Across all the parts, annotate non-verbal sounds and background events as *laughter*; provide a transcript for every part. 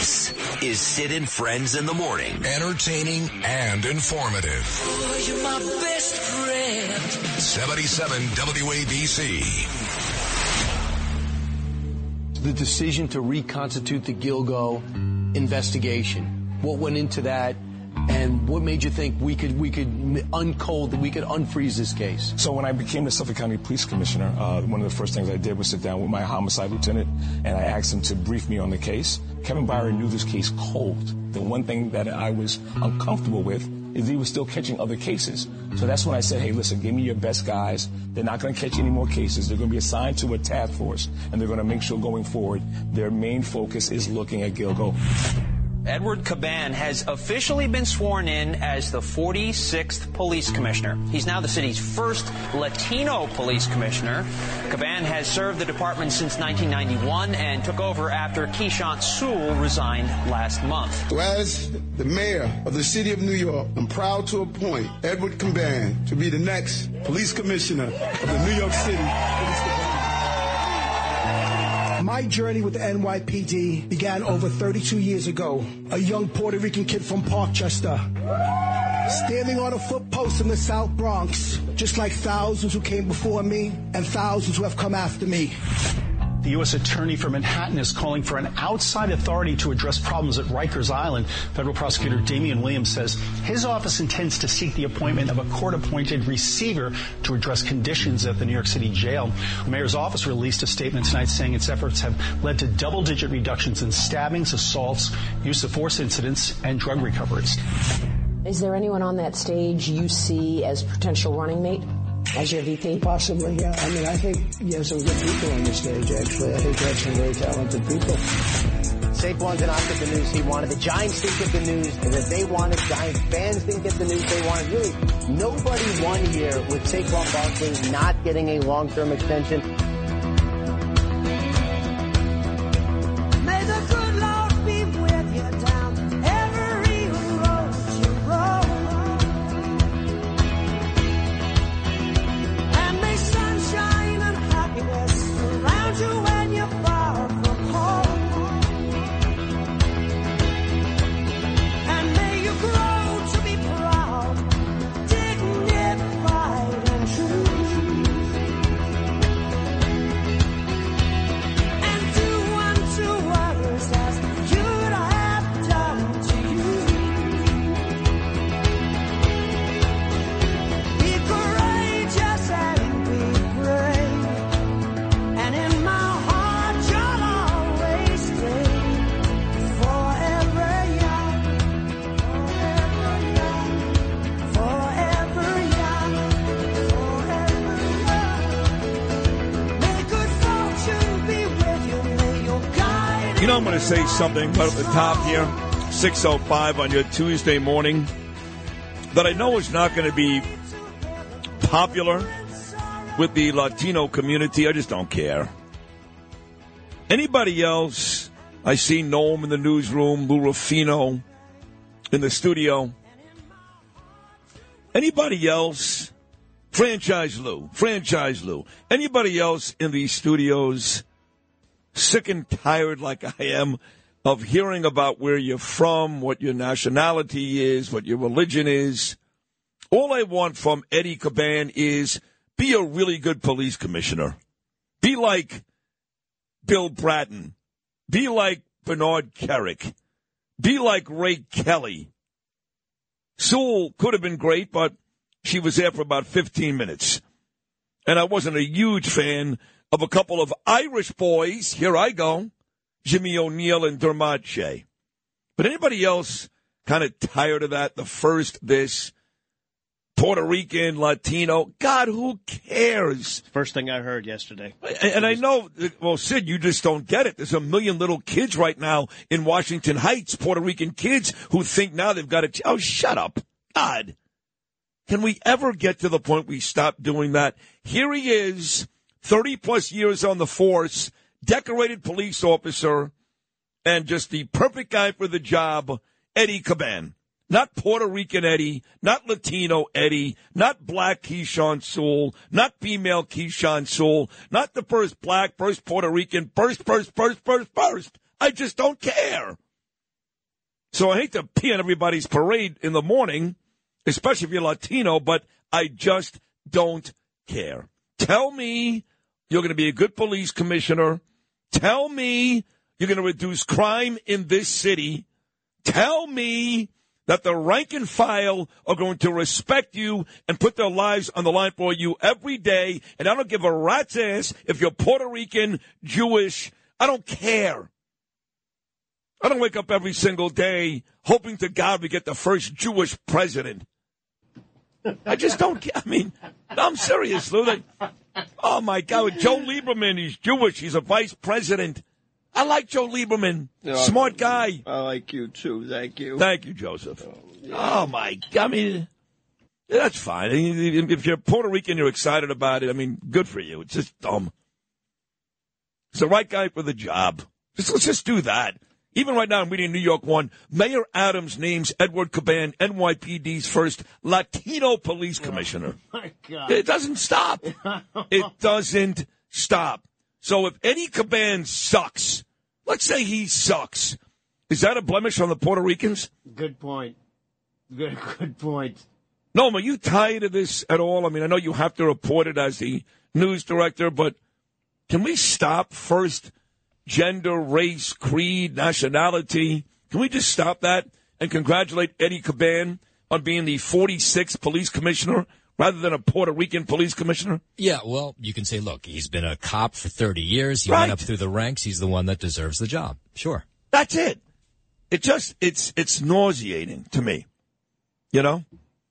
This is Sid and Friends in the Morning. Entertaining and informative. Oh, you're my best friend. 77 WABC. The decision to reconstitute the Gilgo investigation. What went into that? And what made you think we could we could uncold we could unfreeze this case? So when I became the Suffolk County Police Commissioner, uh, one of the first things I did was sit down with my homicide lieutenant and I asked him to brief me on the case. Kevin Byron knew this case cold. The one thing that I was uncomfortable with is he was still catching other cases. So that's when I said, hey, listen, give me your best guys. They're not going to catch any more cases. They're going to be assigned to a task force, and they're going to make sure going forward their main focus is looking at Gilgo. Edward Caban has officially been sworn in as the 46th police commissioner. He's now the city's first Latino police commissioner. Caban has served the department since 1991 and took over after Keechant Sewell resigned last month. As the mayor of the city of New York, I'm proud to appoint Edward Caban to be the next police commissioner of the New York City Police Department. My journey with the NYPD began over 32 years ago. A young Puerto Rican kid from Parkchester. Standing on a footpost in the South Bronx, just like thousands who came before me and thousands who have come after me. The U.S. Attorney for Manhattan is calling for an outside authority to address problems at Rikers Island. Federal prosecutor Damian Williams says his office intends to seek the appointment of a court-appointed receiver to address conditions at the New York City jail. The mayor's office released a statement tonight saying its efforts have led to double-digit reductions in stabbings, assaults, use of force incidents, and drug recoveries. Is there anyone on that stage you see as potential running mate? As your VP? Possibly, yeah. I mean, I think you have some good people on the stage, actually. I think you have some very talented people. Saquon did not get the news he wanted. The Giants didn't get the news that they wanted. Giants fans didn't get the news they wanted. Really, nobody won here with Saquon Barkley not getting a long-term extension. Say something right at the top here, 6.05 on your Tuesday morning, that I know is not going to be popular with the Latino community. I just don't care. Anybody else? I see Noam in the newsroom, Lou Rufino in the studio. Anybody else? Franchise Lou, franchise Lou. Anybody else in these studios sick and tired like I am of hearing about where you're from, what your nationality is, what your religion is. All I want from Eddie Caban is be a really good police commissioner. Be like Bill Bratton. Be like Bernard Kerik. Be like Ray Kelly. Sewell could have been great, but she was there for about 15 minutes. And I wasn't a huge fan of a couple of Irish boys. Here I go. Jimmy O'Neill and Dermot Shea. But anybody else kind of tired of that? The first this, Puerto Rican, Latino. God, who cares? First thing I heard yesterday. And, and I know, well, Sid, you just don't get it. There's a million little kids right now in Washington Heights, Puerto Rican kids, who think now they've got to. Oh, shut up. God. Can we ever get to the point we stop doing that? Here he is, 30 plus years on the force, decorated police officer, and just the perfect guy for the job, Eddie Caban. Not Puerto Rican Eddie, not Latino Eddie, not black Keechant Sewell, not female Keechant Sewell, not the first black, first Puerto Rican, first, first, first, first, first. I just don't care. So I hate to pee on everybody's parade in the morning, especially if you're Latino, but I just don't care. Tell me you're going to be a good police commissioner. Tell me you're going to reduce crime in this city. Tell me that the rank and file are going to respect you and put their lives on the line for you every day. And I don't give a rat's ass if you're Puerto Rican, Jewish. I don't care. I don't wake up every single day hoping to God we get the first Jewish president. I just don't care. I mean, I'm serious, Lou. They- oh my God, Joe Lieberman, he's Jewish. He's a vice president. I like Joe Lieberman. Smart guy. I like you too. Thank you. Thank you, Joseph. Oh, oh my God. I mean, that's fine. If you're Puerto Rican, you're excited about it. I mean, good for you. It's just dumb. It's the right guy for the job. Just, let's just do that. Even right now, I'm reading New York One. Mayor Adams names Edward Caban NYPD's first Latino police oh, commissioner. My God. It doesn't stop. *laughs* It doesn't stop. So if Eddie Caban sucks, let's say he sucks, is that a blemish on the Puerto Ricans? Good point. Good, good point. No, are you tired of this at all? I mean, I know you have to report it as the news director, but can we stop first gender, race, creed, nationality? Can we just stop that and congratulate Eddie Caban on being the 46th police commissioner rather than a Puerto Rican police commissioner? Yeah, well, you can say, look, he's been a cop for 30 years. He Right. went up through the ranks. He's the one that deserves the job. Sure. That's it. It just it's it's nauseating to me. You know?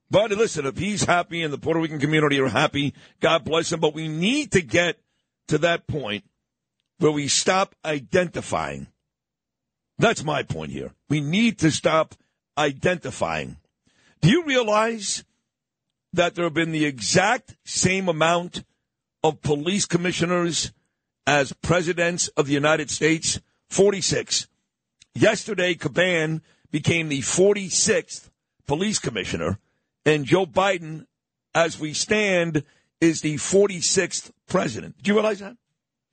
But listen, if he's happy and the Puerto Rican community are happy, God bless him. But we need to get to that point where we stop identifying. That's my point here. We need to stop identifying. Do you realize that there have been the exact same amount of police commissioners as presidents of the United States? 46. Yesterday, Caban became the 46th police commissioner, and Joe Biden, as we stand, is the 46th president. Do you realize that?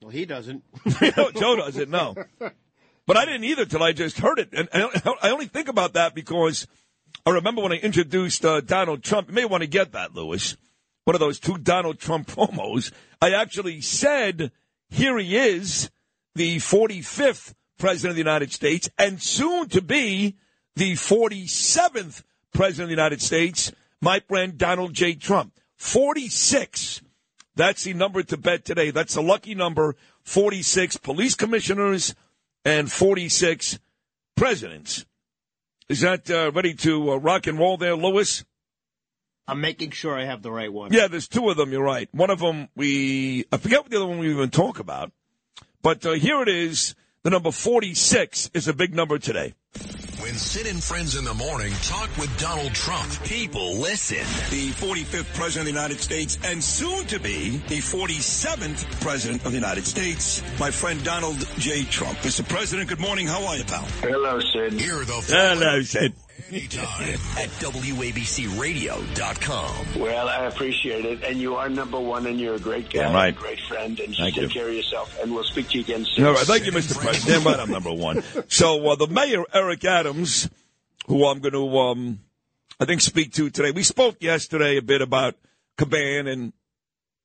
Well, he doesn't. *laughs* Joe doesn't, no. But I didn't either till I just heard it. And I only think about that because I remember when I introduced uh, Donald Trump. You may want to get that, Lewis. One of those two Donald Trump *laughs* promos. I actually said, here he is, the 45th president of the United States, and soon to be the 47th president of the United States, my friend Donald J. Trump. 46. That's the number to bet today. That's a lucky number. 46 police commissioners and 46 presidents. Is that uh, ready to uh, rock and roll there, Lewis? I'm making sure I have the right one. Yeah, there's two of them. You're right. One of them we I forget what the other one we even talk about, but uh, here it is. The number 46 is a big number today. When Sid and Friends in the Morning talk with Donald Trump, people listen. The 45th president of the United States and soon to be the 47th president of the United States, my friend Donald J. Trump. Mr. President, good morning. How are you, pal? Hello, Sid. Hear the Hello, Sid. Anytime. At WABCRadio.com. Well, I appreciate it, and you are number one, and you're a great guy, Damn right. a great friend, and Thank take you. care of yourself. And we'll speak to you again soon. All right, thank you, Mr. President. Damn right, I'm number one. So uh, the mayor, Eric Adams, who I'm going to, um, I think, speak to today. We spoke yesterday a bit about Caban, and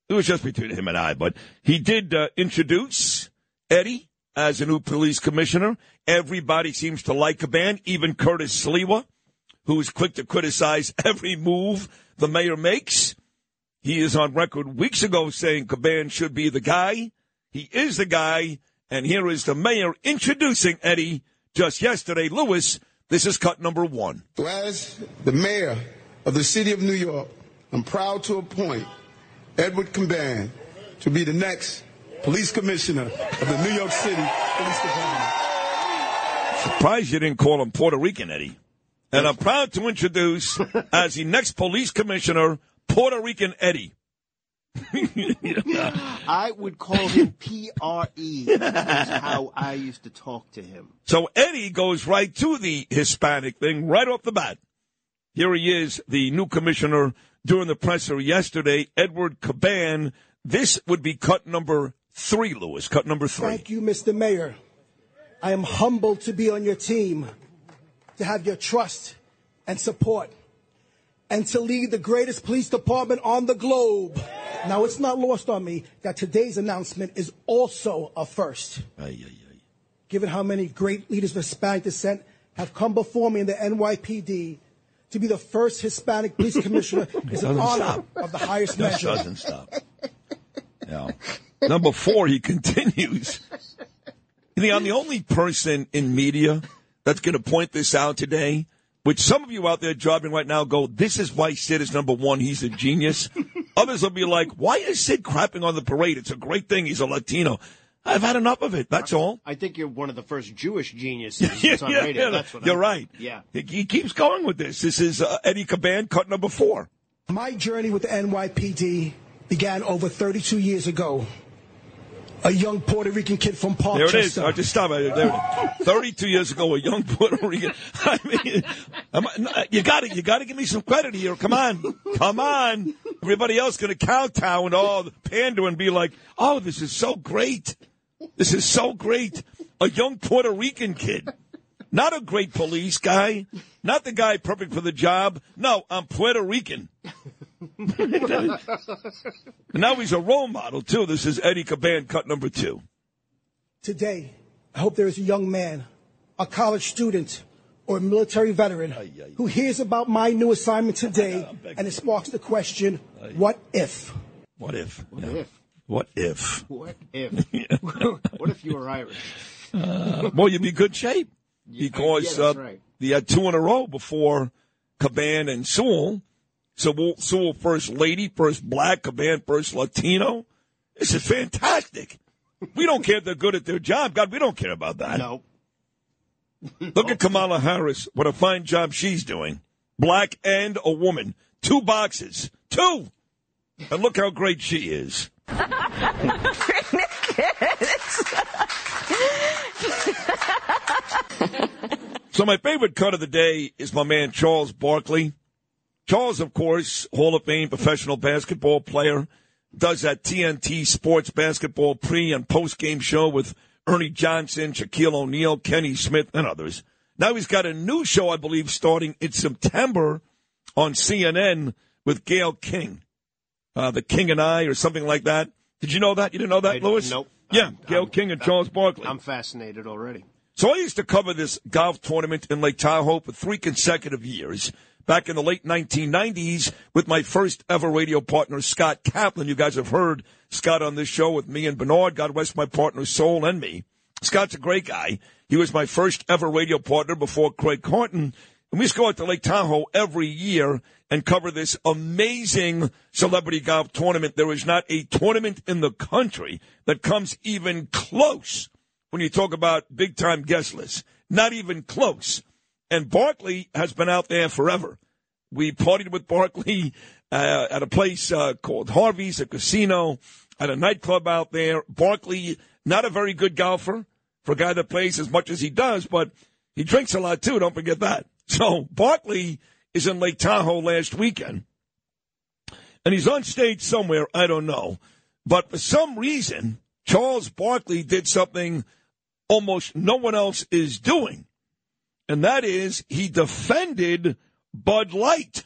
it was just between him and I, but he did uh, introduce Eddie as a new police commissioner. Everybody seems to like Caban, even Curtis Sliwa, who is quick to criticize every move the mayor makes. He is on record weeks ago saying Caban should be the guy. He is the guy. And here is the mayor introducing Eddie just yesterday. Lewis, this is cut number one. So as the mayor of the city of New York, I'm proud to appoint Edward Caban to be the next police commissioner of the New York City Police Department. Surprised you didn't call him Puerto Rican Eddie. And I'm proud to introduce *laughs* as the next police commissioner, Puerto Rican Eddie. *laughs* I would call him P-R-E. That's how I used to talk to him. So Eddie goes right to the Hispanic thing right off the bat. Here he is, the new commissioner during the presser yesterday, Edward Caban. This would be cut number three, Lewis. Cut number three. Thank you, Mr. Mayor. I am humbled to be on your team. To have your trust and support and to lead the greatest police department on the globe. Now, it's not lost on me that today's announcement is also a first. Given how many great leaders of Hispanic descent have come before me in the NYPD, to be the first Hispanic police *laughs* commissioner is an honor stop. of the highest measure. doesn't stop. Yeah. Number four, he continues. You know, I'm the only person in media that's going to point this out today, which some of you out there driving right now go, this is why Sid is number one. He's a genius. *laughs* Others will be like, why is Sid crapping on the parade? It's a great thing. He's a Latino. I've had enough of it. That's all. I think you're one of the first Jewish geniuses *laughs* that's on radio. That's what you're I'm- right. Yeah. He, he keeps going with this. This is uh, Eddie Caban, cut number four. My journey with the NYPD began over 32 years ago. A young Puerto Rican kid from There Parkchester. it is. I just stop it. There it. Thirty-two years ago, a young Puerto Rican. *laughs* I mean, I- you got to You got to give me some credit here. Come on, come on. Everybody else going to kowtow and all pander and be like, "Oh, this is so great. This is so great." A young Puerto Rican kid, not a great police guy, not the guy perfect for the job. No, I'm Puerto Rican. And *laughs* now he's a role model too. This is Eddie Caban, cut number two. Today, I hope there is a young man, a college student, or a military veteran who hears about my new assignment today *laughs* and it sparks the question, what if? What if? What Yeah. if? What if? What if? *laughs* what if you were Irish? Uh, well, you'd be in good shape because yeah, uh, right. you had two in a row before Caban and Sewell. So Wo- Sewell first lady, first black, Caban first Latino. This is fantastic. We don't care if they're good at their job. God, we don't care about that. No. Look at Kamala Harris. What a fine job she's doing. Black and a woman. Two boxes. Two. And look how great she is. *laughs* So my favorite cut of the day is my man Charles Barkley. Charles, of course, Hall of Fame professional basketball player, does that TNT sports basketball pre and post game show with Ernie Johnson, Shaquille O'Neal, Kenny Smith, and others. Now he's got a new show, I believe, starting in September on CNN with Gayle King, uh, the King and I, or something like that. Did you know that? You didn't know that, I- Lewis? Nope. Yeah, I'm- Gayle I'm- King and Charles Barkley. I'm fascinated already. So I used to cover this golf tournament in Lake Tahoe for three consecutive years. Back in the late 1990s with my first ever radio partner, Scott Kaplan. You guys have heard Scott on this show with me and Bernard. God rest my partner's soul and me. Scott's a great guy. He was my first ever radio partner before Craig Carton. And we used to go out to Lake Tahoe every year and cover this amazing celebrity golf tournament. There is not a tournament in the country that comes even close when you talk about big time guest lists. Not even close. And Barkley has been out there forever. We partied with Barkley uh, at a place uh, called Harvey's, a casino, at a nightclub out there. Barkley, not a very good golfer for a guy that plays as much as he does, but he drinks a lot too. Don't forget that. *laughs* So Barkley is in Lake Tahoe last weekend, and he's on stage somewhere. I don't know, but for some reason, Charles Barkley did something almost no one else is doing, and that is he defended Bud Light.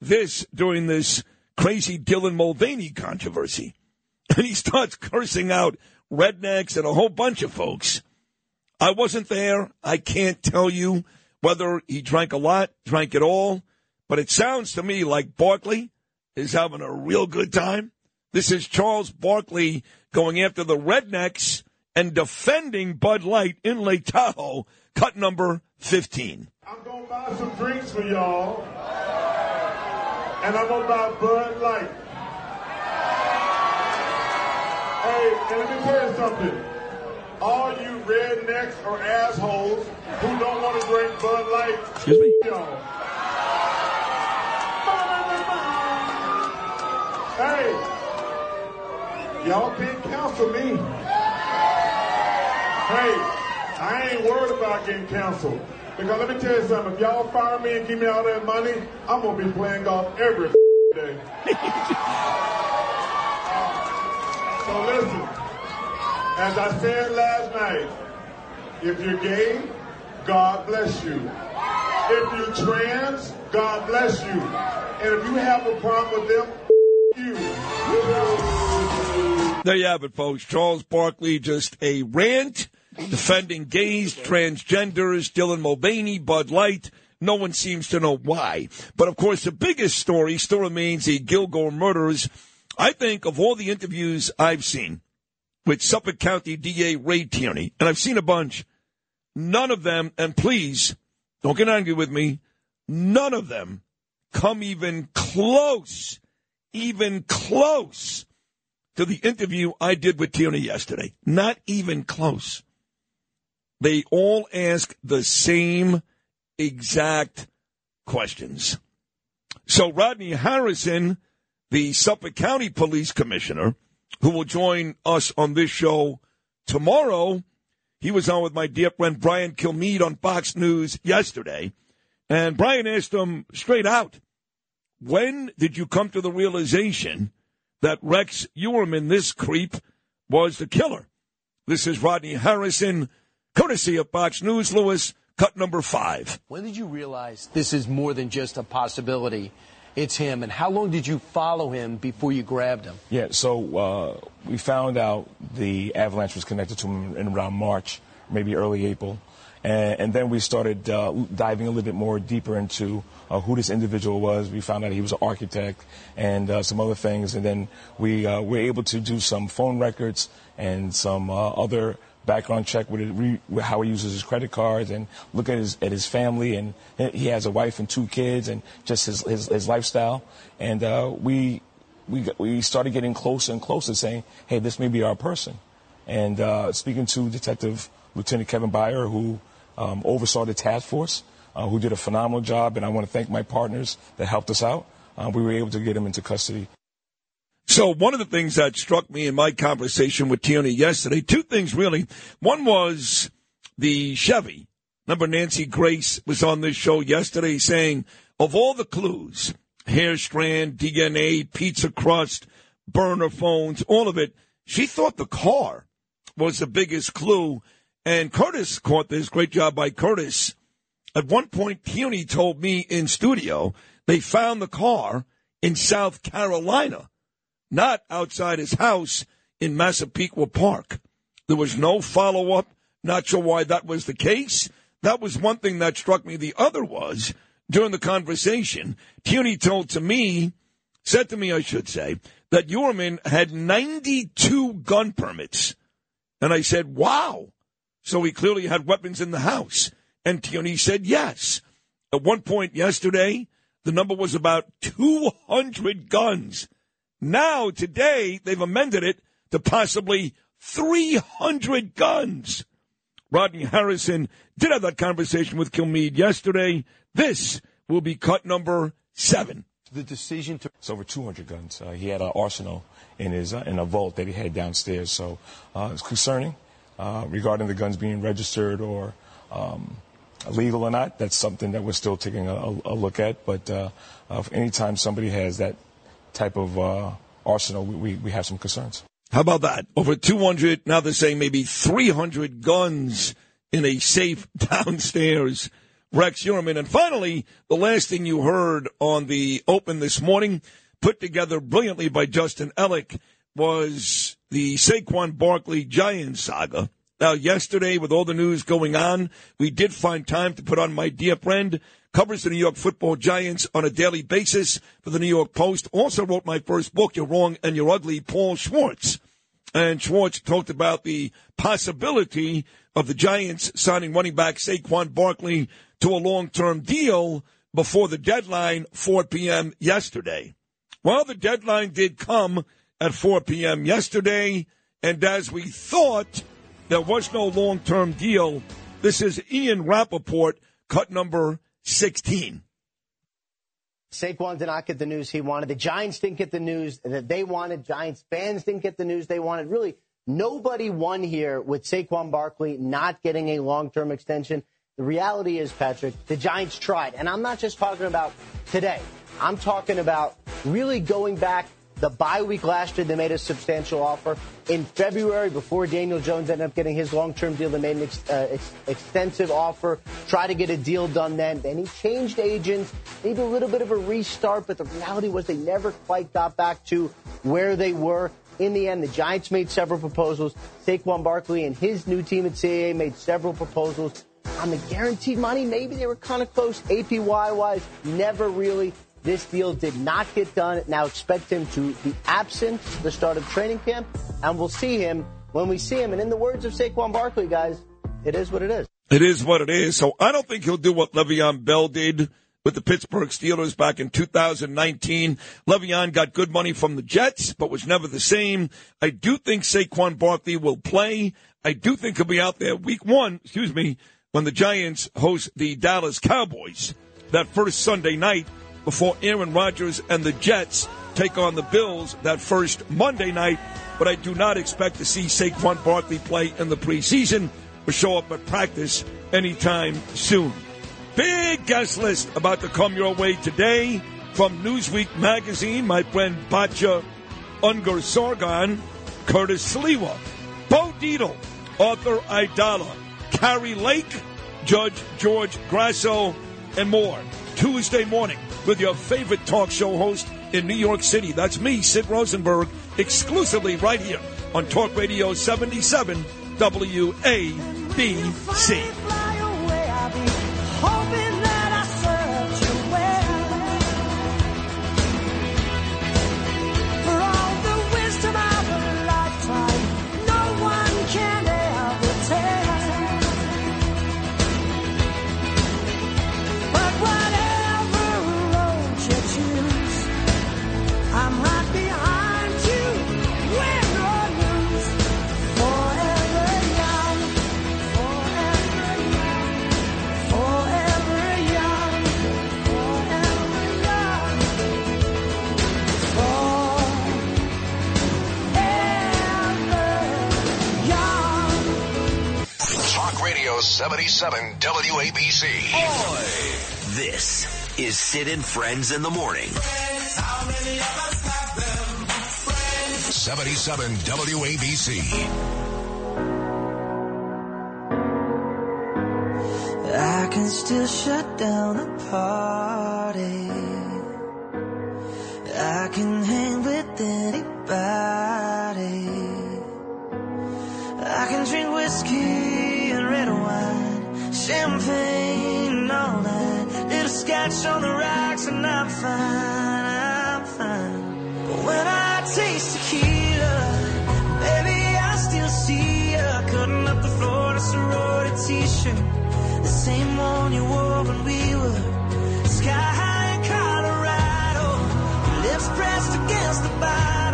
This during this crazy Dylan Mulvaney controversy, *laughs* and he starts cursing out rednecks and a whole bunch of folks. I wasn't there. I can't tell you whether he drank a lot, drank it all, but it sounds to me like Barkley is having a real good time. This is Charles Barkley going after the rednecks and defending Bud Light in Lake Tahoe, cut number 15. I'm gonna buy some drinks for y'all, and I'm gonna buy Bud Light. Hey, and let me tell you something. All you rednecks or assholes who don't want to drink Bud Light, Excuse me? y'all. Hey, y'all can't counsel me. Hey, I ain't worried about getting canceled. Because let me tell you something, if y'all fire me and give me all that money, I'm gonna be playing golf every *laughs* day. so listen, as I said last night, if you're gay, God bless you. If you're trans, God bless you. And if you have a problem with them, *laughs* you. There you have it, folks. Charles Barkley, just a rant defending gays, transgenders, Dylan Mulvaney, Bud Light. No one seems to know why. But of course, the biggest story still remains the Gilgo murders. I think of all the interviews I've seen with Suffolk County DA Ray Tierney, and I've seen a bunch, none of them, and please don't get angry with me, none of them come even close, even close to the interview I did with Tierney yesterday. Not even close. They all ask the same exact questions. So Rodney Harrison, the Suffolk County Police Commissioner, who will join us on this show tomorrow, he was on with my dear friend Brian Kilmeade on Fox News yesterday. And Brian asked him straight out, when did you come to the realization that Rex Heuermann, this creep, was the killer? This is Rodney Harrison, courtesy of Fox News, Lewis, cut number five. When did you realize this is more than just a possibility? It's him. And how long did you follow him before you grabbed him? Yeah, so uh, we found out the avalanche was connected to him in around March, maybe early April. And, and then we started uh, diving a little bit more deeper into uh, who this individual was. We found out he was an architect and uh, some other things. And then we uh, were able to do some phone records and some uh, other background check with, it, with how he uses his credit cards and look at his at his family and he has a wife and two kids and just his his, his lifestyle and uh, we we we started getting closer and closer saying hey this may be our person and uh, speaking to Detective Lieutenant Kevin Byer who um, oversaw the task force uh, who did a phenomenal job and I want to thank my partners that helped us out uh, we were able to get him into custody. So one of the things that struck me in my conversation with Tierney yesterday, two things really. One was the Chevy. Remember Nancy Grace was on this show yesterday saying of all the clues, hair strand, DNA, pizza crust, burner phones, all of it, she thought the car was the biggest clue. And Curtis caught this. Great job by Curtis. At one point, Tierney told me in studio they found the car in South Carolina not outside his house in Massapequa Park. There was no follow up. Not sure why that was the case. That was one thing that struck me. The other was during the conversation, Tierney told to me, said to me, I should say, that Heuermann had 92 gun permits. And I said, wow. So he clearly had weapons in the house. And Tierney said yes. At one point yesterday, the number was about 200 guns now, today, they've amended it to possibly 300 guns. Rodney Harrison did have that conversation with Kilmeade yesterday. This will be cut number seven. The decision to. It's over 200 guns. Uh, he had an arsenal in his uh, in a vault that he had downstairs. So uh, it's concerning uh, regarding the guns being registered or um, legal or not. That's something that we're still taking a, a look at. But uh, anytime somebody has that type of uh, arsenal, we, we have some concerns. How about that? Over 200, now they're saying maybe 300 guns in a safe *laughs* downstairs. Rex Heuermann. And finally, the last thing you heard on the open this morning, put together brilliantly by Justin Ellick, was the Saquon Barkley Giant saga. Now, yesterday, with all the news going on, we did find time to put on my dear friend covers the New York football giants on a daily basis for the New York Post. Also wrote my first book, You're Wrong and You're Ugly, Paul Schwartz. And Schwartz talked about the possibility of the Giants signing running back Saquon Barkley to a long-term deal before the deadline, 4 p.m. yesterday. Well, the deadline did come at 4 p.m. yesterday, and as we thought, there was no long-term deal. This is Ian Rapoport, cut number 16. Saquon did not get the news he wanted. The Giants didn't get the news that they wanted. Giants fans didn't get the news they wanted. Really, nobody won here with Saquon Barkley not getting a long term extension. The reality is, Patrick, the Giants tried. And I'm not just talking about today, I'm talking about really going back The bye week last year, they made a substantial offer. In February, before Daniel Jones ended up getting his long-term deal, they made an ex- uh, ex- extensive offer, try to get a deal done then. Then he changed agents, maybe a little bit of a restart, but the reality was they never quite got back to where they were. In the end, the Giants made several proposals. Saquon Barkley and his new team at CAA made several proposals. On the guaranteed money, maybe they were kind of close. APY wise, never really. This deal did not get done. Now expect him to be absent the start of training camp, and we'll see him when we see him. And in the words of Saquon Barkley, guys, it is what it is. It is what it is. So I don't think he'll do what Le'Veon Bell did with the Pittsburgh Steelers back in 2019. Le'Veon got good money from the Jets, but was never the same. I do think Saquon Barkley will play. I do think he'll be out there week one, excuse me, when the Giants host the Dallas Cowboys that first Sunday night before Aaron Rodgers and the Jets take on the Bills that first Monday night. But I do not expect to see Saquon Barkley play in the preseason or show up at practice anytime soon. Big guest list about to come your way today from Newsweek magazine. My friend Batya Ungar Sargon, Curtis Sliwa, Bo Dietl, Arthur Aidala, Kari Lake, Judge George Grasso, and more. Tuesday morning with your favorite talk show host in New York City. That's me, Sid Rosenberg, exclusively right here on Talk Radio 77 WABC. 77 WABC. This is Sid and Friends in the Morning. 77 WABC. I can still shut down a party. I can hang with anybody. I can drink whiskey and red wine, champagne and all that. Little scotch on the rocks and I'm fine, I'm fine. But when I taste tequila, baby, I still see ya cutting up the floor a sorority t-shirt. The same one you wore when we were sky high in Colorado. Lips pressed against the bottle,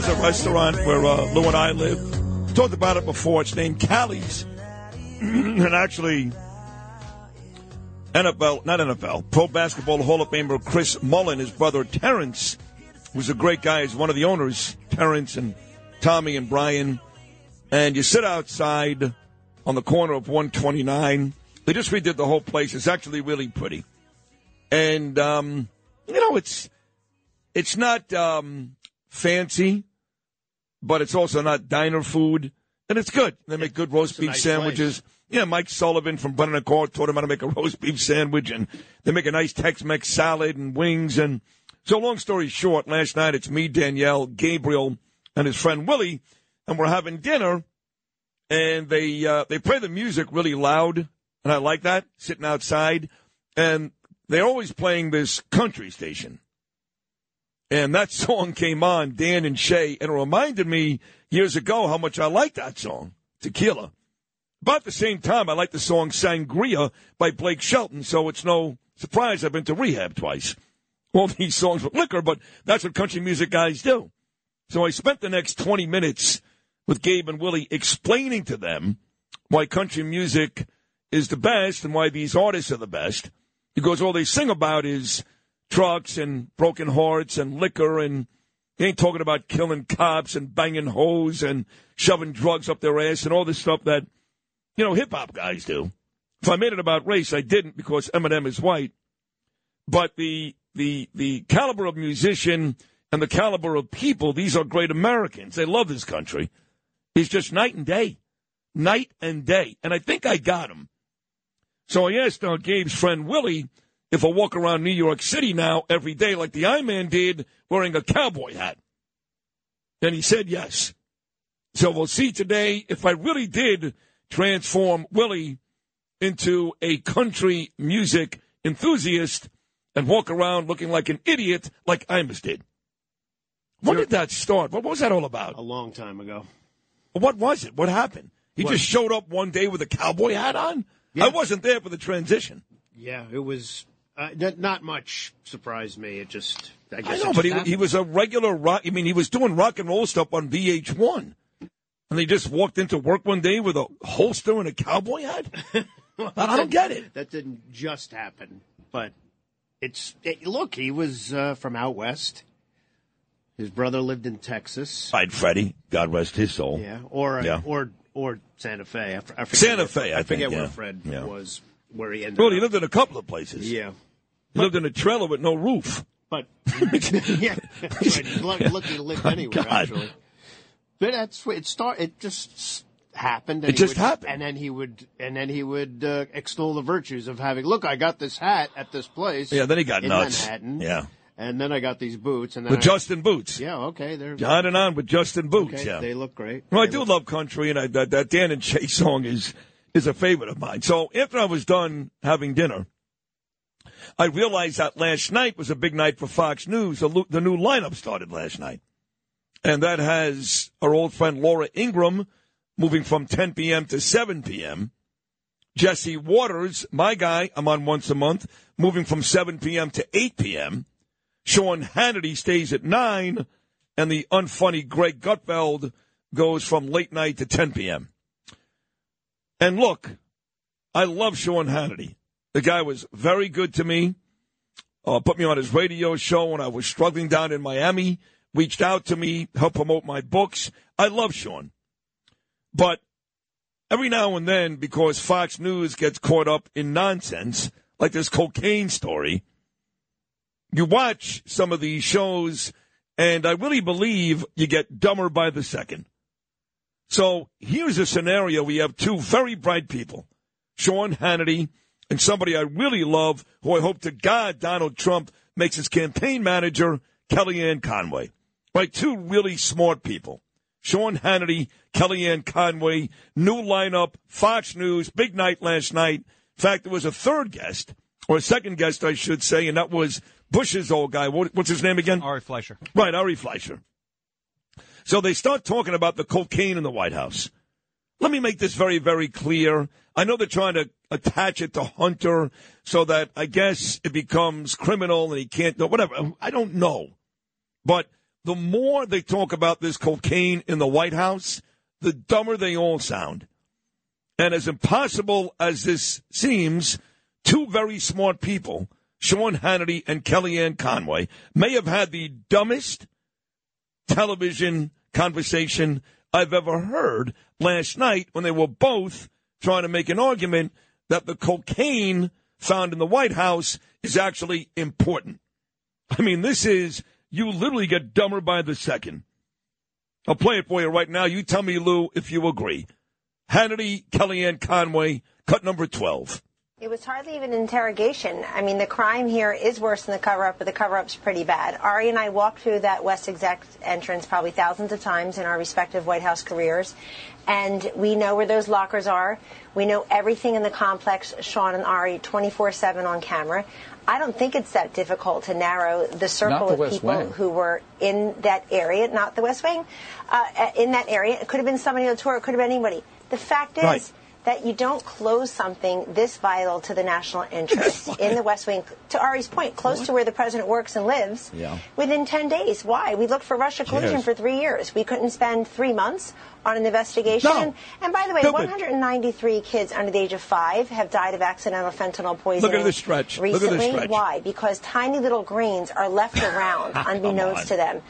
there's a restaurant where uh, Lou and I live. Talked about it before. It's named Callie's, *clears throat* and actually, NFL, not NFL, Pro Basketball Hall of Famer Chris Mullin, his brother Terrence, who's a great guy, is one of the owners. Terrence and Tommy and Brian, and you sit outside on the corner of 129. They just redid the whole place. It's actually really pretty, and um, you know it's it's not um, fancy but it's also not diner food, and it's good. They make good roast a beef nice sandwiches. Yeah, Mike Sullivan from Brennan and Carr taught him how to make a *laughs* roast beef sandwich, and they make a nice Tex-Mex salad and wings. And so, long story short, last night it's me, Danielle, Gabriel, and his friend Willie, and we're having dinner. And they uh, they play the music really loud, and I like that sitting outside. And they're always playing this country station. And that song came on, Dan and Shay, and it reminded me years ago how much I liked that song, Tequila. About the same time, I liked the song Sangria by Blake Shelton, so it's no surprise I've been to rehab twice. All *laughs* these songs with liquor, but that's what country music guys do. So I spent the next 20 minutes with Gabe and Willie explaining to them why country music is the best and why these artists are the best. Because all they sing about is trucks and broken hearts and liquor and they ain't talking about killing cops and banging hoes and shoving drugs up their ass and all this stuff that, you know, hip hop guys do. If I made it about race, I didn't because Eminem is white. But the the the caliber of musician and the caliber of people, these are great Americans. They love this country. It's just night and day. Night and day. And I think I got him. So I asked uh, Gabe's friend Willie if I walk around New York City now every day like the I-Man did wearing a cowboy hat. And he said yes. So we'll see today if I really did transform Willie into a country music enthusiast and walk around looking like an idiot like Imus did. When did that start? What was that all about? A long time ago. What was it? What happened? He What? just showed up one day with a cowboy hat on? I wasn't there for the transition. Yeah, it was uh, not much surprised me. It just, I guess. I know, but he, happened. he was a regular rock. I mean, he was doing rock and roll stuff on VH1. And they just walked into work one day with a holster and a cowboy hat? *laughs* I don't get it. That didn't just happen, but it's it, look. He was uh, from out west. His brother lived in Texas. I'd Freddie, God rest his soul. Yeah, or uh, Yeah. or or Santa Fe. I, I forget Santa where- Fe, I forget think, where yeah. Fred Yeah. was, where he ended. Well, he lived in a couple of places. Yeah, He lived in a trailer with no roof. but *laughs* *laughs* yeah, right. Lucky, lucky to live anywhere. God. Actually, but that's it start. It just happened. It just would- happened. and then he would and then he would uh, extol the virtues of having. Look, I got this hat at this place. Yeah, then he got in nuts. Manhattan. Yeah. and then I got these boots. And then With I- Justin Boots. Yeah, okay, they're On and on with Justin Boots, okay, yeah. They look great. Well, I do love country, and I, that, that Dan and Shay *laughs* song is is a favorite of mine. So after I was done having dinner, I realized that last night was a big night for Fox News. The, new lineup started last night, and that has our old friend Laura Ingraham moving from 10 p.m. to 7 p.m. Jesse Watters, my guy, I'm on once a month, moving from 7 p.m. to 8 p.m. Sean Hannity stays at 9, and the unfunny Greg Gutfeld goes from late night to 10 p.m. And look, I love Sean Hannity. The guy was very good to me. Uh, put me on his radio show when I was struggling down in Miami. Reached out to me, helped promote my books. I love Sean. But every now and then, because Fox News gets caught up in nonsense, like this cocaine story, you watch some of these shows, and I really believe you get dumber by the second. So here's a scenario: we have two very bright people, Sean Hannity and somebody I really love, who I hope to God Donald Trump makes his campaign manager, Kellyanne Conway. Right, two really smart people. Sean Hannity, Kellyanne Conway, new lineup, Fox News, big night last night. In fact, there was a third guest, or a second guest, I should say, and that was Bush's old guy. What, what's his name again? Ari Fleischer. Right, Ari Fleischer. So they start talking about the cocaine in the White House. Let me make this very, very clear. I know they're trying to attach it to Hunter so that I guess it becomes criminal and he can't do whatever. I don't know. But the more they talk about this cocaine in the White House, the dumber they all sound. And as impossible as this seems, two very smart people, Sean Hannity and Kellyanne Conway, may have had the dumbest television conversation I've ever heard last night when they were both trying to make an argument that the cocaine found in the White House is actually important. I mean, this is, you literally get dumber by the second. I'll play it for you right now. You tell me, Lou, if you agree. Hannity, Kellyanne Conway, cut number 12. It was hardly even an interrogation. I mean, the crime here is worse than the cover up, but the cover up's pretty bad. Ari and I walked through that West Exec entrance probably thousands of times in our respective White House careers, and we know where those lockers are. We know everything in the complex, Sean and Ari, 24 7 on camera. I don't think it's that difficult to narrow the circle the of West people Wing. who were in that area, not the West Wing, uh, in that area. It could have been somebody on the tour, it could have been anybody. The fact is, Right. That you don't close something this vital to the national *laughs* interest in the West Wing, to Ari's point, close to where the president works and lives, Yeah. within 10 days. Why? We looked for Russia collusion Yes. for three years. We couldn't spend three months on an investigation. No. And, by the way, Stupid. 193 kids under the age of five have died of accidental fentanyl poisoning. Look at the stretch. Look at the Recently. stretch. Why? Because tiny little grains are left around, *laughs* unbeknownst on. to them.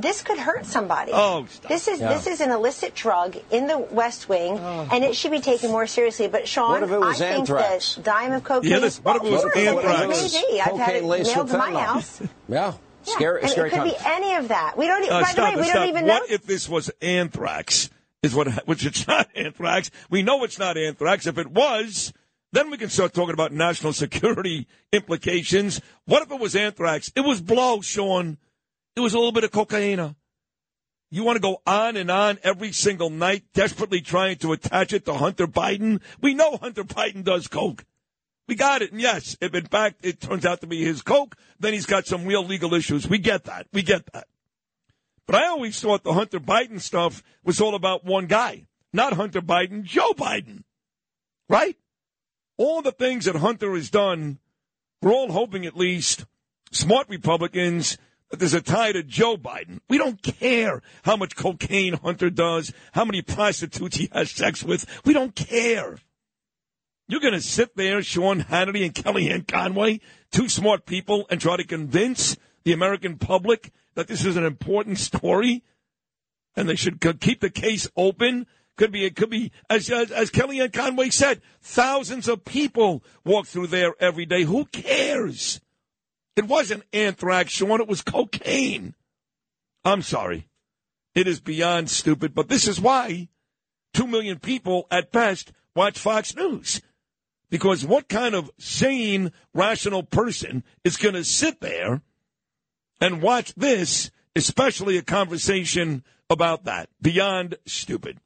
This could hurt somebody. Oh, stop. This is Yeah. this is an illicit drug in the West Wing, and it should be taken more seriously. But Sean, What if it was I think anthrax? the dime of cocaine. Yeah, this- what if it was Well, sure, anthrax? Maybe I've had it Cocaine laced mailed with to my house. *laughs* Yeah. Yeah, Scary, and scary it could times. be any of that. We don't. Uh, by stop the way, we stop. don't even know. What if this was anthrax? Is what? *laughs* Which it's not anthrax. We know it's not anthrax. If it was, then we can start talking about national *laughs* security implications. What if it was anthrax? It was blow, Sean. It was a little bit of cocaine. You want to go on and on every single night, desperately trying to attach it to Hunter Biden? We know Hunter Biden does coke. We got it. And yes, if in fact it turns out to be his coke, then he's got some real legal issues. We get that. We get that. But I always thought the Hunter Biden stuff was all about one guy, not Hunter Biden, Joe Biden. Right? All the things that Hunter has done, we're all hoping at least smart Republicans that there's a tie to Joe Biden. We don't care how much cocaine Hunter does, how many prostitutes he has sex with. We don't care. You're going to sit there, Sean Hannity and Kellyanne Conway, two smart people, and try to convince the American public that this is an important story and they should keep the case open. Could be, it could be, as, as, as Kellyanne Conway said, thousands of people walk through there every day. Who cares? It wasn't anthrax, Sean. It was cocaine. I'm sorry. It is beyond stupid, but this is why two million people at best watch Fox News. Because what kind of sane, rational person is going to sit there and watch this, especially a conversation about that? Beyond stupid.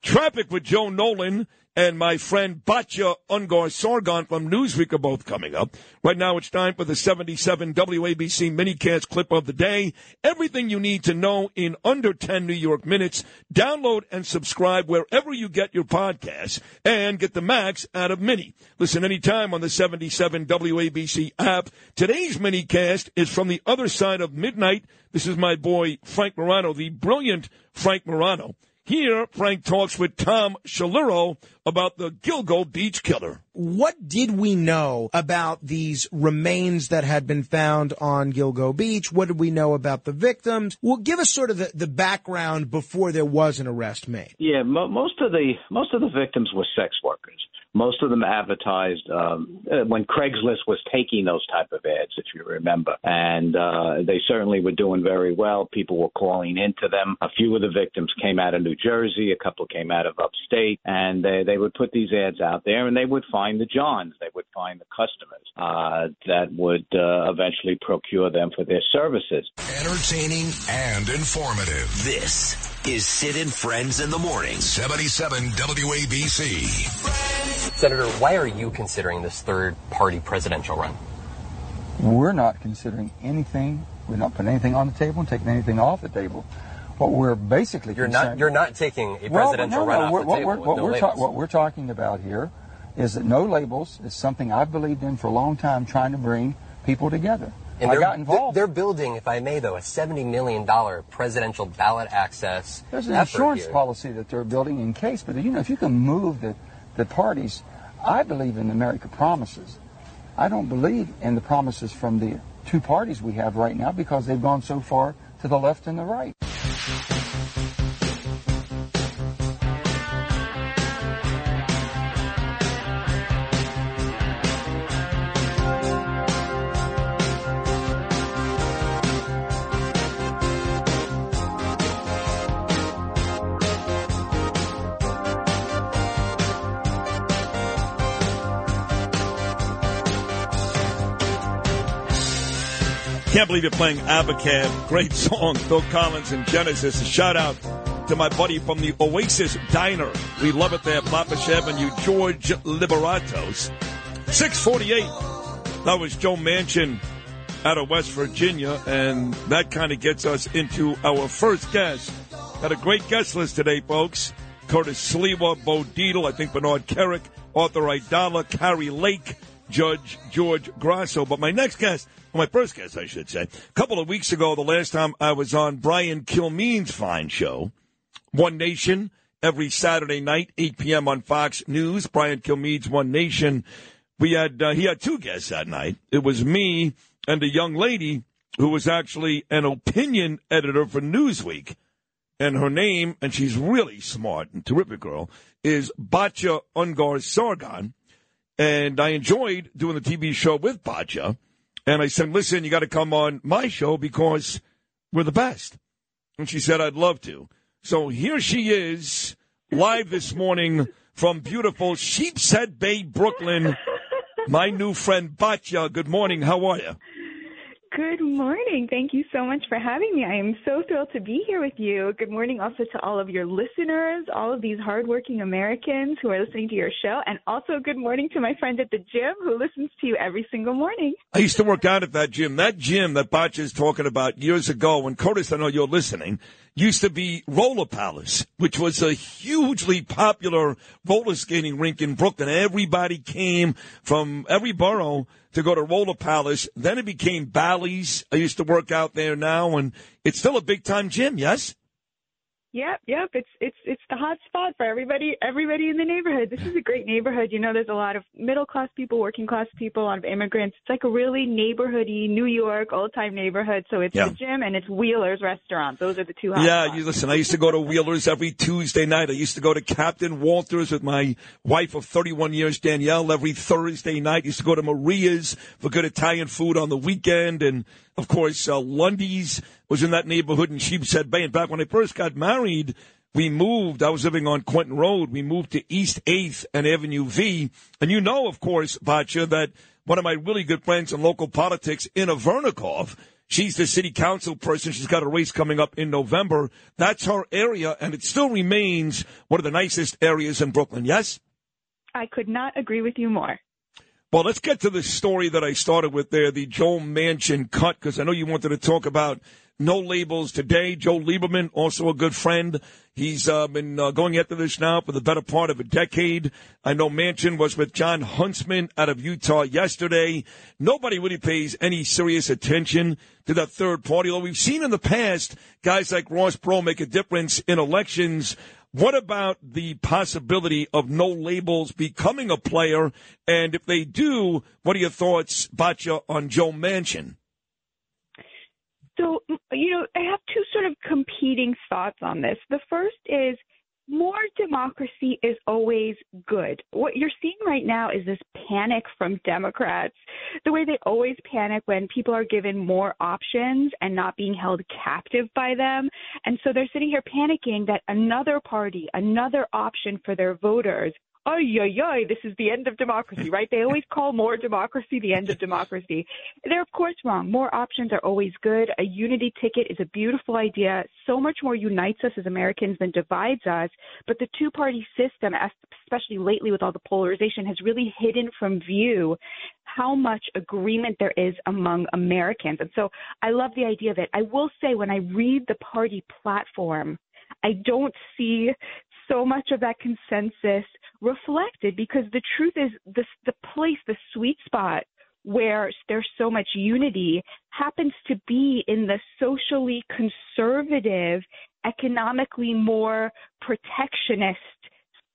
Traffic with Joe Nolan and my friend Batya Ungar Sargon from Newsweek are both coming up. Right now it's time for the 77 WABC minicast clip of the day. Everything you need to know in under 10 New York minutes. Download and subscribe wherever you get your podcasts and get the max out of Mini. Listen anytime on the 77 WABC app. Today's minicast is from the other side of midnight. This is my boy Frank Morano, the brilliant Frank Morano. Here, Frank talks with Tom Shaluro about the Gilgo Beach killer. What did we know about these remains that had been found on Gilgo Beach? What did we know about the victims? Well, give us sort of the, the background before there was an arrest made. Yeah, mo- most of the most of the victims were sex workers. Most of them advertised um, uh, when Craigslist was taking those type of ads, if you remember, and uh, they certainly were doing very well. People were calling into them. A few of the victims came out of New Jersey, a couple came out of upstate, and they they would put these ads out there, and they would find the Johns, they would find the customers uh, that would uh, eventually procure them for their services. Entertaining and informative. This is Sid and Friends in the Morning. 77 WABC. Senator, why are you considering this third party presidential run? We're not considering anything. We're not putting anything on the table and taking anything off the table. What we're basically You're not you're not taking a Well, presidential no, no, run off we're- what we're, what no we're ta- what we're talking about here is that no labels is something I've believed in for a long time, trying to bring people together. And I they're, got involved. They're building, if I may, though, a seventy million dollar presidential ballot access. There's an insurance here. policy that they're building in case, but you know, if you can move the, the parties, I believe in America promises. I don't believe in the promises from the two parties we have right now because they've gone so far to the left and the right. Thank you. Can't believe you're playing Abacab. Great song, Phil Collins and Genesis. A shout out to my buddy from the Oasis Diner. We love it there, Papa Avenue, George Liberatos. 648. That was Joe Manchin out of West Virginia, and that kind of gets us into our first guest. Had a great guest list today, folks. Curtis Sliwa, Bo Dietl, I think Bernard Kerik, Arthur Aidala, Kari Lake, Judge George Grasso. But my next guest, well, my first guest, I should say, a couple of weeks ago, the last time I was on Brian Kilmeade's fine show, One Nation, every Saturday night, 8 p.m. on Fox News. Brian Kilmeade's One Nation. We had uh, he had two guests that night. It was me and a young lady who was actually an opinion editor for Newsweek. And her name, and she's really smart and terrific girl, is Batya Ungar Sargon. And I enjoyed doing the TV show with Batya. And I said, listen, you got to come on my show because we're the best. And she said, I'd love to. So here she is, live this morning from beautiful Sheepshead Bay, Brooklyn. My new friend Batya. Good morning. How are you? Good morning. Thank you so much for having me. I am so thrilled to be here with you. Good morning also to all of your listeners, all of these hardworking Americans who are listening to your show, and also good morning to my friend at the gym who listens to you every single morning. I used to work out at that gym. That gym that Batya is talking about years ago, when Curtis, I know you're listening, used to be Roller Palace, which was a hugely popular roller skating rink in Brooklyn. Everybody came from every borough to go to Roller Palace. Then it became Bally's. I used to work out there now, and it's still a big time gym, yes? Yep, yep. It's it's it's the hot spot for everybody everybody in the neighborhood. This is a great neighborhood. You know, there's a lot of middle class people, working class people, a lot of immigrants. It's like a really neighborhoody New York old time neighborhood. So it's Yeah. the gym and it's Wheeler's restaurant. Those are the two hot Yeah, spots. you listen. I used to go to Wheeler's every Tuesday night. I used to go to Captain Walters with my wife of 31 years, Danielle, every Thursday night. Used to go to Maria's for good Italian food on the weekend, and of course, uh, Lundy's was in that neighborhood in Sheepshead Bay. In fact, when I first got married, we moved. I was living on Quentin Road. We moved to East 8th and Avenue V. And you know, of course, Batya, that one of my really good friends in local politics, Inna Vernikov, she's the city council person. She's got a race coming up in November. That's her area, and it still remains one of the nicest areas in Brooklyn. Yes? I could not agree with you more. Well, let's get to the story that I started with there, the Joe Manchin cut, because I know you wanted to talk about no labels today. Joe Lieberman, also a good friend. He's uh, been uh, going after this now for the better part of a decade. I know Manchin was with Jon Huntsman out of Utah yesterday. Nobody really pays any serious attention to that third party. Although we've seen in the past guys like Ross Perot make a difference in elections. What about the possibility of no labels becoming a player? And if they do, what are your thoughts, Batya, on Joe Manchin? So, you know, I have two sort of competing thoughts on this. The first is more democracy is always good. What you're seeing right now is this panic from Democrats, the way they always panic when people are given more options and not being held captive by them. And so they're sitting here panicking that another party, another option for their voters Ay, ay, ay, this is the end of democracy, right? They always call more democracy the end of democracy. They're, of course, wrong. More options are always good. A unity ticket is a beautiful idea. So much more unites us as Americans than divides us. But the two party system, especially lately with all the polarization, has really hidden from view how much agreement there is among Americans. And so I love the idea of it. I will say, when I read the party platform, I don't see so much of that consensus reflected because the truth is the the place the sweet spot where there's so much unity happens to be in the socially conservative economically more protectionist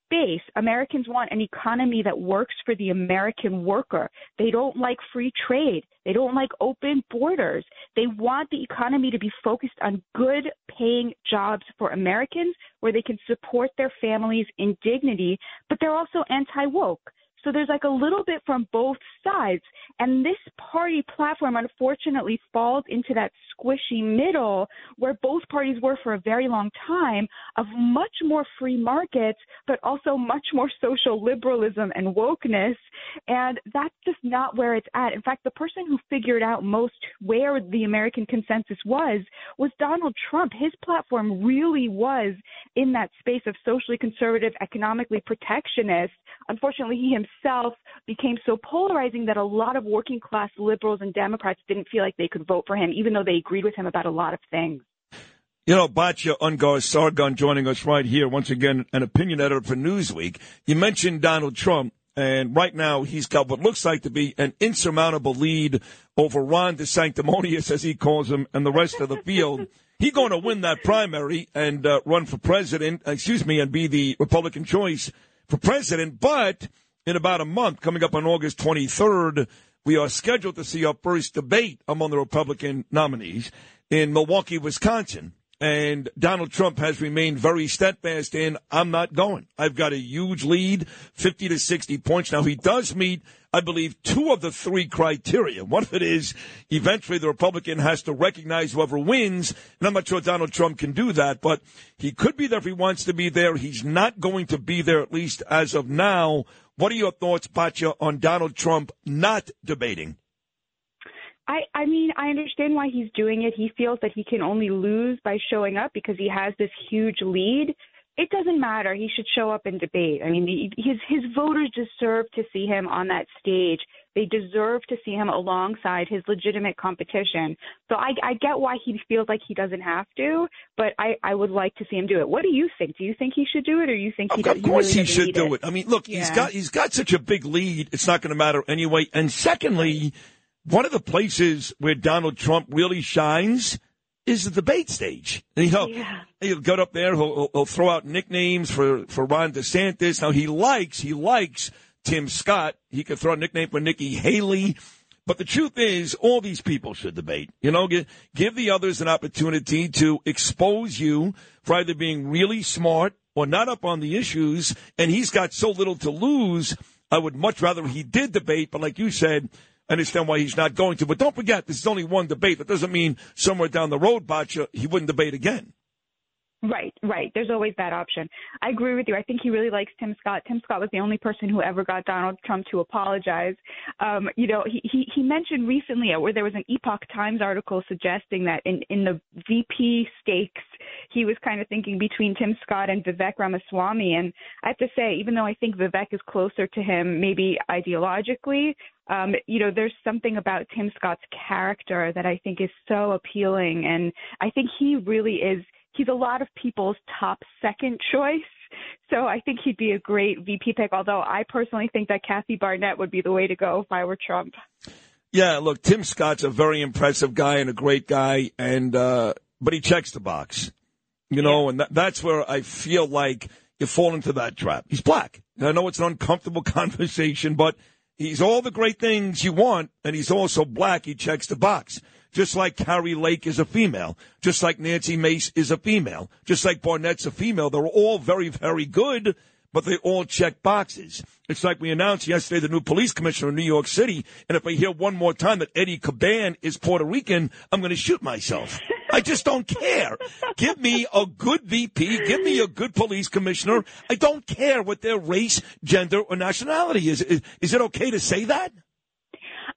space. Americans want an economy that works for the American worker. They don't like free trade. They don't like open borders. They want the economy to be focused on good paying jobs for Americans where they can support their families in dignity, but they're also anti woke. So there's like a little bit from both sides. And this party platform unfortunately falls into that squishy middle where both parties were for a very long time of much more free markets, but also much more social liberalism and wokeness. And that's just not where it's at. In fact, the person who figured out most where the American consensus was was Donald Trump. His platform really was in that space of socially conservative, economically protectionist. Unfortunately, he himself became so polarizing that a lot of working class liberals and Democrats didn't feel like they could vote for him, even though they agreed with him about a lot of things. You know, Batya Ungar Sargon joining us right here once again, an opinion editor for Newsweek. You mentioned Donald Trump, and right now he's got what looks like to be an insurmountable lead over Ron DeSanctimonious, as he calls him, and the rest of the field. He's going to win that primary and uh, run for president, excuse me, and be the Republican choice for president. But in about a month, coming up on August 23rd, we are scheduled to see our first debate among the Republican nominees in Milwaukee, Wisconsin. And Donald Trump has remained very steadfast in, I'm not going. I've got a huge lead, 50 to 60 points. Now, he does meet, I believe, two of the three criteria. One of it is eventually the Republican has to recognize whoever wins. And I'm not sure Donald Trump can do that, but he could be there if he wants to be there. He's not going to be there, at least as of now. What are your thoughts, Batya, on Donald Trump not debating? I, I mean, I understand why he's doing it. He feels that he can only lose by showing up because he has this huge lead. It doesn't matter. He should show up and debate. I mean, his his voters deserve to see him on that stage. They deserve to see him alongside his legitimate competition. So I, I get why he feels like he doesn't have to, but I, I would like to see him do it. What do you think? Do you think he should do it, or you think he? Of does, course, he, he, should do it? it. I mean, look, Yeah. he's got he's got such a big lead. It's not going to matter anyway. And secondly, one of the places where Donald Trump really shines is the debate stage. And he'll, he'll get up there, he'll, he'll, he'll throw out nicknames for, for Ron DeSantis. Now, he likes, he likes Tim Scott. He could throw a nickname for Nikki Haley. But the truth is, all these people should debate. You know, give, give the others an opportunity to expose you for either being really smart or not up on the issues. And he's got so little to lose. I would much rather he did debate, but like you said, I understand why he's not going to. But don't forget, this is only one debate. That doesn't mean somewhere down the road, Batcha, he wouldn't debate again. Right, right. There's always that option. I agree with you. I think he really likes Tim Scott. Tim Scott was the only person who ever got Donald Trump to apologize. Um, you know, he, he he mentioned recently where there was an Epoch Times article suggesting that in in the VP stakes, he was kind of thinking between Tim Scott and Vivek Ramaswamy. And I have to say, even though I think Vivek is closer to him, maybe ideologically, um, you know, there's something about Tim Scott's character that I think is so appealing, and I think he really is. He's a lot of people's top second choice. So I think he'd be a great VP pick. Although I personally think that Kathy Barnette would be the way to go if I were Trump. Yeah, look, Tim Scott's a very impressive guy and a great guy, and uh, but he checks the box, you know, and that, that's where I feel like you fall into that trap. He's black. And I know it's an uncomfortable *laughs* conversation, but he's all the great things you want, and he's also black. He checks the box. Just like Kari Lake is a female, just like Nancy Mace is a female, just like Barnette's a female. They're all very, very good, but they all check boxes. It's like we announced yesterday the new police commissioner in New York City, and if I hear one more time that Eddie Caban is Puerto Rican, I'm going to shoot myself. I just don't care. Give me a good VP. Give me a good police commissioner. I don't care what their race, gender, or nationality is. Is, is it okay to say that?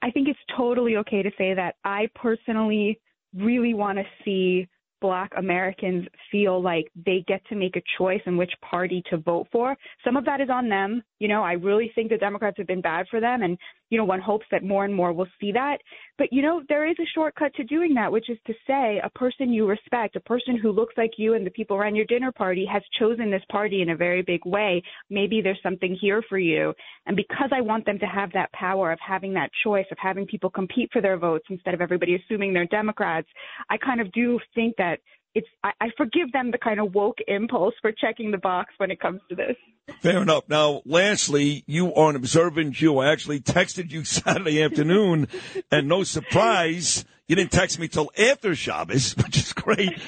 I think it's totally okay to say that. I personally really want to see black Americans feel like they get to make a choice in which party to vote for. Some of that is on them. You know, I really think the Democrats have been bad for them and, you know, one hopes that more and more will see that. But, you know, there is a shortcut to doing that, which is to say a person you respect, a person who looks like you and the people around your dinner party has chosen this party in a very big way. Maybe there's something here for you. And because I want them to have that power of having that choice, of having people compete for their votes instead of everybody assuming they're Democrats, I kind of do think that it's I, I forgive them the kind of woke impulse for checking the box when it comes to this. Fair enough. Now, lastly, you are an observant Jew. I actually texted you *laughs* Saturday afternoon, and no surprise, you didn't text me till after Shabbos, *laughs* which is great.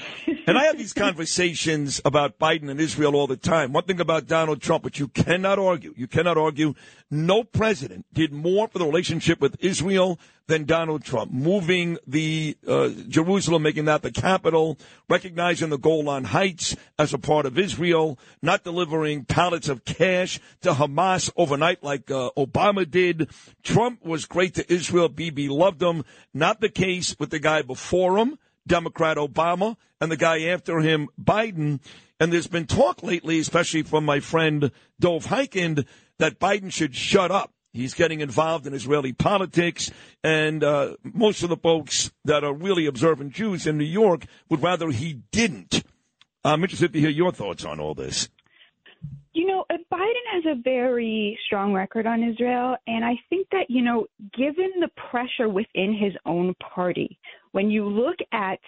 And I have these conversations about Biden and Israel all the time. One thing about Donald Trump, which you cannot argue, you cannot argue, no president did more for the relationship with Israel than Donald Trump, moving the uh, Jerusalem, making that the capital, recognizing the Golan Heights as a part of Israel, not delivering pallets of cash to Hamas overnight like uh, Obama did. Trump was great to Israel. Bibi loved him. Not the case with the guy before him, Democrat Obama, and the guy after him, Biden. And there's been talk lately, especially from my friend Dov Hikind, that Biden should shut up He's getting involved in Israeli politics, and uh, most of the folks that are really observant Jews in New York would rather he didn't. I'm interested to hear your thoughts on all this. You know, uh, Biden has a very strong record on Israel, and I think that, you know, given the pressure within his own party, when you look at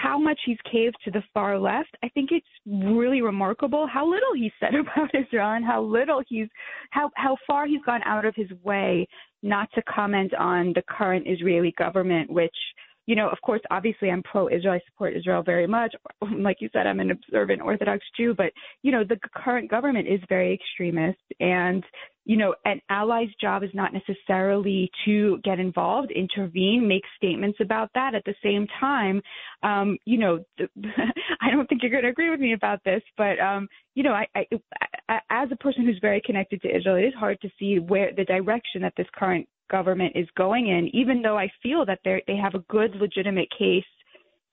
how much he's caved to the far left, I think it's really remarkable how little he said *laughs* about Israel and how little he's how how far he's gone out of his way not to comment on the current Israeli government, which you know, of course, obviously I'm pro-Israel. I support Israel very much. *laughs* Like you said, I'm an observant Orthodox Jew, but you know, the current government is very extremist, and you know, an ally's job is not necessarily to get involved, intervene, make statements about that. At the same time, um, you know, the, *laughs* I don't think you're going to agree with me about this, but um, you know, I, I, I, as a person who's very connected to Israel, it is hard to see where the direction that this current government is going in, even though I feel that they they have a good, legitimate case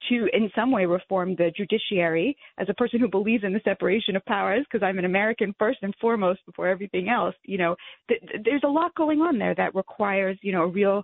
to, in some way, reform the judiciary. As a person who believes in the separation of powers, because I'm an American first and foremost before everything else, you know, th- th- there's a lot going on there that requires, you know, a real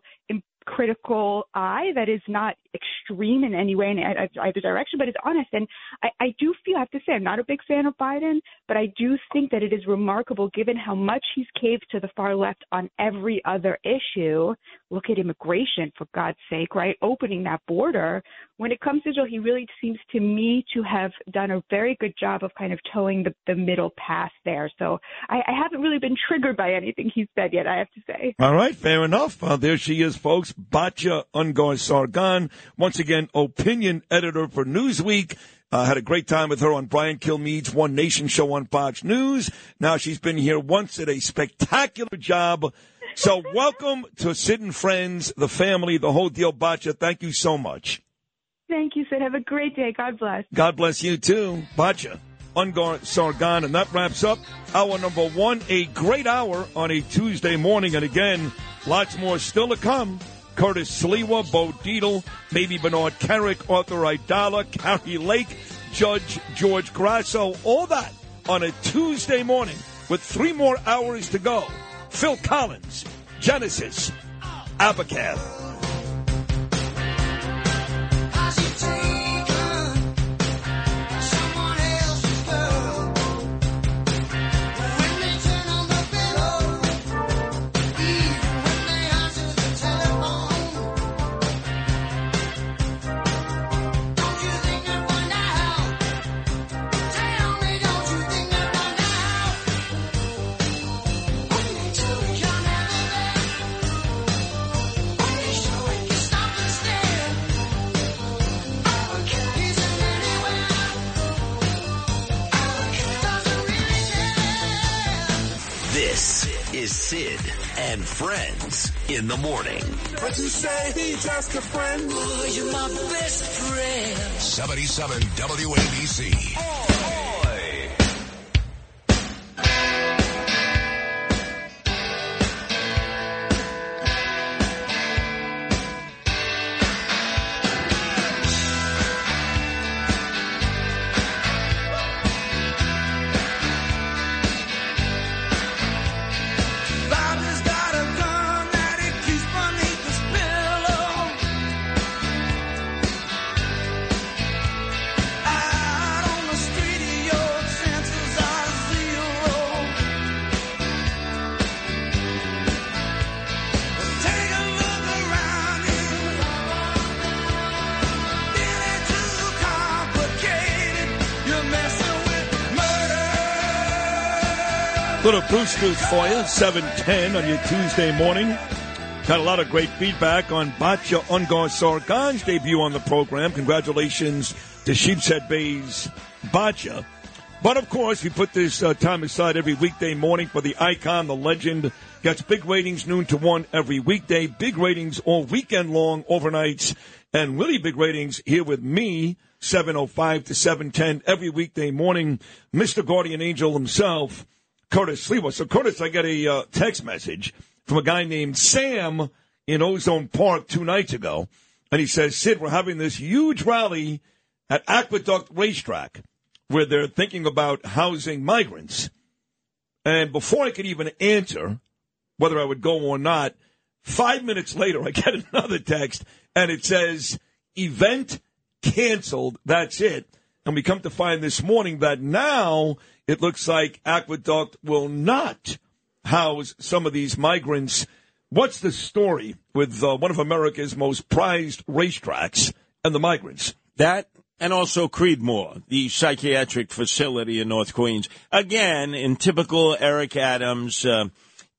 critical eye that is not extreme in any way in either direction, but it's honest. And I, I do feel, I have to say, I'm not a big fan of Biden, but I do think that it is remarkable given how much he's caved to the far left on every other issue. Look at immigration, for God's sake, right? Opening that border. When it comes to Israel, he really seems to me to have done a very good job of kind of toeing the, the middle path there. So I, I haven't really been triggered by anything he's said yet, I have to say. All right, fair enough. There she is, folks. Batya Ungar Sargon, once again, opinion editor for Newsweek. Uh, had a great time with her on Brian Kilmeade's One Nation show on Fox News. Now she's been here once, at a spectacular job. So *laughs* welcome to Sid and Friends, the family, the whole deal, Batya. Thank you so much. Thank you, Sid. Have a great day. God bless. God bless you too. Batya. Ungar Sargon. And that wraps up hour number one. A great hour on a Tuesday morning. And again, lots more still to come. Curtis Sliwa, Bo Dietl, maybe Bernard Kerik, Arthur Aidala, Kari Lake, Judge George Grasso, all that on a Tuesday morning with three more hours to go. Phil Collins, Genesis, Abacab. Sid and Friends in the morning. But you say he's just a friend. Ooh, you're my best friend. 77 WABC. Oh. Little Brewster's for you, 710 on your Tuesday morning. Got a lot of great feedback on Batya Ungar Sargon's debut on the program. Congratulations to Sheepshead Bay's Batya. But of course, we put this uh, time aside every weekday morning for the icon, the legend. Gets big ratings noon to one every weekday. Big ratings all weekend long, overnights, and really big ratings here with me, 705 to 710 every weekday morning. Mr. Guardian Angel himself. Curtis Sliwa. So, Curtis, I got a uh, text message from a guy named Sam in Ozone Park two nights ago. And he says, Sid, we're having this huge rally at Aqueduct Racetrack where they're thinking about housing migrants. And before I could even answer, whether I would go or not. Five minutes later, I get *laughs* another text, and it says, event canceled. That's it. And we come to find this morning that now it looks like Aqueduct will not house some of these migrants. What's the story with uh, one of America's most prized racetracks and the migrants? That and also Creedmoor, the psychiatric facility in North Queens. Again, in typical Eric Adams uh,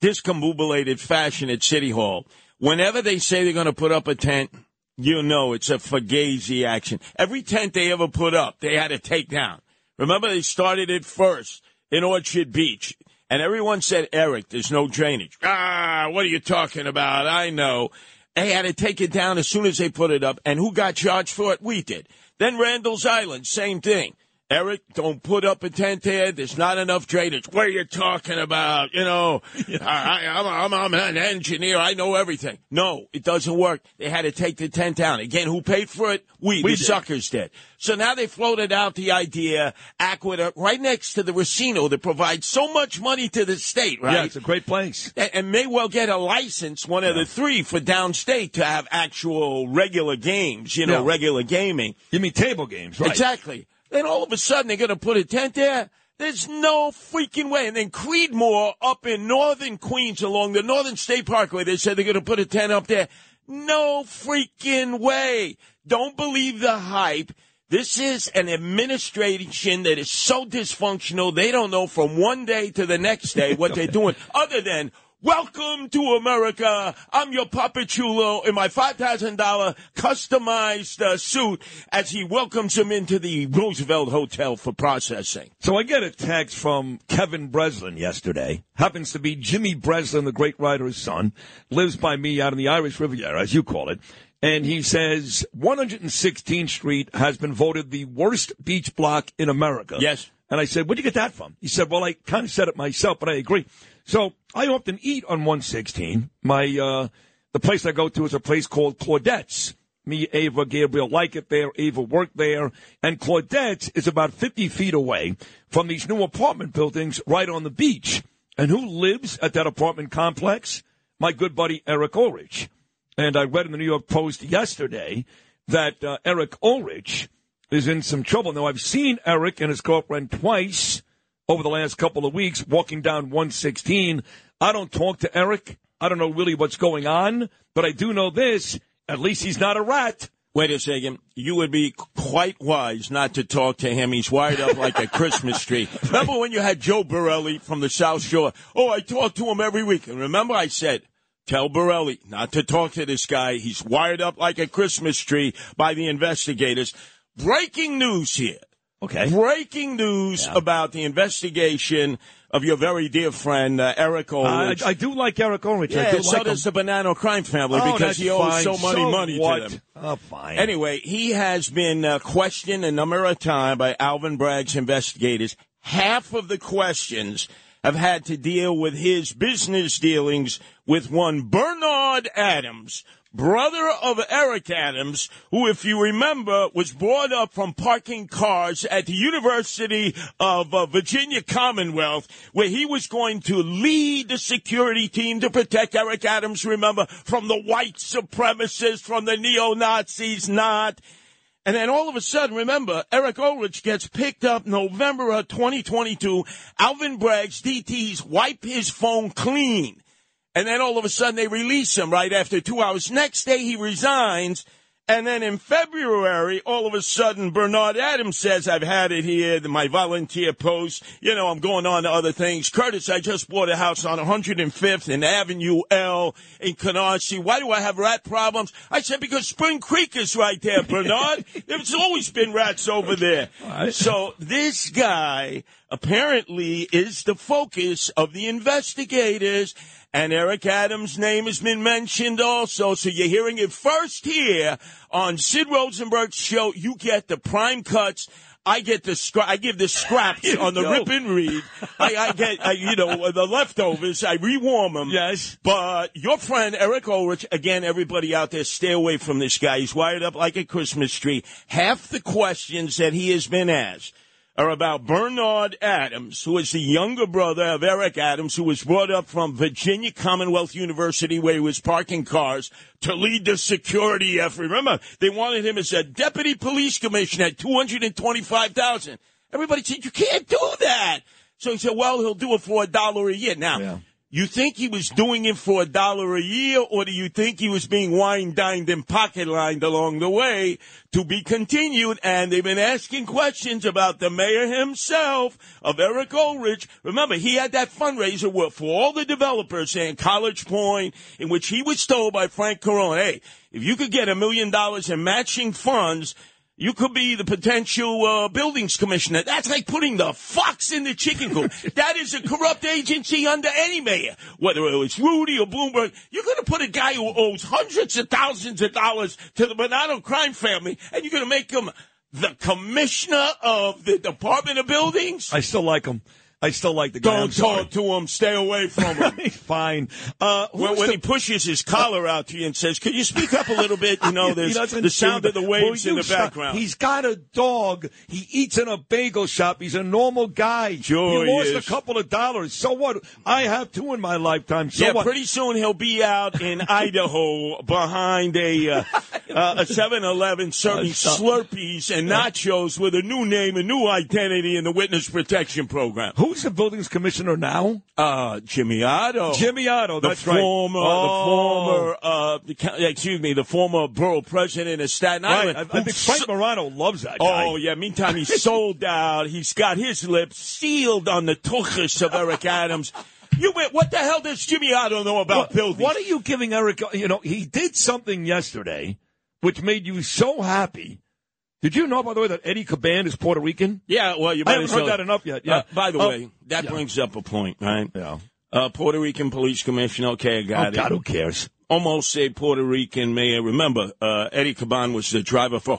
discombobulated fashion at City Hall, whenever they say they're going to put up a tent, you know it's a fugazi action. Every tent they ever put up, they had to take down. Remember, they started it first in Orchard Beach. And everyone said, Eric, there's no drainage. Ah, what are you talking about? I know. They had to take it down as soon as they put it up. And who got charged for it? We did. Then Randall's Island, same thing. Eric, don't put up a tent there. There's not enough drainage. What are you talking about? You know, *laughs* I, am I'm, I'm an engineer. I know everything. No, it doesn't work. They had to take the tent down. Again, who paid for it? We, We the did. suckers did. So now they floated out the idea, Aqueduct, right next to the Racino that provides so much money to the state, right? Yeah, it's a great place. and, and may well get a license, one of the three, for downstate to have actual regular games, you know, Yeah. regular gaming. You mean table games, right? Exactly. Then all of a sudden they're going to put a tent there. There's no freaking way. And then Creedmoor up in northern Queens along the Northern State Parkway, they said they're going to put a tent up there. No freaking way. Don't believe the hype. This is an administration that is so dysfunctional, they don't know from one day to the next day what they're doing, other than, Welcome to America. I'm your puppet chulo in my $5,000 customized uh, suit as he welcomes him into the Roosevelt Hotel for processing. So I get a text from Kevin Breslin yesterday. Happens to be Jimmy Breslin, the great writer's son, lives by me out in the Irish Riviera, as you call it. And he says 116th Street has been voted the worst beach block in America. Yes. And I said, where'd you get that from? He said, well, I kind of said it myself, but I agree. So I often eat on 116. My, uh, the place I go to is a place called Claudette's. Me, Ava, Gabriel like it there. Ava worked there. And Claudette's is about 50 feet away from these new apartment buildings right on the beach. And who lives at that apartment complex? My good buddy Eric Ulrich. And I read in the New York Post yesterday that uh, Eric Ulrich is in some trouble. Now, I've seen Eric and his girlfriend twice over the last couple of weeks walking down 116. I don't talk to Eric. I don't know really what's going on, but I do know this. At least he's not a rat. Wait a second. You would be quite wise not to talk to him. He's wired up like a Christmas tree. *laughs* Remember when you had Joe Borelli from the South Shore? Oh, I talk to him every week. And remember I said, tell Borelli not to talk to this guy. He's wired up like a Christmas tree by the investigators. Breaking news here. Okay. Breaking news about the investigation of your very dear friend, uh, Eric I, Ulrich. I do like Eric. I yeah, do so like does him. the Bonanno Crime family Oh, because he owes fine. so money So money what? to them. Oh, fine. Anyway, he has been uh, questioned a number of times by Alvin Bragg's investigators. Half of the questions have had to deal with his business dealings with one Bernard Adams, brother of Eric Adams, who, if you remember, was brought up from parking cars at the University of uh, Virginia Commonwealth, where he was going to lead the security team to protect Eric Adams, remember, from the white supremacists, from the neo-Nazis, not. And then all of a sudden, remember, Eric Ulrich gets picked up November of 2022. Alvin Bragg's DTs wipe his phone clean. And then all of a sudden they release him right after two hours. Next day he resigns. And then in February, all of a sudden, Bernard Adams says, I've had it here, my volunteer post. You know, I'm going on to other things. Curtis, I just bought a house on 105th and Avenue L in Canarsie. Why do I have rat problems? I said, because Spring Creek is right there, Bernard. *laughs* There's always been rats over there. So this guy apparently is the focus of the investigators. And Eric Adams' name has been mentioned also. So you're hearing it first here on Sid Rosenberg's show. You get the prime cuts. I get the scra- I give the scraps *laughs* on the go. rip and read. I, I get, I, you know, the leftovers. I rewarm them. Yes. But your friend Eric Ulrich, again, everybody out there, stay away from this guy. He's wired up like a Christmas tree. Half the questions that he has been asked are about Bernard Adams, who is the younger brother of Eric Adams, who was brought up from Virginia Commonwealth University, where he was parking cars to lead the security effort. Remember, they wanted him as a deputy police commissioner at two hundred and twenty-five thousand. Everybody said you can't do that. So he said, "Well, he'll do it for a dollar a year." Now. You think he was doing it for a dollar a year, or do you think he was being wine dined and pocket lined along the way to be continued? And they've been asking questions about the mayor himself of Eric Ulrich. Remember, he had that fundraiser for all the developers in College Point, in which he was told by Frank Corona, hey, if you could get a million dollars in matching funds, you could be the potential uh, buildings commissioner. That's like putting the fox in the chicken coop. *laughs* that is a corrupt agency under any mayor, whether it was Rudy or Bloomberg. You're going to put a guy who owes hundreds of thousands of dollars to the Bonanno crime family, and you're going to make him the commissioner of the Department of Buildings. I still like him. I still like the guy. Don't talk to him. Stay away from him. *laughs* Fine. Uh, when when the- he pushes his collar out to you and says, "Could you speak up a little bit?" You know, *laughs* He there's the sound of the waves in the stop? background. He's got a dog. He eats in a bagel shop. He's a normal guy. Sure he he lost is. a couple of dollars. So what? I have two in my lifetime. So yeah, what? pretty soon he'll be out in *laughs* Idaho behind a uh, uh, a 7-Eleven serving. Slurpees and nachos with a new name, a new identity in the witness protection program. Who's the buildings commissioner now? Uh, Jimmy Oddo. Jimmy Oddo. The That's right. former, Oh. the former, uh, excuse me, the former borough president of Staten Right. Island. I, I think Frank Morano loves that guy. Oh yeah. Meantime, he's sold *laughs* out. He's got his lips sealed on the tuchus of Eric *laughs* Adams. You went. What the hell does Jimmy Oddo know about what, buildings? what are you giving Eric? You know, he did something yesterday which made you so happy. Did you know, by the way, that Eddie Caban is Puerto Rican? Yeah, well, you I haven't heard that enough yet. Yeah. Uh, by the Oh, way, that yeah. brings up a point, right? Yeah. Uh, Puerto Rican police commissioner. Okay, I got Oh, it. God, who cares? Almost a Puerto Rican mayor. Remember, uh, Eddie Caban was the driver for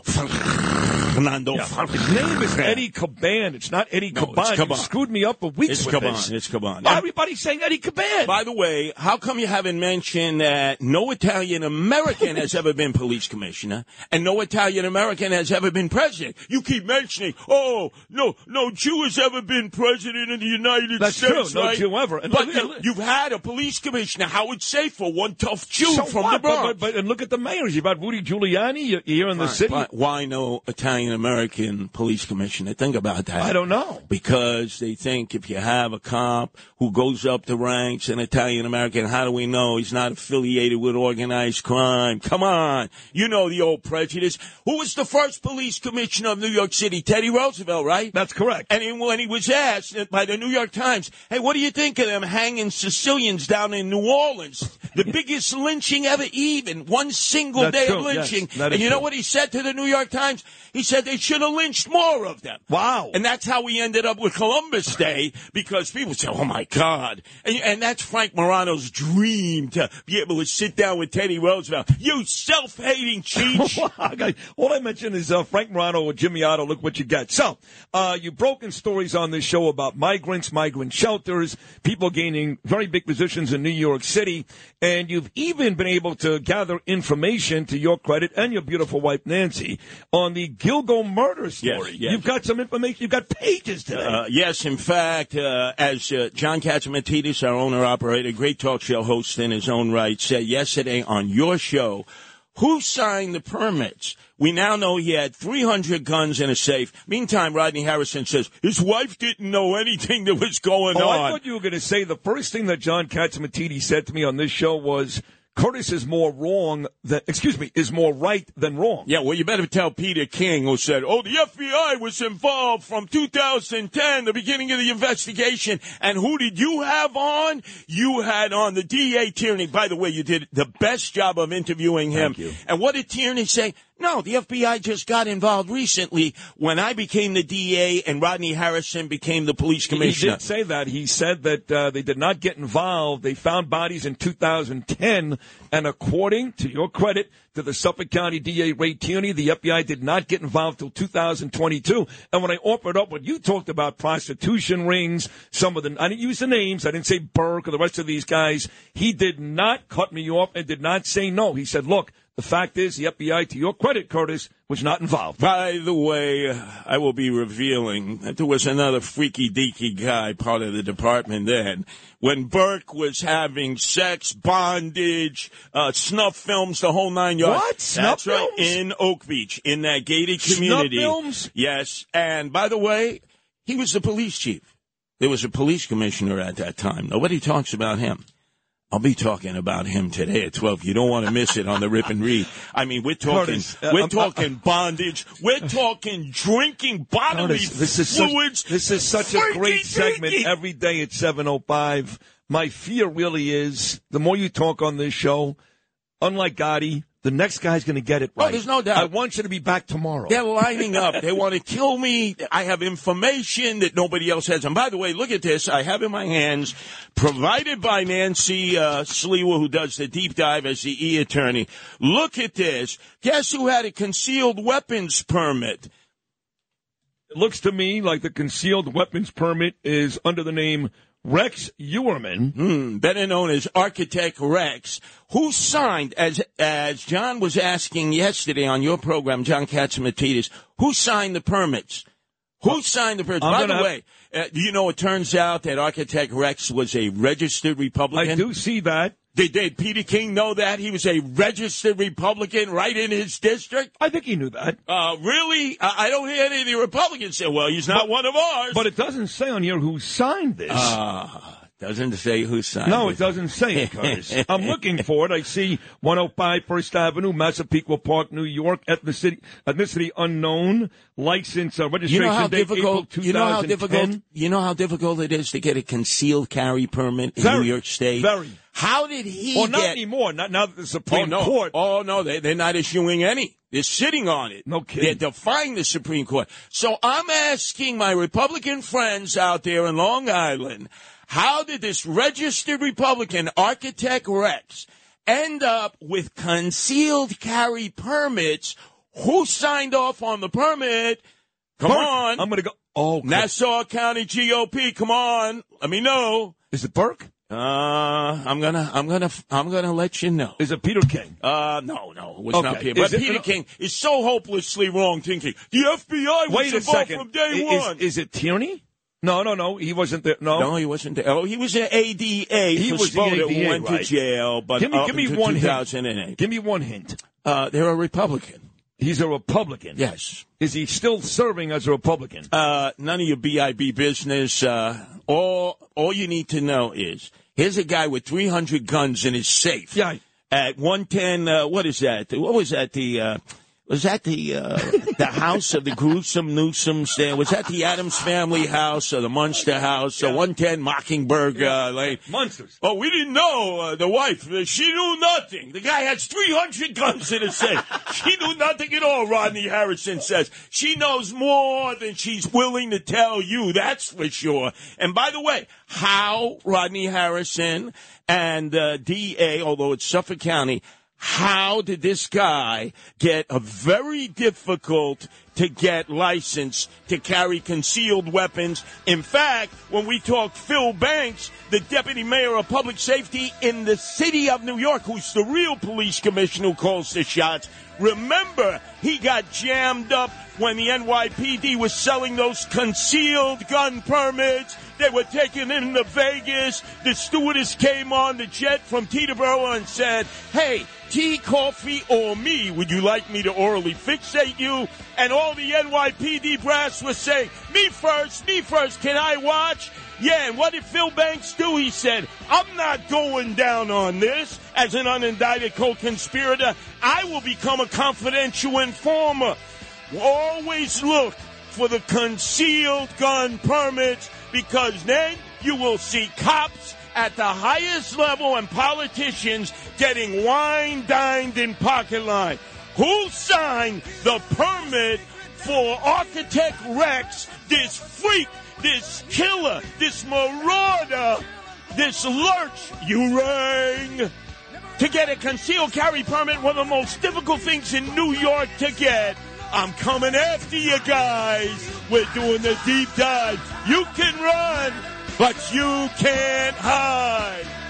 Fernando. His name is Eddie Caban. It's not Eddie No, it's Caban. You screwed me up for weeks It's with Caban. this. It's Caban. Why everybody's saying Eddie Caban? By the way, how come you haven't mentioned that no Italian American has ever been police commissioner and no Italian American has ever been president? You keep mentioning, oh, no, no Jew has ever been president of the United That's States. true. No? Jew ever. And but look- you, you've had a police commissioner, Howard Safir, one tough Jew So from what? the Bronx. But, but, but and look at the mayors. You've got Rudy Giuliani here in the city. Why no Italian American police commissioner? Think about that. I don't know. Because they think if you have a cop who goes up the ranks, an Italian American, how do we know he's not affiliated with organized crime? Come on. You know the old prejudice. Who was the first police commissioner of New York City? Teddy Roosevelt, right? That's correct. And he- when he was asked by the New York Times, hey, what do you think of them hanging Sicilians down in New Orleans? The *laughs* biggest lynching ever, even one single That's day true, of lynching. is and you know what he said to the New York Times? He said they should have lynched more of them. Wow. And that's how we ended up with Columbus Day because people say, oh my God. And, and that's Frank Morano's dream to be able to sit down with Teddy Roosevelt. You self-hating cheat. *laughs* All I mentioned is uh, Frank Morano or Jimmy Oddo. Look what you got. So, uh, you've broken stories on this show about migrants, migrant shelters, people gaining very big positions in New York City, and you've even been able to gather information to your credit and your beautiful wife Nancy on the Gilgo murder story. yes. You've got some information. You've got pages today. Uh, yes, in fact, uh, as uh, John Catsimatidis, our owner-operator, great talk show host in his own right, said yesterday on your show, who signed the permits? We now know he had 300 guns in a safe. Meantime, Rodney Harrison says his wife didn't know anything that was going Oh, on. I thought you were going to say the first thing that John Catsimatidis said to me on this show was Curtis is more wrong than, excuse me, is more right than wrong. Yeah, well, you better tell Peter King, who said, oh, the FBI was involved from 2010, the beginning of the investigation. And who did you have on? You had on the DA Tierney. By the way, you did the best job of interviewing him. And what did Tierney say? No, the FBI just got involved recently when I became the DA and Rodney Harrison became the police commissioner. He did say that. He said that uh, they did not get involved. They found bodies in 2010, and according to your credit to the Suffolk County DA Ray Tierney, the FBI did not get involved till 2022. And when I offered up what you talked about, prostitution rings, some of the I didn't use the names. I didn't say Burke or the rest of these guys. He did not cut me off and did not say no. He said, "Look." The fact is, the FBI, to your credit, Curtis, was not involved. By the way, I will be revealing that there was another freaky deaky guy part of the department then. When Burke was having sex, bondage, uh, snuff films, the whole nine yards. What? Snuff That's Snuff right, in Oak Beach, in that gated community. Snuff films? Yes. And by the way, he was the police chief. There was a police commissioner at that time. Nobody talks about him. I'll be talking about him today at 12. You don't want to miss it on the Rip and Read. I mean, we're talking, Curtis, uh, we're I'm- talking bondage. We're talking drinking bodily Curtis, this is such, fluids. this is such a great segment every day at 7.05. My fear really is the more you talk on this show, unlike Gotti, the next guy's going to get it Oh, right. there's no doubt. I want you to be back tomorrow. They're lining up. They want to kill me. I have information that nobody else has. And by the way, look at this. I have in my hands, provided by Nancy uh, Sliwa, who does the deep dive as the E attorney. Look at this. Guess who had a concealed weapons permit? It looks to me like the concealed weapons permit is under the name Rex Heuermann. Hmm, better known as Architect Rex, who signed, as as John was asking yesterday on your program, John Catsimatidis, who signed the permits? Who signed the permits? I'm By the have- way, uh, you know, it turns out that Architect Rex was a registered Republican. I do see that. Did, did Peter King know that he was a registered Republican right in his district? I think he knew that. Uh, really? I, I don't hear any of the Republicans say, "Well, he's not But- one of ours." But it doesn't say on here who signed this. Ah, doesn't say who signed. no, it. it doesn't say it, Curtis. *laughs* I'm looking for it. I see 105 First Avenue, Massapequa Park, New York, ethnicity, ethnicity unknown, license, uh, You registration know how date, April difficult. You know how difficult. You know how difficult it is to get a concealed carry permit in Very, New York State. very. How did he Well, not get? anymore. Not now that the Oh Supreme no! Court. Oh no! They they're not issuing any. They're sitting on it. No kidding. They're defying the Supreme Court. So I'm asking my Republican friends out there in Long Island, how did this registered Republican architect Rex end up with concealed carry permits? Who signed off on the permit? Come on. I'm going to go. Oh. Nassau County GOP, come on. Let me know. is it Burke? Uh, I'm gonna, I'm gonna, I'm gonna let you know. Is it Peter King? Uh, no, no, it was Okay. not Peter. Is But it- Peter King is so hopelessly wrong, thinking the FBI was involved from day is, one. Is it Tierney? No, no, no. He wasn't there. No. no, he wasn't there. Oh, he was an ADA. He was the ADA, went right. to jail, but Give me- give me one hint. 2008. Give me one hint. Uh, they're a Republican. He's a Republican. Yes. Is he still serving as a Republican? Uh, none of your BIB business. Uh, all, all you need to know is here's a guy with 300 guns in his safe. Yeah. At 110, uh, what is that? What was that? The, uh, was that the, uh, the house of the gruesome Newsoms there? Was that the Addams family house or the Munster house or 110 Mockingbird, uh, lane? Monsters. Oh, we didn't know. Uh, the wife, she knew nothing. The guy has 300 guns in his safe. she knew nothing at all, Rodney Harrison says. She knows more than she's willing to tell you, that's for sure. And by the way, how Rodney Harrison and uh, DA, although it's Suffolk County, how did this guy get a very difficult to get license to carry concealed weapons? In fact, when we talk Phil Banks, the deputy mayor of public safety in the city of New York, who's the real police commissioner who calls the shots, remember he got jammed up when the NYPD was selling those concealed gun permits. They were taking him to Vegas. The stewardess came on the jet from Teterboro and said, Hey, tea, coffee, or me? Would you like me to orally fixate you? And all the NYPD brass was saying, Me first, me first, can I watch? Yeah, and what did Phil Banks do? He said, I'm not going down on this as an unindicted co-conspirator. I will become a confidential informer. Always look for the concealed gun permits because then you will see cops at the highest level and politicians getting wine dined in pocket line. Who signed the permit for Architect Rex, this freak, this killer, this marauder, this lurch you rang? To get a concealed carry permit, one of the most difficult things in New York to get. I'm coming after you guys. We're doing the deep dive. You can run, but you can't hide.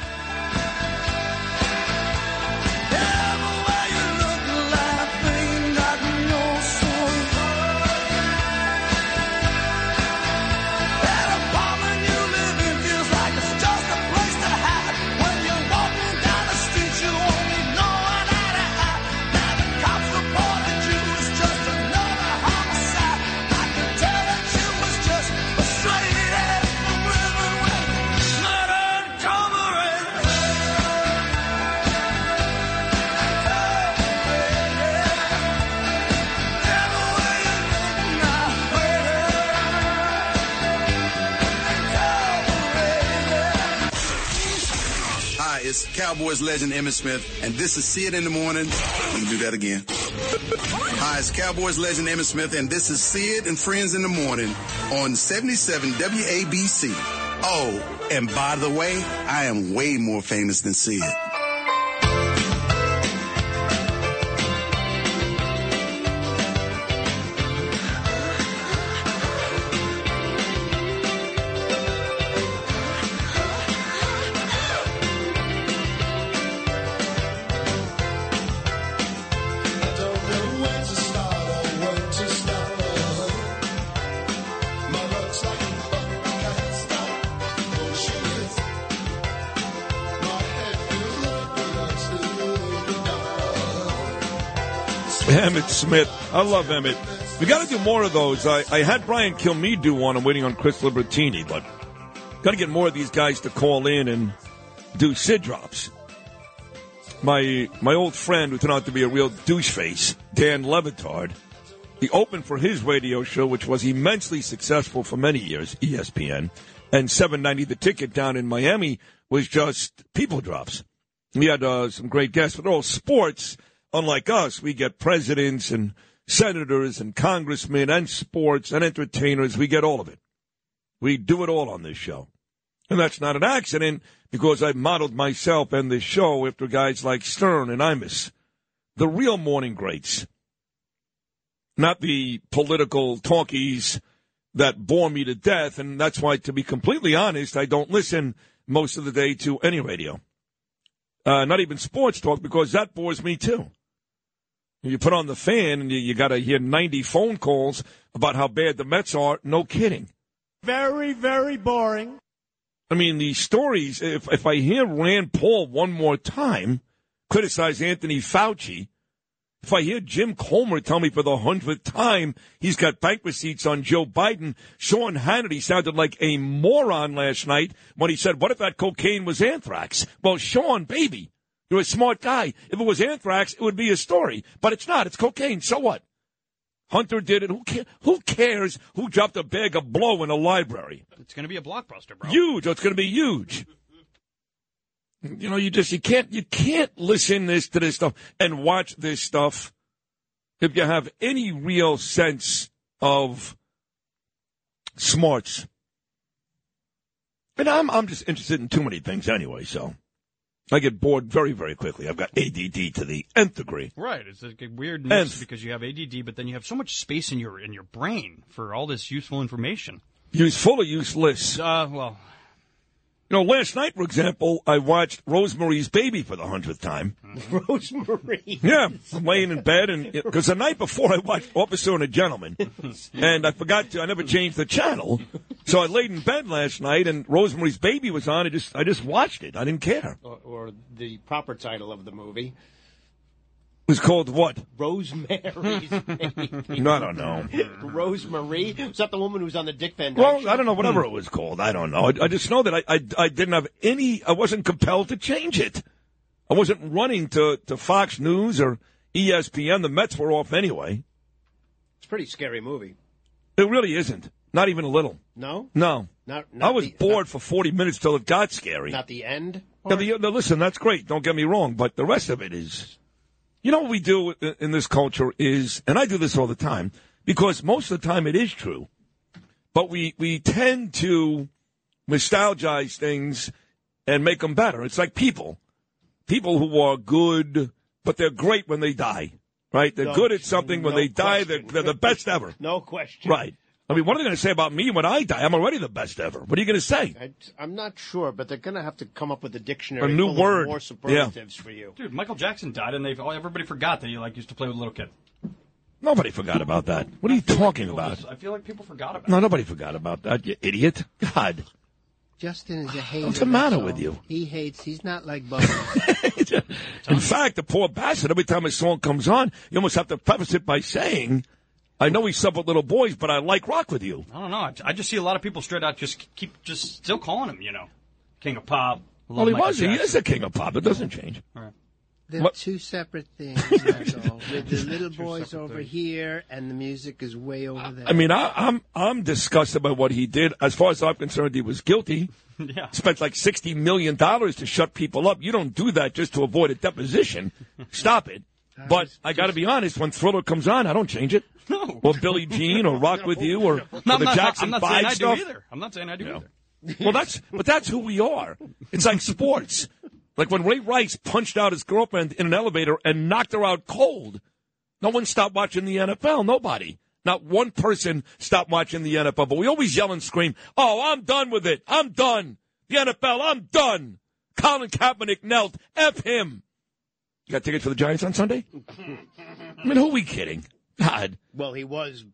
Cowboys legend Emmitt Smith, and this is See It in the Morning. Let me do that again. Hi, it's Cowboys legend Emmitt Smith, and this is See It and Friends in the Morning on 77 WABC. Oh, and by the way, I am way more famous than See It. Smith. I love Emmitt. We got to do more of those. I, I had Brian Kilmeade do one. I'm waiting on Chris Libertini, but got to get more of these guys to call in and do Sid drops. My my old friend who turned out to be a real douche face, Dan Le Batard, he opened for his radio show, which was immensely successful for many years, ESPN, and 790 The Ticket down in Miami was just people drops. We had uh, some great guests, but all sports. Unlike us, we get presidents and senators and congressmen and sports and entertainers. We get all of it. We do it all on this show. And that's not an accident because I've modeled myself and this show after guys like Stern and Imus, the real morning greats, not the political talkies that bore me to death. And that's why, to be completely honest, I don't listen most of the day to any radio. Uh, not even sports talk because that bores me too. You put on the fan and you, you got to hear 90 phone calls about how bad the Mets are. No kidding. Very, very boring. I mean, these stories, if, if I hear Rand Paul one more time criticize Anthony Fauci, if I hear Jim Comer tell me for the hundredth time he's got bank receipts on Joe Biden, Sean Hannity sounded like a moron last night when he said, What if that cocaine was anthrax? Well, Sean, baby, you're a smart guy. If it was anthrax, it would be a story. But it's not. It's cocaine. So what? Hunter did it. Who, ca- who cares who dropped a bag of blow in a library? It's going to be a blockbuster, bro. Huge. It's going to be huge. You know, you just you can't you can't listen this to this stuff and watch this stuff if you have any real sense of smarts. And I'm I'm just interested in too many things anyway, so I get bored very very quickly. I've got ADD to the nth degree. Right. It's like a weird mix because you have ADD, but then you have so much space in your in your brain for all this useful information. Useful or useless? Uh, well, You know, last night, for example, I watched Rosemary's Baby for the hundredth time. *laughs* Rosemary. Yeah, I'm laying in bed, and because the night before I watched Officer and a Gentleman, and I forgot to, I never changed the channel, so I laid in bed last night, and Rosemary's Baby was on. I just, I just watched it. I didn't care. Or, or the proper title of the movie, was called what? Rosemary's *laughs* Baby. No, I don't know. Rosemary? Was that the woman who was on the Dick Van Dyke Well, show? I don't know, whatever hmm. it was called. I don't know. I, I just know that I, I, I didn't have any, I wasn't compelled to change it. I wasn't running to, to Fox News or ESPN. The Mets were off anyway. It's a pretty scary movie. It really isn't. Not even a little. No? No. Not, I was the, bored for 40 minutes till it got scary. Not the end? Now, the, now, listen, that's great. Don't get me wrong, but the rest of it is. You know what we do in- this culture is, and I do this all the time, because most of the time it is true, but we, we tend to nostalgize things and make them better. It's like people. People who are good, but they're great when they die, right? They're No- good at something. When no they die, they're, they're the best ever. *laughs* No question. Right. I mean, what are they going to say about me when I die? I'm already the best ever. What are you going to say? I, I'm not sure, but they're going to have to come up with a dictionary A new full of word. more Yeah. superlatives for you. dude, Michael Jackson died, and they all oh, everybody forgot that he like used to play with a little kid. Nobody forgot about that. What are you talking about? I feel like people forgot about. That. No, nobody forgot about that, you idiot. God. Justin is a hater. What's the matter with you? He hates. He's not like Bubba. *laughs* In fact, the poor bastard, every time a song comes on, you almost have to preface it by saying, I know we sub with little boys, but I like rock with you. I don't know. I, I just see a lot of people straight out just keep just still calling him, you know, King of Pop. Well, he Love was. Michael He is a king of pop. It doesn't change. Right. They're What- two separate things. *laughs* That's all. With the little boys over here, and the music is way over there. I mean, I, I'm I'm disgusted by what he did. As far as I'm concerned, he was guilty. *laughs* Yeah. Spent like sixty million dollars to shut people up. You don't do that just to avoid a deposition. *laughs* Stop it. But I got to be honest. When Thriller comes on, I don't change it. *laughs* No. Or Billie Jean, or Rock with You, or, *laughs* No, or the not, Jackson I'm not Five saying I stuff. do either. I'm not saying I do either. *laughs* Well, that's but that's who we are. It's like sports. Like when Ray Rice punched out his girlfriend in an elevator and knocked her out cold. No one stopped watching the NFL. Nobody. Not one person stopped watching the NFL. But we always yell and scream, "Oh, I'm done with it. I'm done. The NFL. I'm done." Colin Kaepernick knelt. F him. You got tickets for the Giants on Sunday? I mean, who are we kidding? God. well, he was,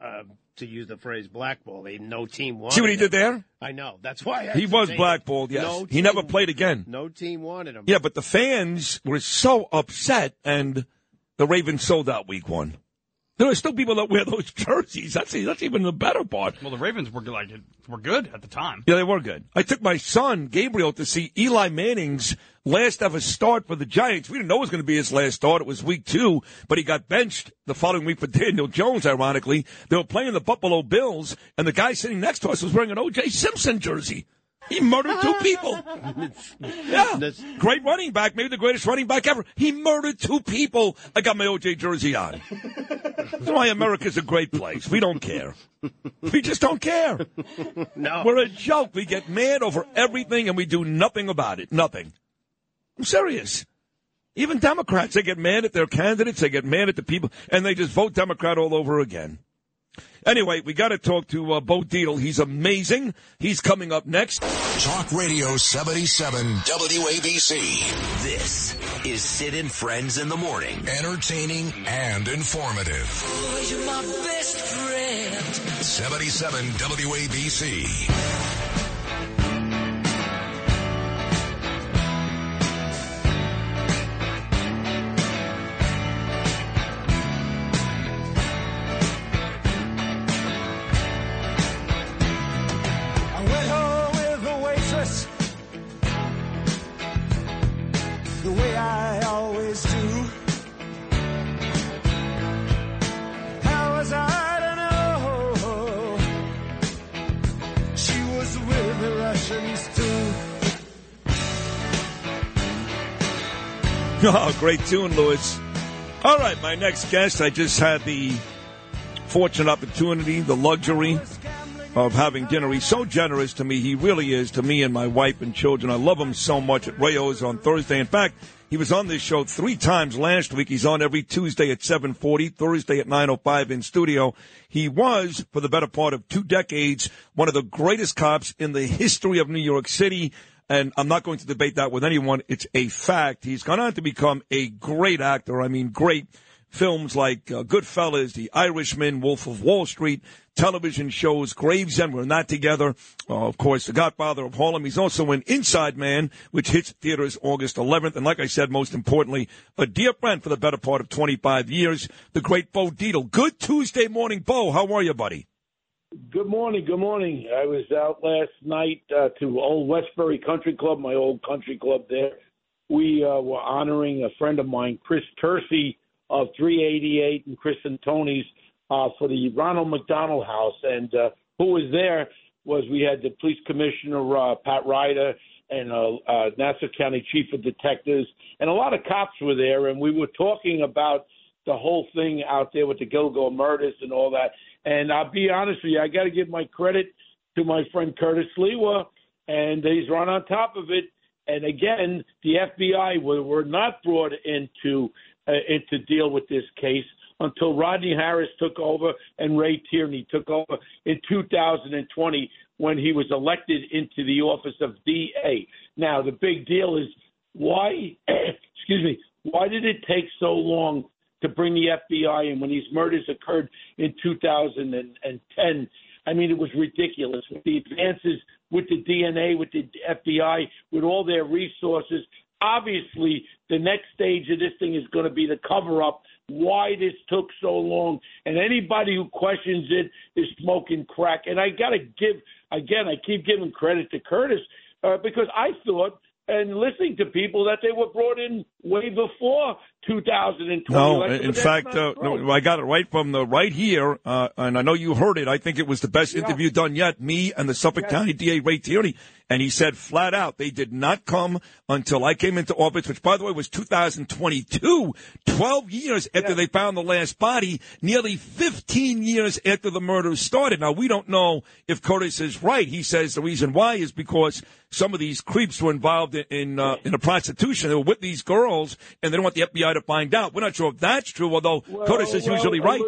uh, to use the phrase blackball. He, no team wanted him. See what he him. did there? I know. That's why I He was blackballed, yes. No he never played again. No team wanted him. Yeah, but the fans were so upset, and the Ravens sold out week one. There are still people that wear those *laughs* jerseys. That's that's even the better part. Well, the Ravens were like were good at the time. Yeah, they were good. I took my son Gabriel to see Eli Manning's last ever start for the Giants. We didn't know it was going to be his last start. It was week two, but he got benched the following week for Daniel Jones. Ironically, they were playing the Buffalo Bills, and the guy sitting next to us was wearing an O.J. Simpson jersey. He murdered two people. *laughs* Yeah, great running back, maybe the greatest running back ever. He murdered two people. I got my OJ jersey on. That's why America's a great place. We don't care. We just don't care. No. We're a joke. We get mad over everything and we do nothing about it. Nothing. I'm serious. Even Democrats, they get mad at their candidates, they get mad at the people, and they just vote Democrat all over again. Anyway, we got to talk to uh, Bo Dietl. He's amazing. He's coming up next. Talk Radio 77 WABC. This is Sid and Friends in the Morning. Entertaining and informative. Oh, you're my best friend. 77 WABC. I always do. How was I to know she was with the Russians too? *laughs* Oh, great tune, Lewis. All right, my next guest, I just had the fortunate opportunity, the luxury of having dinner. He's so generous to me. He really is to me and my wife and children. I love him so much at Rao's on Thursday. In fact, he was on this show three times last week. He's on every Tuesday at 740, Thursday at 905 in studio. He was, for the better part of two decades, one of the greatest cops in the history of New York City. And I'm not going to debate that with anyone. It's a fact. He's gone on to become a great actor. I mean, great films like uh, Goodfellas, The Irishman, Wolf of Wall Street, television shows, Gravesend, we're not together. Uh, of course, The Godfather of Harlem. He's also in Inside Man, which hits theaters August 11th. And like I said, most importantly, a dear friend for the better part of 25 years, the great Bo Dietl. Good Tuesday morning, Bo. How are you, buddy? Good morning. Good morning. I was out last night uh, to Old Westbury Country Club, my old country club there. We uh, were honoring a friend of mine, Chris Kersey of 388 and Chris and Tony's uh, for the Ronald McDonald House. And uh, who was there was we had the police commissioner, uh, Pat Ryder, and uh, uh, Nassau County Chief of Detectives, and a lot of cops were there. And we were talking about the whole thing out there with the Gilgo murders and all that. And I'll be honest with you, I got to give my credit to my friend Curtis Sliwa, and he's run on top of it. And again, the FBI were, were not brought into uh, into deal with this case until Rodney Harris took over and Ray Tierney took over in 2020 when he was elected into the office of DA. Now, the big deal is why, *clears throat* excuse me, why did it take so long to bring the FBI in when these murders occurred in 2010? I mean, it was ridiculous. With the advances with the DNA, with the FBI, with all their resources, obviously the next stage of this thing is going to be the cover up why this took so long. And anybody who questions it is smoking crack. And i got to give again i keep giving credit to curtis uh, because i thought and listening to people that they were brought in way before 2020. No, election, in fact, uh, no, I got it right from the right here, uh, and I know you heard it. I think it was the best interview done yet. Me and the Suffolk County DA Ray Tierney, and he said flat out they did not come until I came into office, which by the way was 2022, 12 years after they found the last body, nearly 15 years after the murders started. Now we don't know if Curtis is right. He says the reason why is because some of these creeps were involved in in, uh, in a prostitution. They were with these girls, and they don't want the FBI to find out. We're not sure if that's true, although Well, Curtis is well, usually right.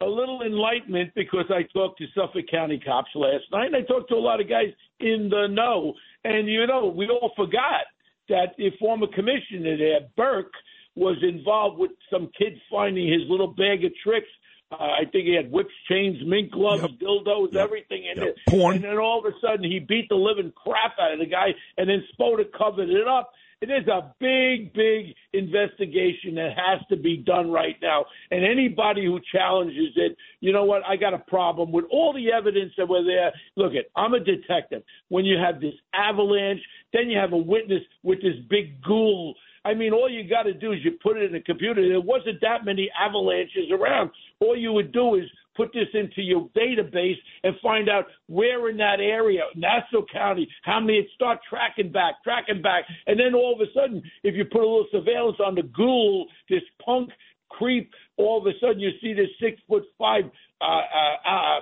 A little enlightenment because I talked to Suffolk County cops last night, and I talked to a lot of guys in the know. And you know, we all forgot that the former commissioner there, Burke, was involved with some kid finding his little bag of tricks. Uh, I think he had whips, chains, mink gloves, dildos, everything in it. Porn. And then all of a sudden, he beat the living crap out of the guy, and then Spota covered it up. It is a big, big investigation that has to be done right now. And anybody who challenges it, you know what? I got a problem with all the evidence that were there. Look, it. I'm a detective. When you have this avalanche, then you have a witness with this big ghoul. I mean, all you got to do is you put it in a computer. There wasn't that many avalanches around. All you would do is put this into your database and find out where in that area, Nassau County, how many, start tracking back, tracking back. And then all of a sudden, if you put a little surveillance on the ghoul, this punk creep, all of a sudden you see this six foot five uh, uh, uh,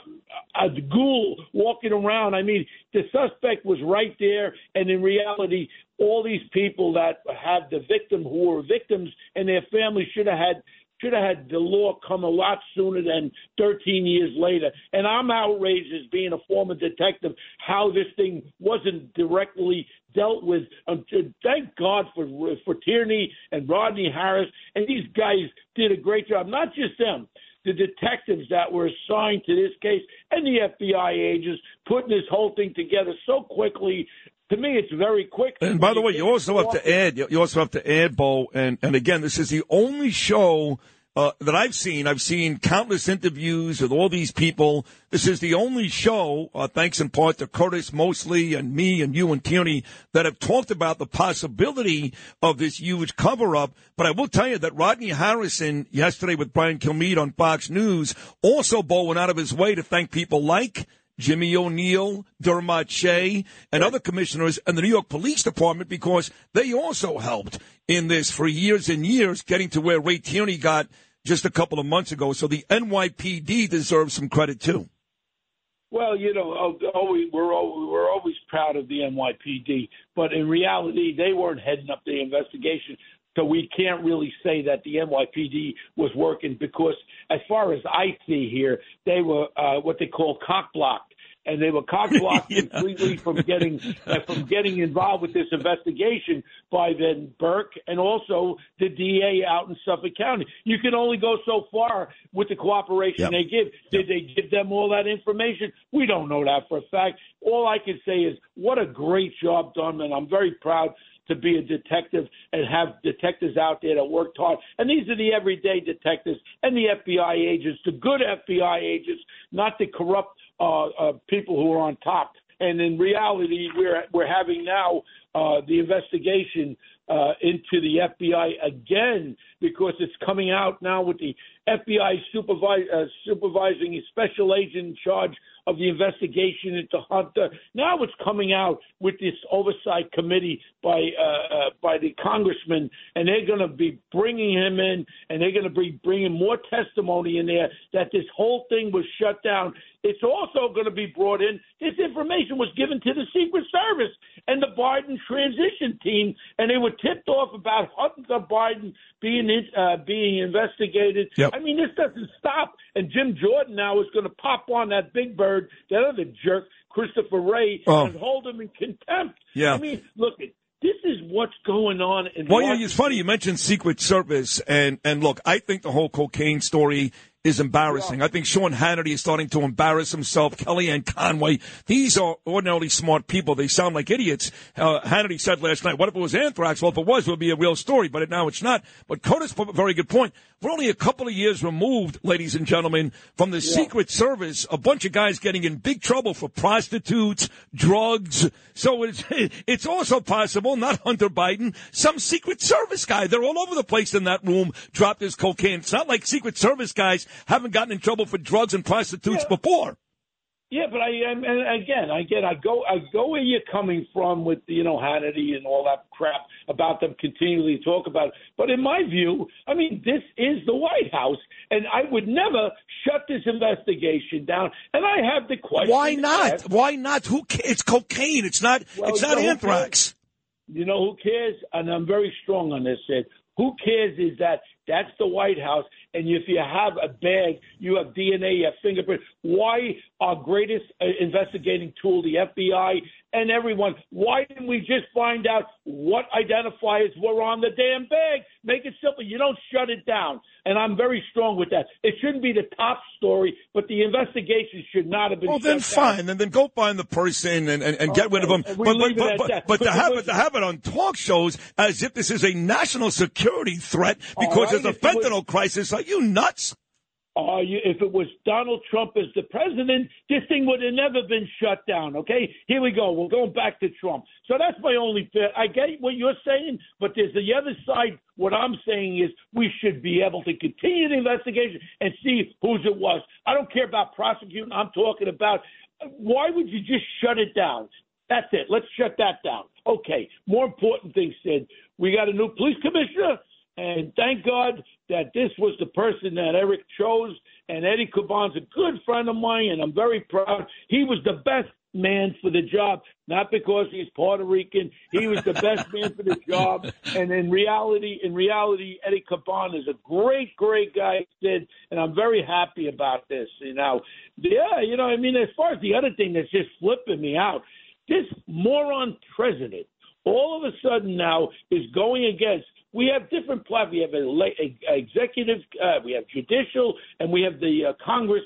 uh, ghoul walking around. I mean, the suspect was right there, and in reality, all these people that have the victim who were victims and their families should have had should have had the law come a lot sooner than 13 years later. And I'm outraged as being a former detective how this thing wasn't directly dealt with. Um, thank God for for Tierney and Rodney Harris, and these guys did a great job. Not just them. The detectives that were assigned to this case and the FBI agents putting this whole thing together so quickly. To me, it's very quick. And by the way, you also have to add, you also have to add, Bo, and, and again, this is the only show uh, that I've seen. I've seen countless interviews with all these people. This is the only show, uh, thanks in part to Curtis Mosley and me and you and Tierney, that have talked about the possibility of this huge cover up. But I will tell you that Rodney Harrison yesterday with Brian Kilmeade on Fox News also, Bo, went out of his way to thank people like Jimmy O'Neill, Dermot and other commissioners and the New York Police Department because they also helped in this for years and years, getting to where Ray Tierney got just a couple of months ago. So the NYPD deserves some credit too. Well, you know, always, we're always, we're always proud of the NYPD, but in reality, they weren't heading up the investigation. So we can't really say that the NYPD was working because, as far as I see here, they were uh, what they call cock blocked, and they were cock blocked *laughs* Yeah. completely from getting uh, from getting involved with this investigation by then Burke and also the DA out in Suffolk County. You can only go so far with the cooperation Yep. they give. Did they give them all that information? We don't know that for a fact. All I can say is what a great job done, and I'm very proud to be a detective and have detectives out there that worked hard. And these are the everyday detectives and the FBI agents, the good FBI agents, not the corrupt uh, uh, people who are on top. And in reality, we're we're having now uh, the investigation uh, into the FBI again because it's coming out now with the FBI supervise, uh, supervising special agent in charge of the investigation into Hunter. Now it's coming out with this oversight committee by uh, uh, by the congressman, and they're going to be bringing him in, and they're going to be bringing more testimony in there that this whole thing was shut down. It's also going to be brought in. This information was given to the Secret Service and the Biden transition team, and they were tipped off about Hunter Biden being in, uh, being investigated. Yep. I mean, this doesn't stop. And Jim Jordan now is going to pop on that big bird, that other jerk, Christopher Wray, Oh. and hold him in contempt. Yeah. I mean, look, this is what's going on in Well, yeah, it's funny you mentioned Secret Service, and and look, I think the whole cocaine story is embarrassing. I think Sean Hannity is starting to embarrass himself. Kellyanne Conway. These are ordinarily smart people. They sound like idiots. Uh, Hannity said last night, what if it was anthrax? Well, if it was, it would be a real story, but now it's not. But Curtis put a very good point. We're only a couple of years removed, ladies and gentlemen, from the Secret Service, a bunch of guys getting in big trouble for prostitutes, drugs. So it's, *laughs* it's also possible, not Hunter Biden, some Secret Service guy. They're all over the place in that room, dropped his cocaine. It's not like Secret Service guys haven't gotten in trouble for drugs and prostitutes Yeah. before. Yeah, but I and again, get I go, I go where you're coming from with you know Hannity and all that crap about them continually talk about. It. But in my view, I mean, this is the White House, and I would never shut this investigation down. And I have the question: Why not? asked- Why not? Who? ca- It's cocaine. It's not. Well, it's you not know anthrax. You know who cares? And I'm very strong on this, Sid. Who cares is that that's the White House, and if you have a bag, you have DNA, you have fingerprints. Why our greatest uh, investigating tool, the FBI, and everyone, why didn't we just find out what identifiers were on the damn bag? Make it simple. You don't shut it down. And I'm very strong with that. It shouldn't be the top story, but the investigation should not have been Well, then fine. Then, then go find the person and, and, and get rid of them. But, but, but, but, but to have it, to have it on talk shows as if this is a national security threat because right, there's a if it was- fentanyl crisis. Are you nuts? Are you, if it was Donald Trump as the president, this thing would have never been shut down. Okay, here we go. We're going back to Trump. So that's my only. I get what you're saying, but there's the other side. What I'm saying is we should be able to continue the investigation and see whose it was. I don't care about prosecuting. I'm talking about why would you just shut it down? That's it. Let's shut that down. Okay. More important thing, Sid. We got a new police commissioner. And thank God that this was the person that Eric chose. And Eddie Caban's a good friend of mine, and I'm very proud. He was the best man for the job, not because he's Puerto Rican. He was the best man for the job. *laughs* And in reality, in reality, Eddie Caban is a great, great guy, Sid, and I'm very happy about this. You know, yeah, you know, I mean, as far as the other thing that's just flipping me out, this moron president all of a sudden now is going against. We have different platforms. We have a, executive, uh, we have judicial, and we have the uh, Congress.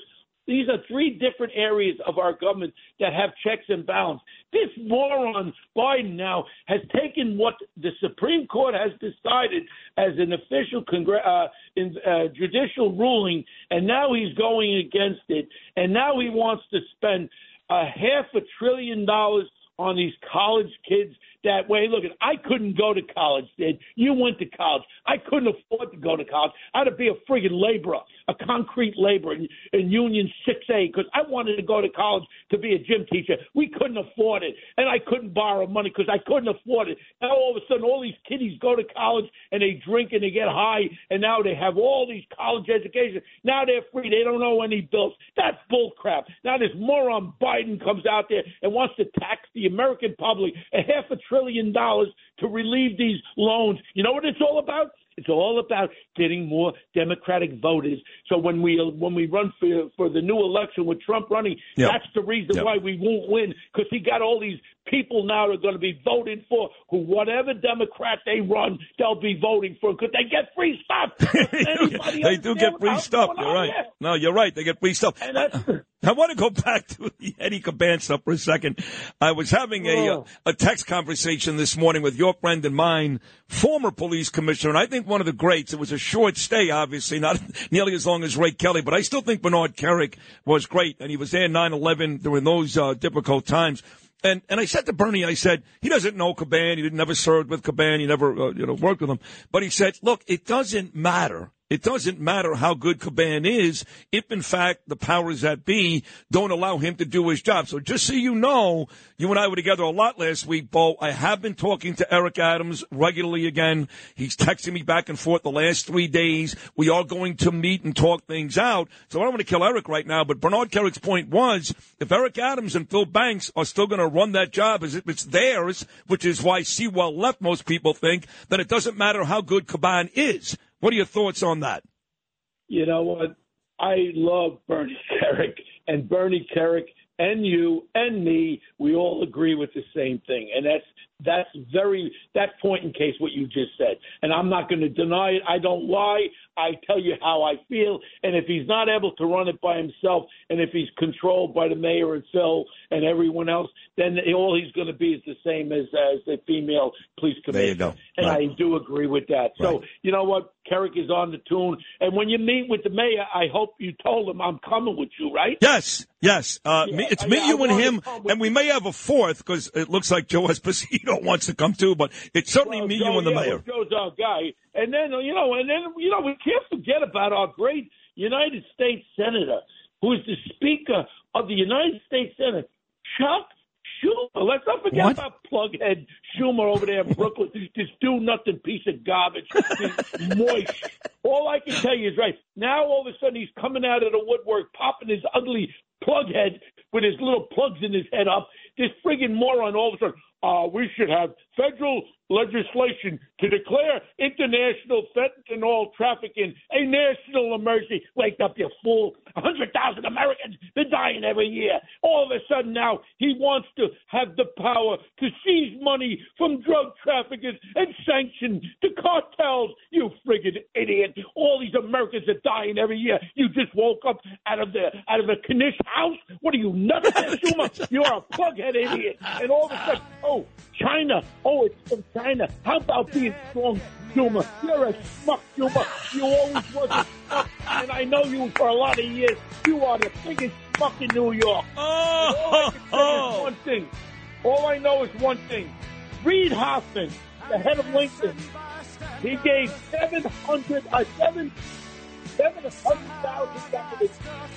These are three different areas of our government that have checks and balance. This moron Biden now has taken what the Supreme Court has decided as an official congre- uh, in, uh, judicial ruling, and now he's going against it. And now he wants to spend a half a trillion dollars on these college kids that way. Look, I couldn't go to college, Did You went to college. I couldn't afford to go to college. I had to be a friggin' laborer, a concrete laborer in, in Union 6A because I wanted to go to college to be a gym teacher. We couldn't afford it. And I couldn't borrow money because I couldn't afford it. Now all of a sudden, all these kiddies go to college and they drink and they get high, and now they have all these college education. Now they're free. They don't owe any bills. That's bull crap. Now this moron Biden comes out there and wants to tax the American public a half a trillion dollars to relieve these loans. You know what it's all about? It's all about getting more Democratic voters. So when we when we run for for the new election with Trump running, Yep. that's the reason Yep. why we won't win because he got all these people now are going to be voting for who whatever Democrat they run, they'll be voting for because they get free stuff. *laughs* *laughs* They do get free stuff. You're right. here? No, you're right. They get free stuff. *laughs* I want to go back to the Eddie Caban stuff for a second. I was having a, Oh. a text conversation this morning with your friend and mine, former police commissioner, and I think one of the greats. It was a short stay, obviously, not nearly as long as Ray Kelly, but I still think Bernard Kerik was great, and he was there 9/11 during those uh, difficult times. And and I said to Bernie, I said he doesn't know Caban. He didn't never served with Caban. He never uh, you know worked with him. But he said, look, it doesn't matter. It doesn't matter how good Caban is if, in fact, the powers that be don't allow him to do his job. So just so you know, you and I were together a lot last week, Bo. I have been talking to Eric Adams regularly again. He's texting me back and forth the last three days. We are going to meet and talk things out. So I don't want to kill Eric right now, but Bernard Kerik's point was if Eric Adams and Phil Banks are still going to run that job as if it's theirs, which is why Sewell left, most people think, then it doesn't matter how good Caban is. What are your thoughts on that? You know what? I love Bernie *laughs* Kerik, and Bernie Kerik and you and me, we all agree with the same thing, and that's That's very that point in case what you just said, and I'm not going to deny it. I don't lie. I tell you how I feel, and if he's not able to run it by himself, and if he's controlled by the mayor and Phil and everyone else, then all he's going to be is the same as as the female police commissioner. There you go. And Right. I do agree with that. So you know what, Kerik is on the tune, and when you meet with the mayor, I hope you told him I'm coming with you, right? Yes, yes. Uh, me, it's me, I- I you, and him, to come with and we may have a fourth because it looks like Joe Esposito *laughs* wants to come too. But it's certainly Well, me, Joe, you, and the yeah, mayor. Joe's our guy, and then you know, and then you know, we can't forget about our great United States Senator, who is the Speaker of the United States Senate, Chuck Schumer. Let's not forget What? about plughead Schumer over there in Brooklyn. *laughs* this do nothing piece of garbage, this moist. All I can tell you is right now, all of a sudden, he's coming out of the woodwork, popping his ugly plug head with his little plugs in his head up. This friggin' moron all of a sudden, uh, we should have federal legislation to declare international fentanyl trafficking a national emergency. Wake up, you fool. A 100,000 Americans are dying every year. All of a sudden now he wants to have the power to seize money from drug traffickers and sanction the cartels. You friggin' idiot. All these Americans are dying every year. You just woke up out of the out of a Knish house? What are you, nuts, Schumer? You're a plughead idiot. And all of a sudden, oh, China. Oh, it's from China. How about being strong, Schumer? You're a schmuck, Schumer. You always was a schmuck. And I know you for a lot of years. You are the biggest schmuck in New York. Oh, all I can say is one thing. All I know is one thing. Reid Hoffman, the head of LinkedIn, he gave 700, uh, seven, $700,000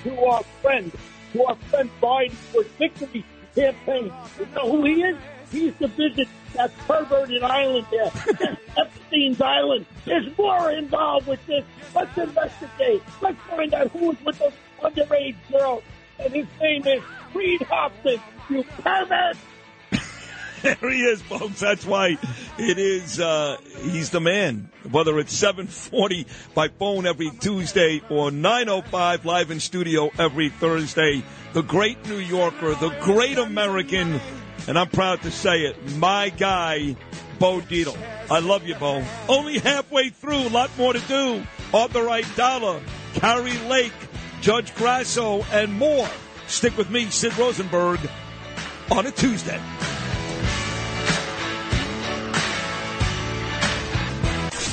to our friend, to our friend Biden for victory campaign. You know who he is? He's the visit that perverted island there, Epstein's Island. There's more involved with this. Let's investigate. Let's find out who was with those underage girls. And his name is Reid Hoffman, you pervert! *laughs* There he is, folks. That's why it is. Uh, he's the man. Whether it's seven forty by phone every Tuesday or nine oh five live in studio every Thursday, the great New Yorker, the great American, and I'm proud to say it, my guy, Bo Dietl. I love you, Bo. Only halfway through. A lot more to do. Arthur Aidala, Kari Lake, Judge Grasso, and more. Stick with me, Sid Rosenberg, on a Tuesday.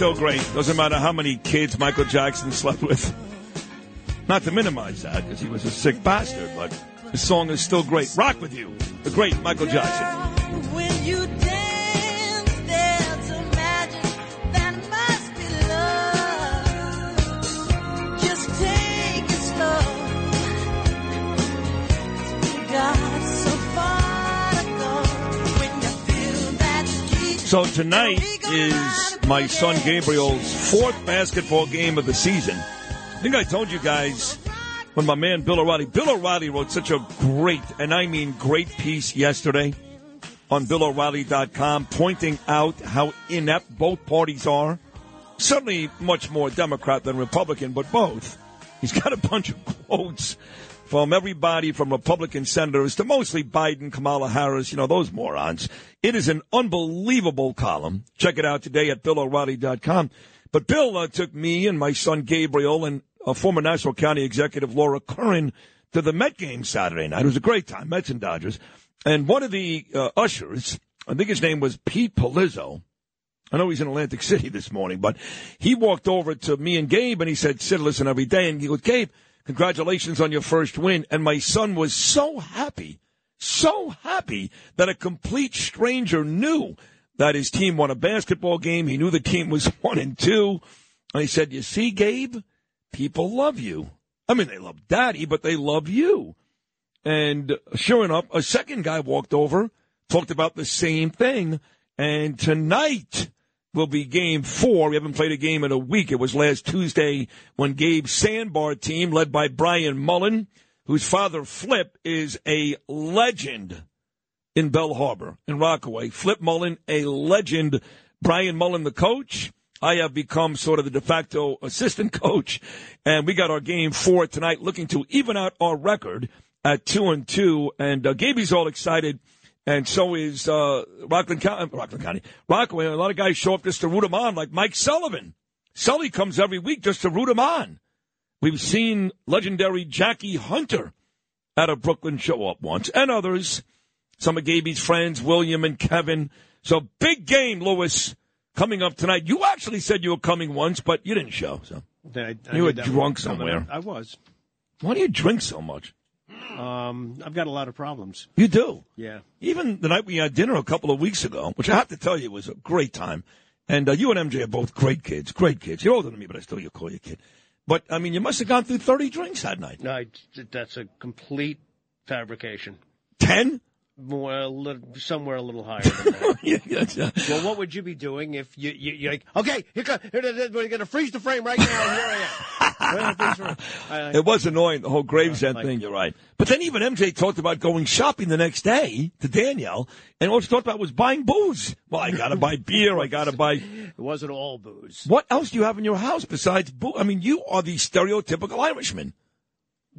Still great. Doesn't matter how many kids Michael Jackson slept with. Not to minimize that, because he was a sick bastard, but the song is still great. Rock with you, the great Michael Jackson. When you dance, there's a magic that must be love. Just take it slow. We got so far to go. When you feel that heat, So tonight is my son Gabriel's fourth basketball game of the season. I think I told you guys when my man Bill O'Reilly, Bill O'Reilly wrote such a great, and I mean great piece yesterday on BillO'Reilly.com pointing out how inept both parties are. Certainly much more Democrat than Republican, but both. He's got a bunch of quotes from everybody from Republican senators to mostly Biden, Kamala Harris, you know, those morons. It is an unbelievable column. Check it out today at BillO'Reilly.com. But Bill uh, took me and my son Gabriel and uh, former Nassau County Executive Laura Curran to the Met game Saturday night. It was a great time, Mets and Dodgers. And one of the uh, ushers, I think his name was Pete Polizzo. I know he's in Atlantic City this morning, but he walked over to me and Gabe and he said, Sid, listen every day. And he goes, Gabe, congratulations on your first win. And my son was so happy, so happy that a complete stranger knew that his team won a basketball game. He knew the team was *laughs* one and two. And he said, you see, Gabe, people love you. I mean, they love daddy, but they love you. And sure enough, a second guy walked over, talked about the same thing. And tonight will be game four. We haven't played a game in a week. It was last Tuesday when Gabe's Sandbar team, led by Brian Mullen, whose father Flip is a legend in Belle Harbor, in Rockaway. Flip Mullen, a legend. Brian Mullen, the coach. I have become sort of the de facto assistant *laughs* coach, and we got our game four tonight, looking to even out our record at two and two. And uh, all excited, and so is uh, Rockland County. Rockland County, Rockaway. A lot of guys show up just to root him on, like Mike Sullivan. Sully comes every week just to root him on. We've seen legendary Jackie Hunter at a Brooklyn show up once, and others. Some of Gaby's friends, William and Kevin. So big game, Lewis, coming up tonight. You actually said you were coming once, but you didn't show. So I, I you were drunk somewhere. I was. Why do you drink so much? Um, I've got a lot of problems. You do. Yeah. Even the night we had dinner a couple of weeks ago, which I have to tell you was a great time. And uh, you and MJ are both great kids, great kids. You're older than me, but I still you call you kid. But I mean, you must have gone through thirty drinks that night. No, I, that's a complete fabrication. Ten? More, a little, somewhere a little higher than that. *laughs* yeah, yeah. Well, what would you be doing if you, you you're like, okay, here, come, here, here, we're going to freeze the frame right now. and Here I am. *laughs* We're gonna freeze the frame. I- It was annoying, the whole Gravesend thing, you're right. But then even MJ talked about going shopping the next day to Danielle, and all she talked about was buying booze. Well, I gotta buy beer, I gotta buy. *laughs* It wasn't all booze. What else do you have in your house besides booze? I mean, you are the stereotypical Irishman.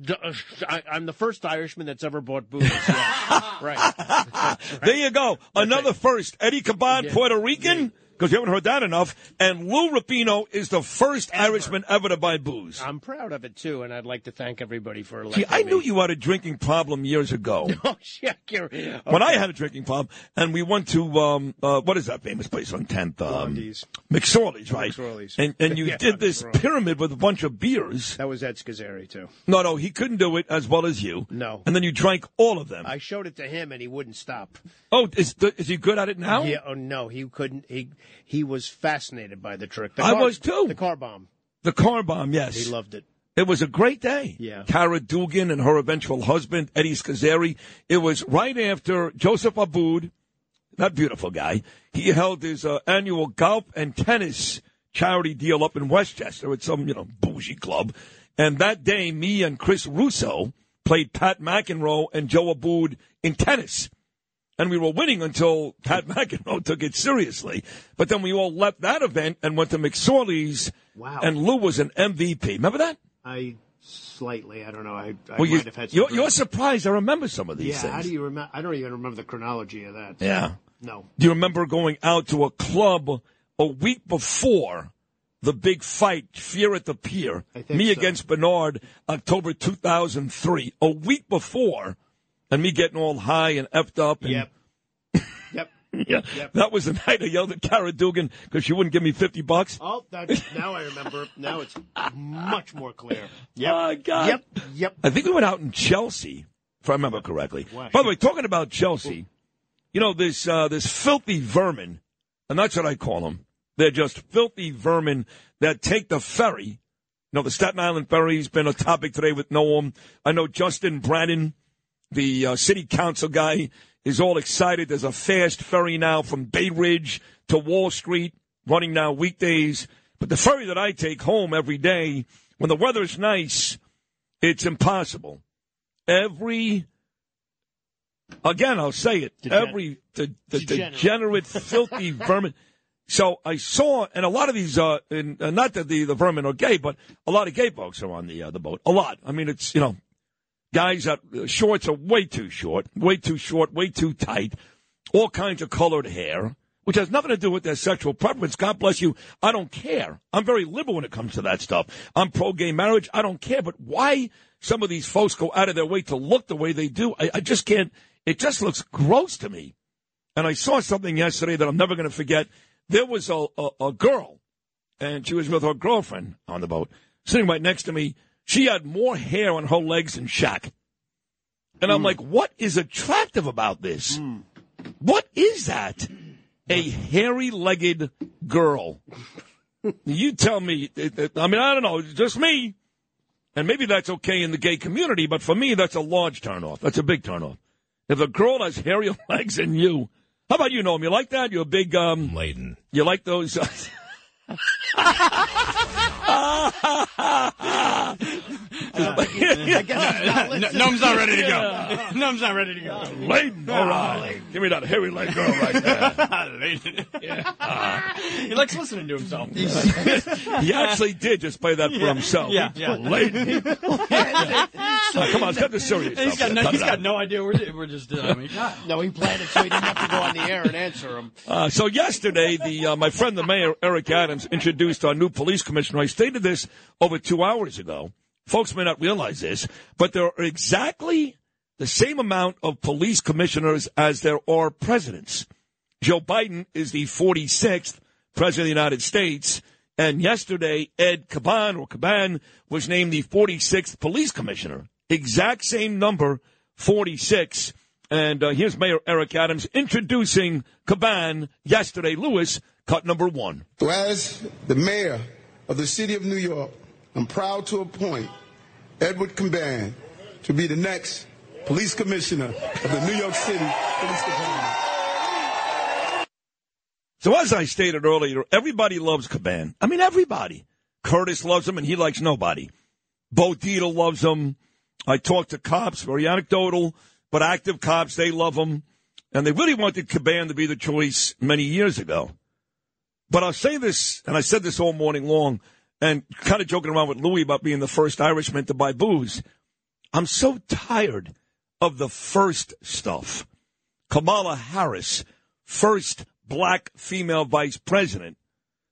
Uh, I, I'm the first Irishman that's ever bought booze. Yeah. *laughs* right. There you go. Another first. Eddie Caban, Puerto Rican, because you haven't heard that enough. And Lou Rapino is the first Irishman ever to buy booze. I'm proud of it too, and I'd like to thank everybody for See, electing I me. knew you had a drinking problem years ago. *laughs* Oh, yeah, you're- When I had a drinking problem, and we went to um, uh, what is that famous place on Tenth? Um, Blondie's. McSorley's, right? McSorley's. And and *laughs* you Yeah, did this pyramid with a bunch of beers. That was Ed Scazzeri too. No, no, he couldn't do it as well as you. No. And then you drank all of them. I showed it to him, and he wouldn't stop. oh, is is he good at it now? Yeah. Oh no, he couldn't. He he was fascinated by the trick. The I was too. The car bomb. The car bomb, yes. He loved it. It was a great day. Yeah. Cara Dugan and her eventual husband, Eddie Scazzeri. It was right after Joseph Abboud, that beautiful guy. He held his uh, annual golf and tennis charity deal up in Westchester at some, you know, bougie club. And that day, me and Chris Russo played Pat McEnroe and Joe Abboud in tennis. And we were winning until Pat *laughs* McEnroe took it seriously. But then we all left that event and went to McSorley's. Wow. And Lou was an MVP. Remember that? I slightly. I don't know. I, I Well, you, might have had. Some you're, you're surprised. I remember some of these yeah. things. How do you remember? I don't even remember the chronology of that. Yeah. No. Do you remember going out to a club a week before the big fight, Fear at the Pier? think Me so. against Bernard, October 2003. A week before, and me getting all high and effed up. And, Yep. *laughs* Yep. Yeah. Yep. That was the *laughs* night I yelled at Cara Dugan because she wouldn't give me 50 bucks. Oh, that, now I remember. Now it's much more clear. Yep. Oh, God. Yep. Yep. I think we went out in Chelsea, if I remember correctly. Wow. By the way, talking about Chelsea, you know this uh, this filthy vermin, and that's what I call them. They're just filthy vermin that take the ferry. You know, the Staten Island ferry's been a topic today with Noam. I know Justin Brannan, the uh, city council guy, is all excited. There's a fast ferry now from Bay Ridge to Wall Street, running now weekdays. But the ferry that I take home every day, when the weather's nice, it's impossible. Every, again, I'll say it, Degen- every the, the Degenerate. degenerate, filthy *laughs* vermin. So I saw, and a lot of these, uh, in, uh, not that the, the vermin are gay, but a lot of gay folks are on the uh, the boat. A lot. I mean, it's you know, Guys uh, shorts are way too short, way too short, way too tight, all kinds of colored hair, which has nothing to do with their sexual preference. God bless you. I don't care. I'm very liberal when it comes to that stuff. I'm pro gay marriage. I don't care. But why some of these folks go out of their way to look the way they do, I, I just can't. It just looks gross to me. And I saw something yesterday that I'm never going to forget. There was a, a, a girl, and she was with her girlfriend on the boat, sitting right next to me. She had more hair on her legs than Shaq. And I'm like, what is attractive about this? What is that? A hairy legged girl. you tell me. it- it- I mean, I don't know. Just me. And maybe that's okay in the gay community, but for me, that's a large turnoff. That's a big turnoff. If a girl has hairier *laughs* legs than you, how about you, Noam? You like that? You're a big um. Laden. You like those? *laughs* *laughs* I guess Noam's not ready to go. Noam's not ready to go. Laden, all right. Give me that hairy leg girl right there. *laughs* Laden. he likes listening to himself. *laughs* he actually did just play that for Yeah. himself. Yeah, yeah. Laden. Oh, come on, let's get the serious He's stuff. got no, Cut he's it got no idea. We're, we're just, uh, I mean, God. No, he planned it so he didn't have to go on the air and answer him. Uh, so yesterday, the uh, my friend the mayor Eric Adams introduced our new police commissioner. I stated this over two hours ago. Folks may not realize this, but there are exactly the same amount of police commissioners as there are presidents. Joe Biden is the 46th president of the United States, and yesterday Ed Caban or Caban was named the 46th police commissioner. Exact same number, 46. And uh, here's Mayor Eric Adams introducing Caban yesterday. Lewis, cut number one. As the mayor of the city of New York, I'm proud to appoint Edward Caban to be the next police commissioner of the New York City Police Department. So as I stated earlier, everybody loves Caban. I mean, everybody. Curtis loves him, and he likes nobody. Bo Dietl loves him. I talked to cops, very anecdotal, but active cops. They love him, and they really wanted Caban to be the choice many years ago. But I'll say this, and I said this all morning long, and kind of joking around with Louis about being the first Irishman to buy booze. I'm so tired of the first stuff. Kamala Harris, first black female vice president.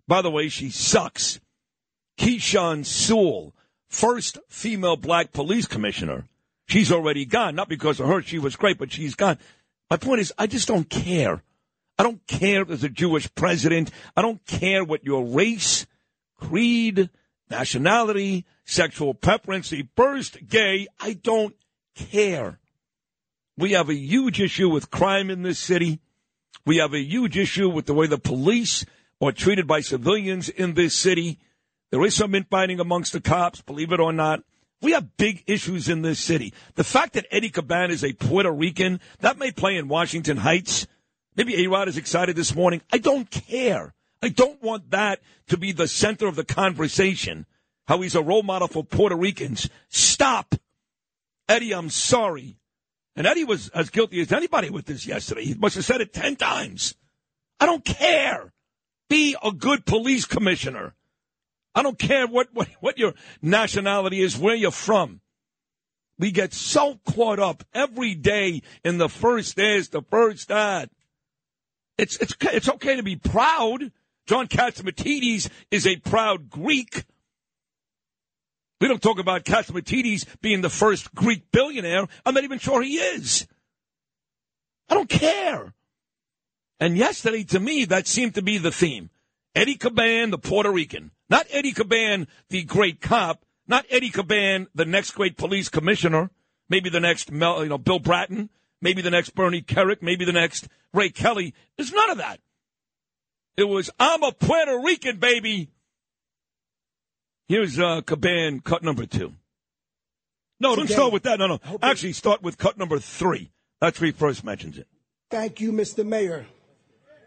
By the way, she sucks. Keechant Sewell, first female black police commissioner. She's already gone. Not because of her, she was great, but she's gone. My point is, I just don't care. I don't care if there's a Jewish president. I don't care what your race, creed, nationality, sexual preference, the first gay. I don't care. We have a huge issue with crime in this city. We have a huge issue with the way the police are treated by civilians in this city. There is some infighting amongst the cops, believe it or not. We have big issues in this city. The fact that Eddie Caban is a Puerto Rican, that may play in Washington Heights. Maybe A-Rod is excited this morning. I don't care. I don't want that to be the center of the conversation. How he's a role model for Puerto Ricans. Stop. Eddie, I'm sorry. And Eddie was as guilty as anybody with this yesterday. He must have said it 10 times. I don't care. Be a good police commissioner. I don't care what, what, what your nationality is, where you're from. We get so caught up every day in the first this, the first that. It's, it's, it's okay to be proud. John Catsimatidis is a proud Greek. We don't talk about Katsimatidis being the first Greek billionaire. I'm not even sure he is. I don't care. And yesterday, to me, that seemed to be the theme. Eddie Caban, the Puerto Rican. Not Eddie Caban, the great cop. Not Eddie Caban, the next great police commissioner. Maybe the next, you know, Bill Bratton. Maybe the next Bernie Kerik. Maybe the next Ray Kelly. There's none of that. It was, I'm a Puerto Rican, baby. Here's uh, Caban, cut number two. No, don't start with that. No, no. Actually, start with cut number three. That's where he first mentions it. Thank you, Mr. Mayor.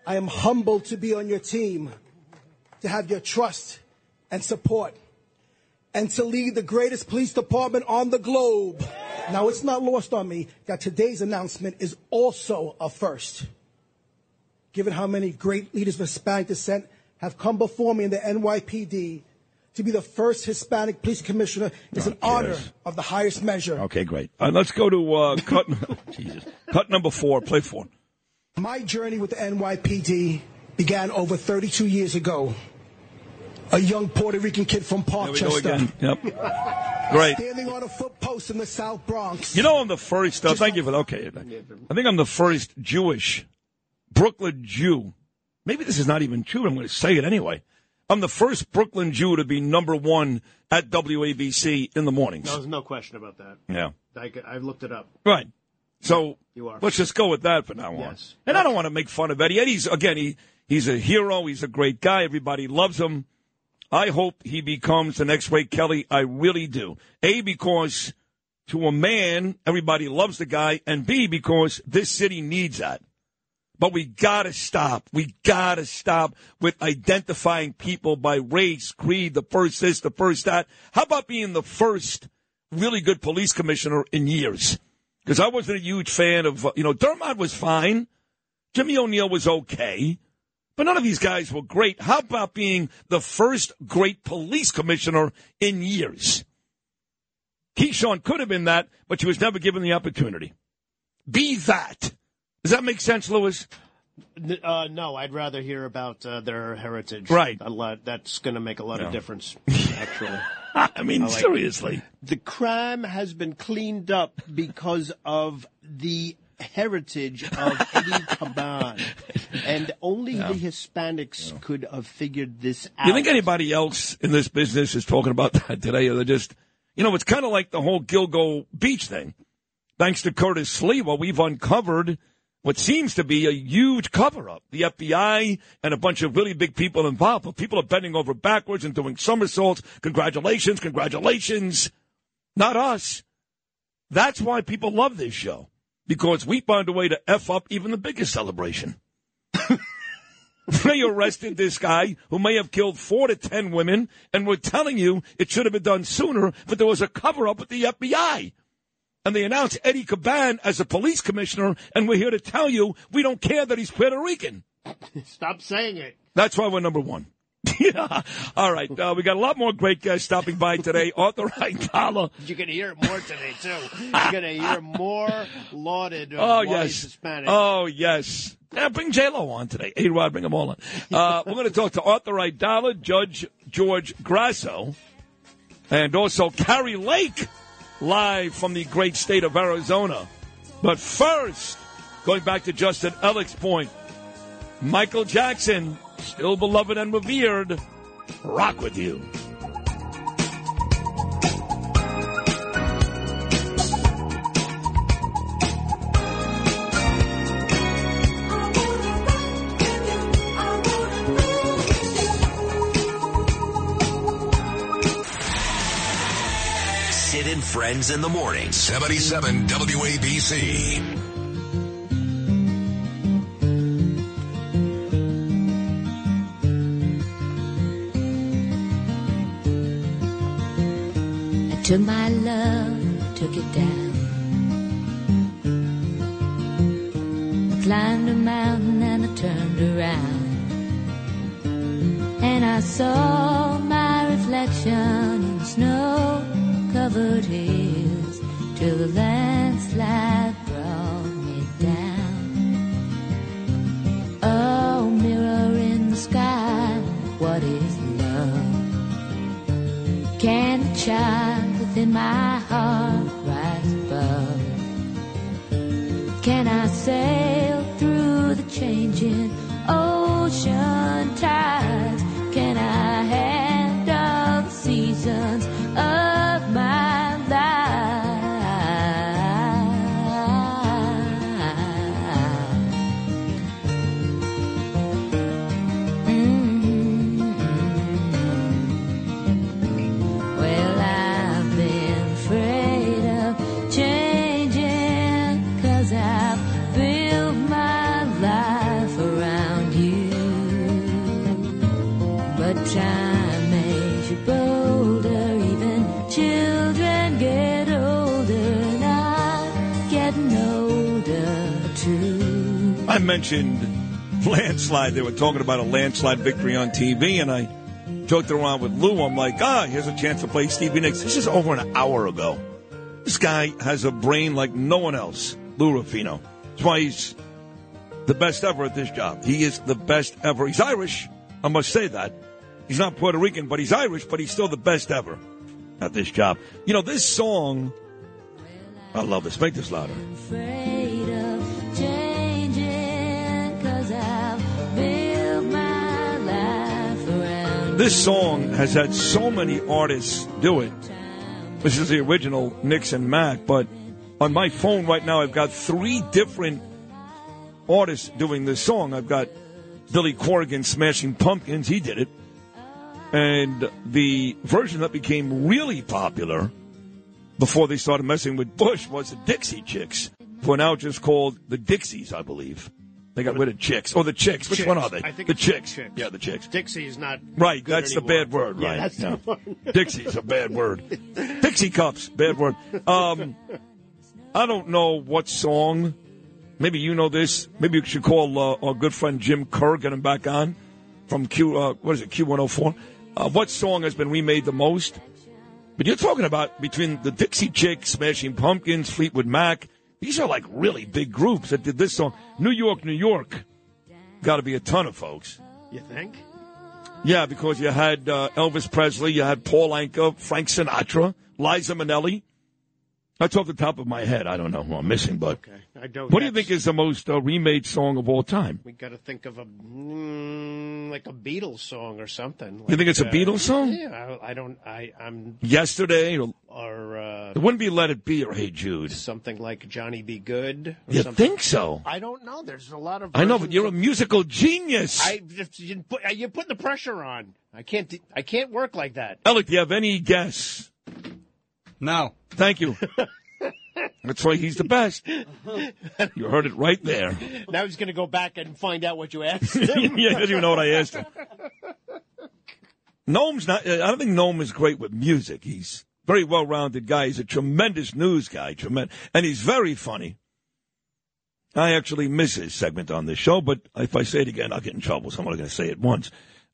I am humbled to be on your team, to have your trust and support, and to lead the greatest police department on the globe. Now, it's not lost on me that today's announcement is also a first. Given how many great leaders of Hispanic descent have come before me in the NYPD, to be the first Hispanic police commissioner is an honor of the highest measure. Okay, great. Uh, let's go to uh, *laughs* cut. *laughs* Jesus, cut number four. Play four. My journey with the NYPD began over 32 years ago. A young Puerto Rican kid from There we go Parkchester. again. Yep. *laughs* Great. Standing on a foot post in the South Bronx. You know, I'm the first. Uh, thank you for that. Okay, I think I'm the first Jewish Brooklyn Jew. Maybe this is not even true. but I'm going to say it anyway. I'm the first Brooklyn Jew to be number one at WABC in the mornings. No, there's no question about that. Yeah. I, I've looked it up. Right. So You are. let's just go with that for now on. Yes. And I don't want to make fun of Eddie. Eddie's again, he he's a hero. He's a great guy. Everybody loves him. I hope he becomes the next Ray Kelly. I really do. A because to a man, everybody loves the guy, and B because this city needs that. But we gotta stop. We gotta stop with identifying people by race, creed, the first this, the first that. How about being the first really good police commissioner in years? Because I wasn't a huge fan of, uh, you know, Dermot was fine. Jimmy O'Neill was okay. But none of these guys were great. How about being the first great police commissioner in years? Keechant could have been that, but she was never given the opportunity. Be that. Does that make sense, Lewis? Uh, no, I'd rather hear about uh, their heritage. Right. A lot. That's going to make a lot of difference, *laughs* actually. I mean, I like- seriously. The crime has been cleaned up because of the heritage of *laughs* Eddie Caban. And only the Hispanics could have figured this out. Do you think anybody else in this business is talking about that today? Or they're just, you know, it's kind of like the whole Gilgo Beach thing. Thanks to Curtis Sliwa, we've uncovered what seems to be a huge cover up. The FBI and a bunch of really big people involved, but people are bending over backwards and doing somersaults. Congratulations, congratulations. Not us. That's why people love this show. Because we found a way to F up even the biggest celebration. *laughs* they arrested this guy who may have killed four to ten women, and we're telling you it should have been done sooner, but there was a cover up with the FBI. And they announced Eddie Caban as a police commissioner, and we're here to tell you we don't care that he's Puerto Rican. *laughs* Stop saying it. That's why we're number one. *laughs* yeah. All right. Uh, we got a lot more great guys stopping by today. Arthur Aidala. You're going to hear more today, too. You're going to hear more lauded. of Oh, yes. Hispanic. Oh, yes. Yeah, bring J-Lo on today. A-Rod, bring them all on. Uh, *laughs* we're going to talk to Arthur Aidala, Judge George Grasso, and also Kari Lake, live from the great state of Arizona. But first, going back to Justin Ellick's point, Michael Jackson, still beloved and revered, rock with you. Sid and Friends in the morning. 77 WABC. Took my love, took it down. I climbed a mountain and I turned around. And I saw my reflection in snow covered hills till the landslide brought me down. Oh, mirror in the sky, what is love? Can a child my mentioned *laughs* landslide. They were talking about a landslide victory on TV, and I joked around with Lou. I'm like, ah, here's a chance to play Stevie Nicks. This is over an hour ago. This guy has a brain like no one else, Lou Rufino. That's why he's the best ever at this job. He is the best ever. He's Irish, I must say that. He's not Puerto Rican, but he's Irish, but he's still the best ever at this job. You know, this song, I love this. Make this louder. This song has had so many artists do it. This is the original Nicks and Mac, but on my phone right now, I've got three different artists doing this song. I've got Billy Corrigan smashing pumpkins, he did it. And the version that became really popular before they started messing with Bush was the Dixie Chicks, who are now just called the Dixies, I believe. They got rid of chicks. Oh, the chicks. Which Chicks. one are they? I think the chicks. chicks. Yeah, the chicks. Dixie is not Right, that's the bad word, Yeah, right? that's the yeah. *laughs* one. Dixie's a bad word. Dixie cups, bad word. Um, I don't know what song. Maybe you know this. Maybe you should call uh, our good friend Jim Kerr, get him back on from Q. Uh, what is it? Q one hundred four. Uh, what song has been remade the most? But you're talking about between the Dixie Chicks, Smashing Pumpkins, Fleetwood Mac. These are like really big groups that did this song. New York, New York. Got to be a ton of folks. You think? Yeah, because you had uh, Elvis Presley, you had Paul Anka, Frank Sinatra, Liza Minnelli. That's off the top of my head. I don't know who I'm missing, but I don't. what do you think is the most uh, remade song of all time? We got to think of a mm, like a Beatles song or something. You think it's a uh, Beatles song? Yeah, I, I don't. I I'm Yesterday, or or uh, it wouldn't be Let It Be or Hey Jude. something like Johnny Be Good. or You something. think so? I don't know. There's a lot of. I know, but you're a musical genius. I just you put you're putting the pressure on. I can't. d- I can't work like that. Alec, do you have any guess? No. Thank you. *laughs* That's why he's the best. *laughs* You heard it right there. Now he's going to go back and find out what you asked *laughs* him. yeah, he doesn't even know what I asked him. Noam's not. I don't think Noam is great with music. He's a very well-rounded guy. He's a tremendous news guy, tremendous, and he's very funny. I actually miss his segment on this show, but if I say it again, I'll get in trouble. So I'm only going to say it once.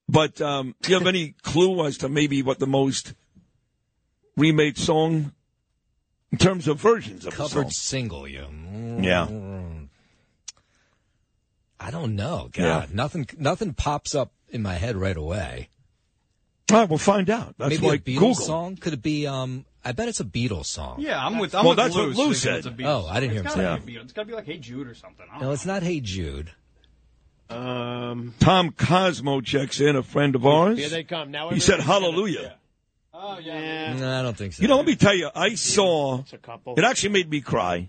But um, do you have any clue as to maybe what the most remade song in terms of versions of the Covered song? single, yeah. Yeah. I don't know. God, Yeah. nothing, nothing pops up in my head right away. All right, we'll find out. That's Maybe like a Beatles Google. song. Could it be? Um, I bet it's a Beatles song. Yeah, I'm with. I'm Well, with that's Lou, what Lou thinking it's said. a Oh, I didn't hear It's him gotta say be a Beatles. It's got to be like Hey Jude or something. No, know. it's not. Hey Jude. Um, Tom Cosmo checks in, a friend of ours. here they come. Now He said everybody's gonna- hallelujah. Oh yeah. No, I don't think so. You know, let me tell you, I saw. It's a couple. It actually made me cry.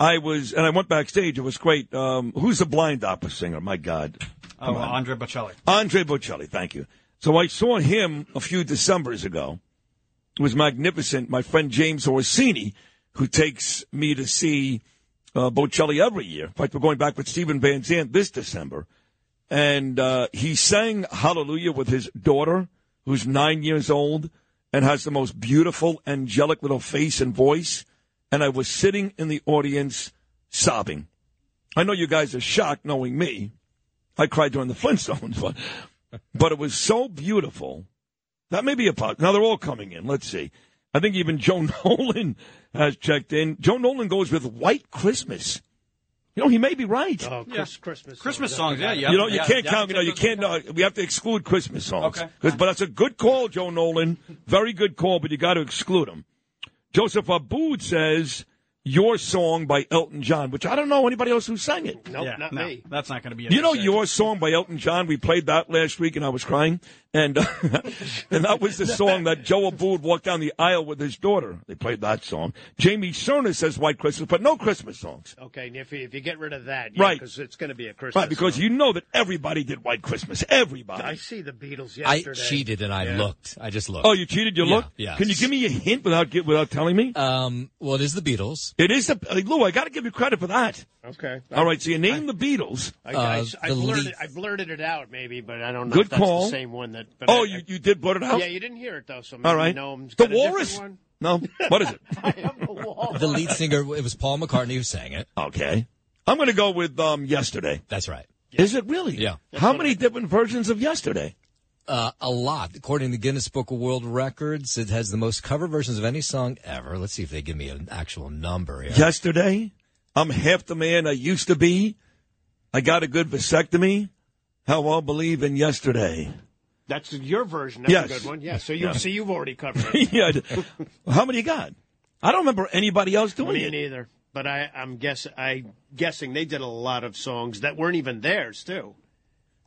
I was, and I went backstage. It was great. Um, who's the blind opera singer? My God, Oh, Come uh, on. Andre Bocelli. Andre Bocelli. Thank you. So I saw him a few December's ago. It was magnificent. My friend James Orsini, who takes me to see uh, Bocelli every year. In fact, we're going back with Stephen Van Zandt this December. And uh, he sang Hallelujah with his daughter, who's nine years old and has the most beautiful, angelic little face and voice. And I was sitting in the audience sobbing. I know you guys are shocked knowing me. I cried during the *laughs* Flintstones, but but it was so beautiful. That may be a part. Now they're all coming in. Let's see. I think even Joe *laughs* Nolan has checked in. Joe Nolan goes with White Christmas. You know, he may be right. Oh, Chris, Christmas. Christmas songs. songs. Yeah, yeah. you know, you yeah, can't yeah, count. You know, you can't. Uh, we have to exclude Christmas songs. Okay. 'Cause- but that's a good call, Joe Nolan. Very good call, but you got to exclude them. Joseph Abboud says your song by Elton John, which I don't know anybody else who sang it. Nope, Yeah, not no, me. That's not going to be. You know your song by Elton John. We played that last week, and I was crying. And *laughs* and that was the song that Joe Abboud walked down the aisle with his daughter. They played that song. Jamie Cerner says White Christmas, but no Christmas songs. Okay, and if you, if you get rid of that, Right. because it's going to be a Christmas. Right, because song. you know that everybody did White Christmas. Everybody. I see the Beatles I yesterday. cheated and I Yeah. looked. I just looked. oh, you cheated. You Yeah, looked. yes. Can you give me a hint without gi- without telling me? Um, well, it is the Beatles. It is the uh, Lou. I got to give you credit for that. Okay. All right, so you name the Beatles. I, Uh, I, I, the blurted, I blurted it out, maybe, but I don't know Good if that's call. the same one that. But Oh, I- you, you did blurt it out. Yeah, you didn't hear it though. So maybe All right. Noam's the got a different Walrus. One. No. What is it? *laughs* The lead singer, it was Paul McCartney who sang it. Okay. I'm going to go with um, yesterday. That's right. Is it really? Yeah. How many different versions of yesterday? Uh, a lot. According to the Guinness Book of World Records, it has the most cover versions of any song ever. Let's see if they give me an actual number here. Yesterday, I'm half the man I used to be. I got a good vasectomy. How I'll believe in yesterday. That's your version. That's Yes. a good one. Yeah. So you Yeah. so you've already covered *laughs* it. yeah. How many you got? I don't remember anybody else doing Me it. neither. But I, I'm guess I guessing they did a lot of songs that weren't even theirs too,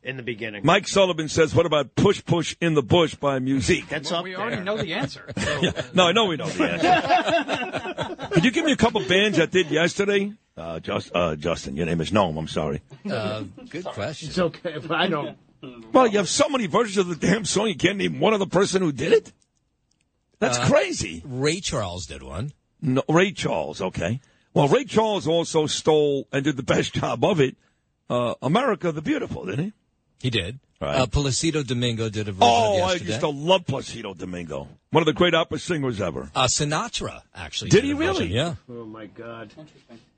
in the beginning. Mike Sullivan says, "What about Push Push in the Bush by Musique?" That's Well, up we there. already know the answer. *laughs* Yeah. No, I know we know the *laughs* answer. Could you give me a couple bands that did yesterday? Uh, just, uh, Justin, your name is Noam. I'm sorry. Uh, good question. It's okay, but I don't. Well, you have so many versions of the damn song, you can't name one other person who did it. That's Uh, crazy. Ray Charles did one. No, Ray Charles, okay. Well, Ray Charles also stole and did the best *laughs* job of it. Uh, America the Beautiful, didn't he? He did. Right. Uh, Placido Domingo did a version Oh, of I yesterday. used to love Placido Domingo. One of the great opera singers ever. Uh, Sinatra actually Did did, he a version, really? Yeah, Oh my God.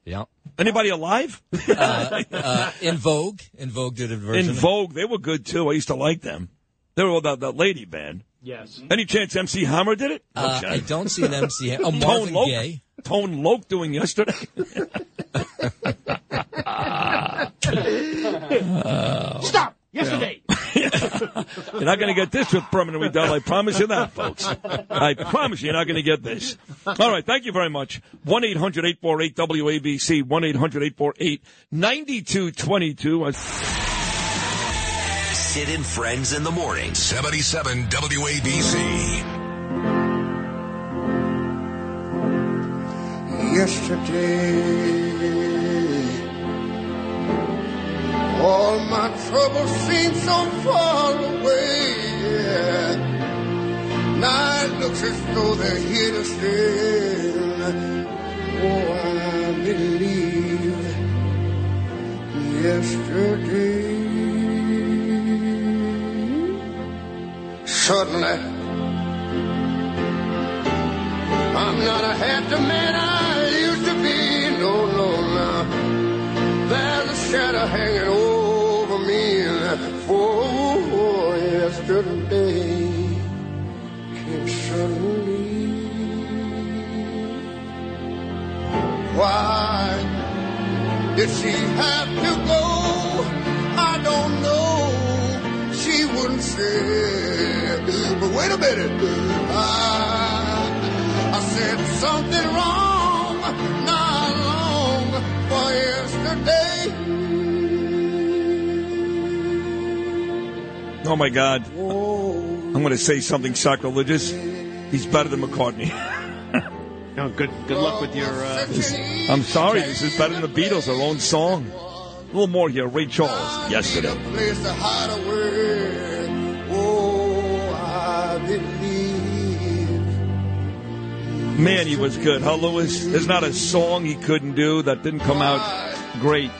Yeah. Anybody alive? *laughs* Uh, uh, En Vogue, in Vogue did a version. En Vogue, they were good too. I used to like them. They were that, that lady band. Yes. Any chance MC Hammer did it? Uh, Okay. I don't see an MC. *laughs* Oh, Tone Marvin Loc, Gaye. Tone Loc doing yesterday. *laughs* Stop. Yesterday. You're not going to get this with permanently done. I promise you that, folks. I promise you, you're not going to get this. All right. Thank you very much. 1 800 848 WABC. 1 800 848 9222. Sid and Friends in the morning. 77 WABC. yesterday. All my troubles seem so far away. Yeah. Now it looks as though they're here to stay. Oh, I believe yesterday. Suddenly, I'm not a happy man I shadow hanging over me. For yesterday came suddenly. Why did she have to go? I don't know. She wouldn't say. But wait a minute. I, I said something wrong not long for yesterday. Oh, my God. I'm going to say something sacrilegious. He's better than McCartney. *laughs* No, good. Good luck with your. Uh, I'm sorry. This is better than the Beatles, their own song. A little more here. Ray Charles, yesterday. place to hide away. I believe. Man, he was good, huh, Lewis? There's not a song he couldn't do that didn't come out great.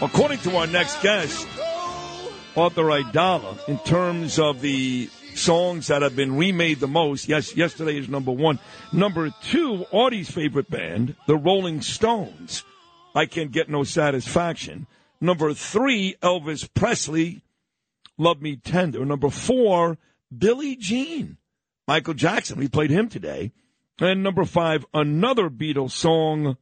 According to our next guest, Arthur Aidala, in terms of the songs that have been remade the most, yes, yesterday is number one. Number two, Artie's favorite band, the Rolling Stones. I can't get no satisfaction. Number three, Elvis Presley, Love Me Tender. Number four, Billie Jean, Michael Jackson. We played him today. And number five, another Beatles song,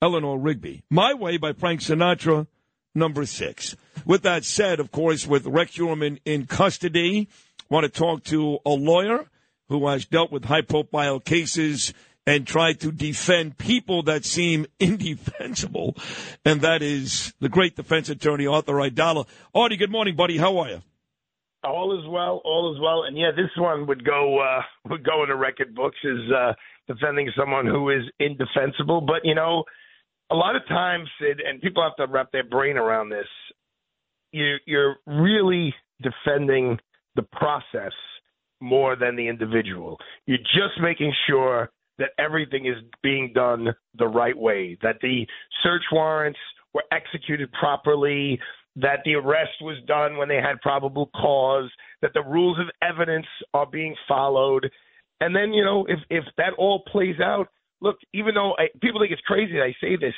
Eleanor Rigby. My Way by Frank Sinatra, number six. With that said, of course, with Rex Heuermann in custody, want to talk to a lawyer who has dealt with high profile cases and tried to defend people that seem *laughs* indefensible. And that is the great defense attorney, Arthur Aidala. Artie, good morning, buddy. How are you? All is well, all is well, and yeah, this one would go uh, *laughs* would go in the record books as uh, defending someone who is indefensible. But you know, a lot of times, Sid, and people have to wrap their brain around this. You, you're really defending the process more than the individual. You're just making sure that everything is being done the right way, that the search warrants were executed properly, that the arrest was done when they had probable cause, that the rules of evidence are being followed. And then, you know, if if that all plays out, look, even though I, people think it's crazy that I say this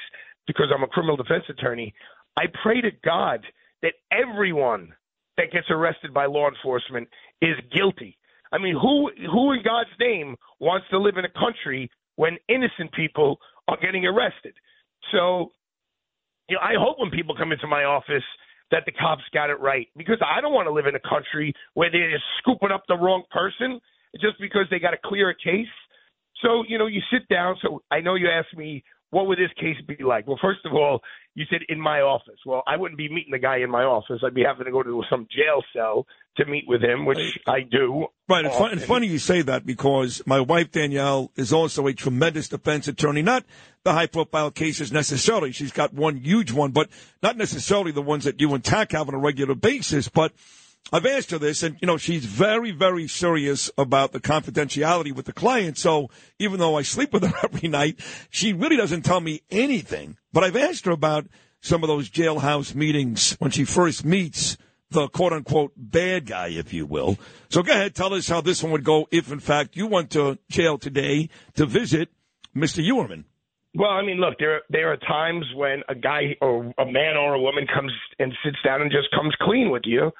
because I'm a criminal defense attorney, I pray to God that everyone that gets arrested by law enforcement is guilty. I mean, who who in God's name wants to live in a country when innocent people are getting arrested? So, you know, I hope when people come into my office that the cops got it right because I don't want to live in a country where they're just scooping up the wrong person just because they got to clear a case. So, you know, you sit down. So I know you asked me, what would this case be like? Well, first of all, you said in my office. Well, I wouldn't be meeting the guy in my office. I'd be having to go to some jail cell to meet with him, which I do. Right. It's, fun, it's funny you say that because my wife Danielle is also a tremendous defense attorney. Not the high profile cases necessarily. She's got one huge one, but not necessarily the ones that you and Tack have on a regular basis. But I've asked her this, and you know she's very, very serious about the confidentiality with the client. So even though I sleep with her *laughs* every night, she really doesn't tell me anything. But I've asked her about some of those jailhouse meetings when she first meets the quote unquote bad guy, if you will. So go ahead, tell us how this one would go if, in fact, you went to jail today to visit Mr. Heuermann. Well, I mean, look, there there are times when a guy or a man or a woman comes and sits down and just comes clean with you,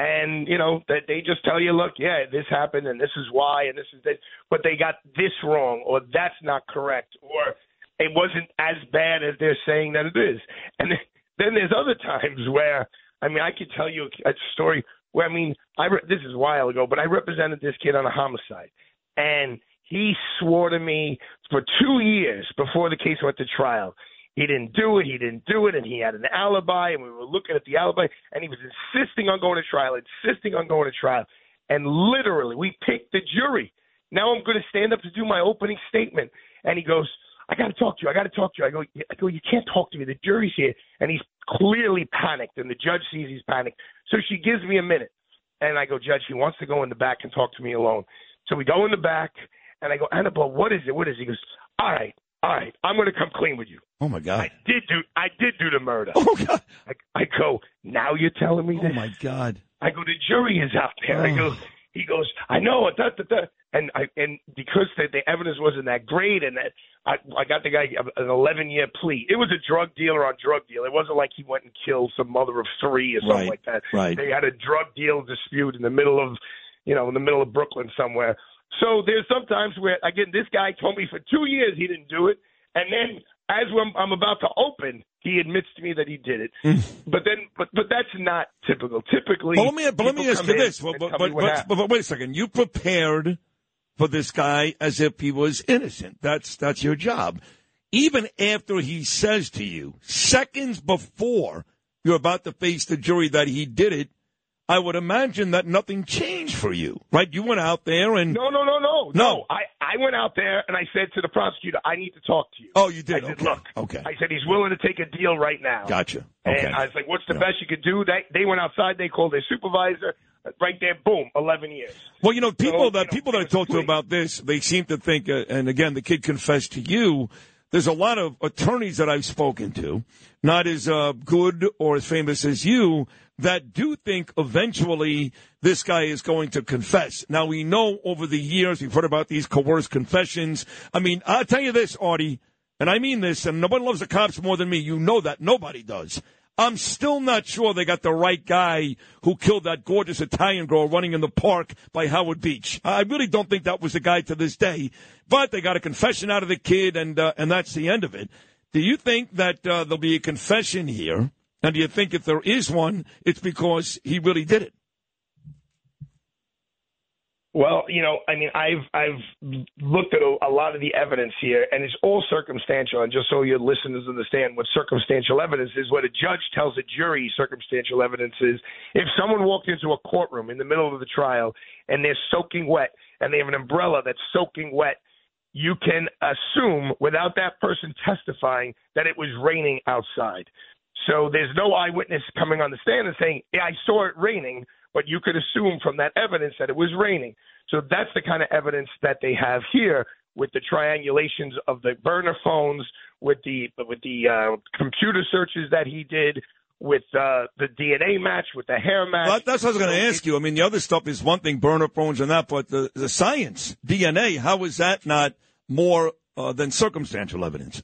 and you know that they just tell you, look, yeah, this happened and this is why and this is this, but they got this wrong or that's not correct or it wasn't as bad as they're saying that it is. And then there's other times where, I mean, I could tell you a story where, I mean, I re- this is a while ago, but I represented this kid on a homicide, and he swore to me for two years before the case went to trial he didn't do it. He didn't do it, and he had an alibi, and we were looking at the alibi, and he was insisting on going to trial, insisting on going to trial, and literally we picked the jury. Now I'm going to stand up to do my opening statement, and he goes, "I got to talk to you. I got to talk to you." I go, "I go, you can't talk to me. The jury's here," and he's clearly panicked, and the judge sees he's panicked. So she gives me a minute, and I go, "Judge, he wants to go in the back and talk to me alone." So we go in the back, and I go, "Annabelle, what is it? What is it?" He goes, "All right, all right, I'm going to come clean with you." Oh my God! I did do I did do the murder. Oh God! I, I go now. You're telling me that? Oh my God! I go. The jury is out there. I Oh. go. He goes. I know. Da, da, da. And I and because the, the evidence wasn't that great, and that I I got the guy an 11 year plea. It was a drug dealer on drug deal. It wasn't like he went and killed some mother of three or something Right, like that. right. They had a drug deal dispute in the middle of, you know, in the middle of Brooklyn somewhere. So there's sometimes where again this guy told me for two years he didn't do it, and then as I'm, I'm about to open, he admits to me that he did it. Hmm. but then, but but that's not typical. Typically, But let me, but let me ask you this. But, but, but, but, but wait a second. You prepared for this guy as if he was innocent. That's that's your job. Even after he says to you, seconds before you're about to face the jury that he did it, I would imagine that nothing changed for you, right? You went out there and No, no, no, no, No. I, I went out there and I said to the prosecutor, I need to talk to you. Oh, you did. I said, okay. look, okay. I said he's willing to take a deal right now. Gotcha. Okay. And I was like, what's the best you could do? They they went outside. They called their supervisor. Right there, boom, eleven years. Well, you know, people So, that you know, people that I talk to about this, they seem to think, uh, and again, the kid confessed to you. There's a lot of attorneys that I've spoken to, not as uh, good or as famous as you, that do think eventually this guy is going to confess. Now we know over the years we've heard about these coerced confessions. I mean, I'll tell you this, Artie, and I mean this, and nobody loves the cops more than me. You know that nobody does. I'm still not sure they got the right guy who killed that gorgeous Italian girl running in the park by Howard Beach. I really don't think that was the guy to this day. But they got a confession out of the kid, and uh, and that's the end of it. Do you think that uh, there'll be a confession here? And do you think if there is one, it's because he really did it? Well, you know, I mean, I've I've looked at a, a lot of the evidence here, and it's all circumstantial. And just so your listeners understand what circumstantial evidence is, what a judge tells a jury circumstantial evidence is, if someone walked into a courtroom in the middle of the trial and they're soaking wet, and they have an umbrella that's soaking wet, you can assume without that person testifying that it was raining outside. So there's no eyewitness coming on the stand and saying, yeah, I saw it raining, but you could assume from that evidence that it was raining. So that's the kind of evidence that they have here with the triangulations of the burner phones, with the with the uh, computer searches that he did, with uh, the DNA match, with the hair match. Well, that's what I was going to ask you. I mean, the other stuff is one thing, burner phones and that, but the, the science, DNA, how is that not more uh, than circumstantial evidence?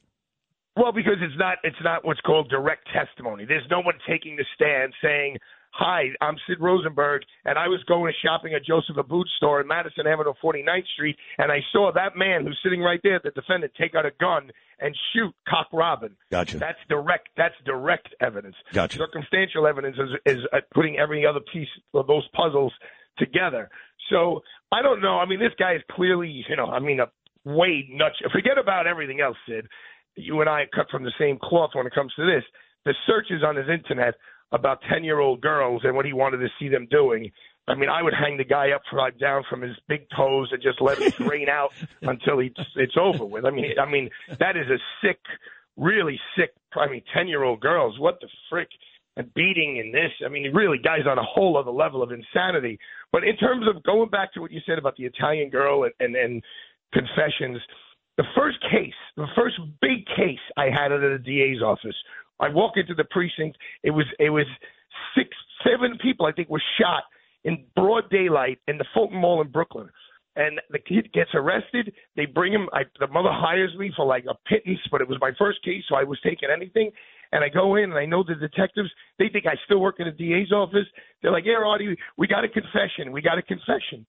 Well, because it's not it's not what's called direct testimony. There's no one taking the stand saying hi, I'm Sid Rosenberg, and I was going shopping at Joseph Abboud store in Madison Avenue, 49th Street, and I saw that man who's sitting right there, the defendant, take out a gun and shoot Cock Robin. Gotcha. That's direct. That's direct evidence. Gotcha. Circumstantial evidence is, is uh, putting every other piece of those puzzles together. So I don't know. I mean, this guy is clearly, you know, I mean, a way nuts. Forget about everything else, Sid. You and I are cut from the same cloth when it comes to this. The searches on his internet about ten-year-old girls and what he wanted to see them doing. I mean, I would hang the guy upside down from his big toes and just let him *laughs* drain out until he, it's over with. I mean, I mean that is a sick, really sick. I mean, ten-year-old girls. What the frick? And beating and this. I mean, really, guys on a whole other level of insanity. But in terms of going back to what you said about the Italian girl and and, and confessions, the first case, the first big case I had of the DA's office. I walk into the precinct. It was it was six, seven people I think were shot in broad daylight in the Fulton Mall in Brooklyn. And the kid gets arrested. They bring him. I, the mother hires me for like a pittance, but it was my first case, so I was taking anything. And I go in, and I know the detectives. They think I still work in the DA's office. They're like, "Yeah, Artie, we got a confession. We got a confession."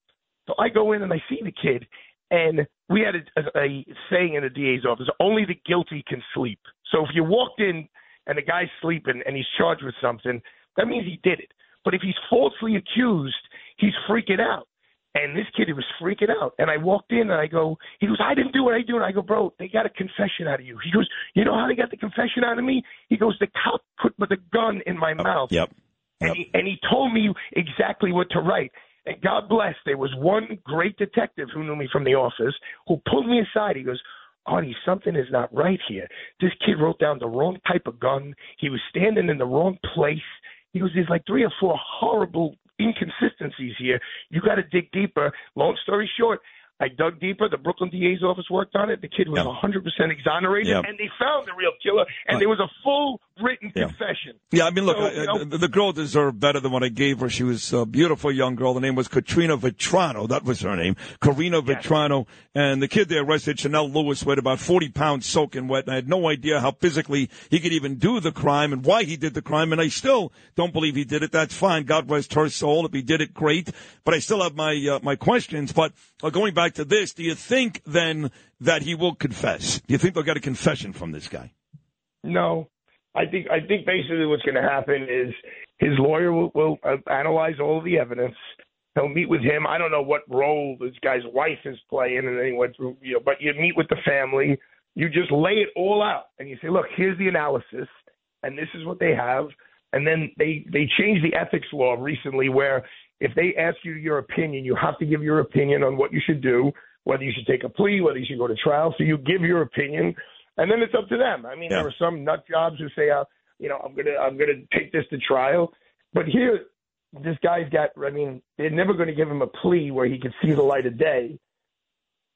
So I go in and I see the kid, and we had a, a, a saying in the DA's office: only the guilty can sleep. So if you walked in and the guy's sleeping and he's charged with something, that means he did it. But if he's falsely accused, he's freaking out. And this kid he was freaking out. And I walked in and I go, he goes, I didn't do it. I do it. I go, bro, they got a confession out of you. He goes, you know how they got the confession out of me? He goes, the cop put the gun in my mouth. Yep. And he, and he told me exactly what to write. And God bless, there was one great detective who knew me from the office who pulled me aside. He goes, Artie, something is not right here. This kid wrote down the wrong type of gun. He was standing in the wrong place. He goes, there's like three or four horrible inconsistencies here. You got to dig deeper. Long story short, I dug deeper. The Brooklyn DA's office worked on it. The kid was 100% exonerated, Yeah. and they found the real killer, and there was a full written confession. Yeah, I mean, look, So, I- you know- the, girl deserved better than what I gave her. She was a beautiful young girl. The name was Katrina Vetrano. That was her name. Karina Vetrano. And the kid they arrested, Chanel Lewis, weighed about 40 pounds soaking wet. And I had no idea how physically he could even do the crime and why he did the crime. And I still don't believe he did it. That's fine. God rest her soul. If he did it, great. But I still have my, uh, my questions. But uh, going back to this, do you think then that he will confess? Do you think they'll get a confession from this guy? No, I think I think basically what's going to happen is his lawyer will, will uh, analyze all the evidence. He'll meet with him. I don't know what role this guy's wife is playing, and then he went through. You know, but you meet with the family. You just lay it all out, and you say, "Look, here's the analysis, and this is what they have." And then they they changed the ethics law recently, where if they ask you your opinion, you have to give your opinion on what you should do, whether you should take a plea, whether you should go to trial. So you give your opinion, and then it's up to them. I mean, there are some nut jobs who say, uh, you know, I'm gonna I'm gonna take this to trial, but here, this guy's got. I mean, they're never going to give him a plea where he can see the light of day.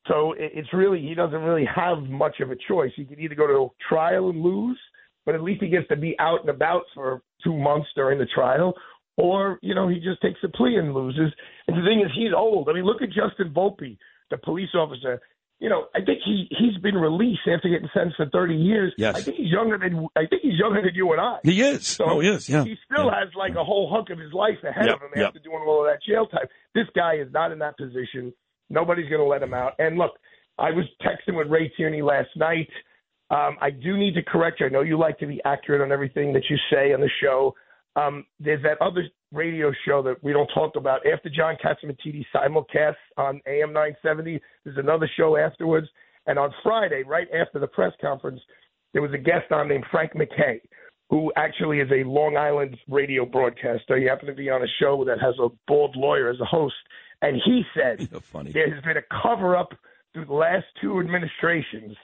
So it, it's really he doesn't really have much of a choice. He can either go to trial and lose, but at least he gets to be out and about for two months during the trial, or you know he just takes a plea and loses. And the thing is, he's old. I mean, look at Justin Volpe, the police officer. You know, I think he he's been released after getting sentenced for 30 years. Yes. I think he's younger than I think he's younger than you and I. He is. So oh, he is. Yeah. he still has like a whole hunk of his life ahead Yep, of him yep. after doing all of that jail time. This guy is not in that position. Nobody's going to let him out. And look, I was texting with Ray Tierney last night. Um, I do need to correct you. I know you like to be accurate on everything that you say on the show. Um, there's that other radio show that we don't talk about after John Catsimatidis simulcast on AM 970. There's another show afterwards. And on Friday, right after the press conference, there was a guest on named Frank MacKay, who actually is a Long Island radio broadcaster. He happened to be on a show that has a bald lawyer as a host. And he said *laughs* there has been a cover up through the last two administrations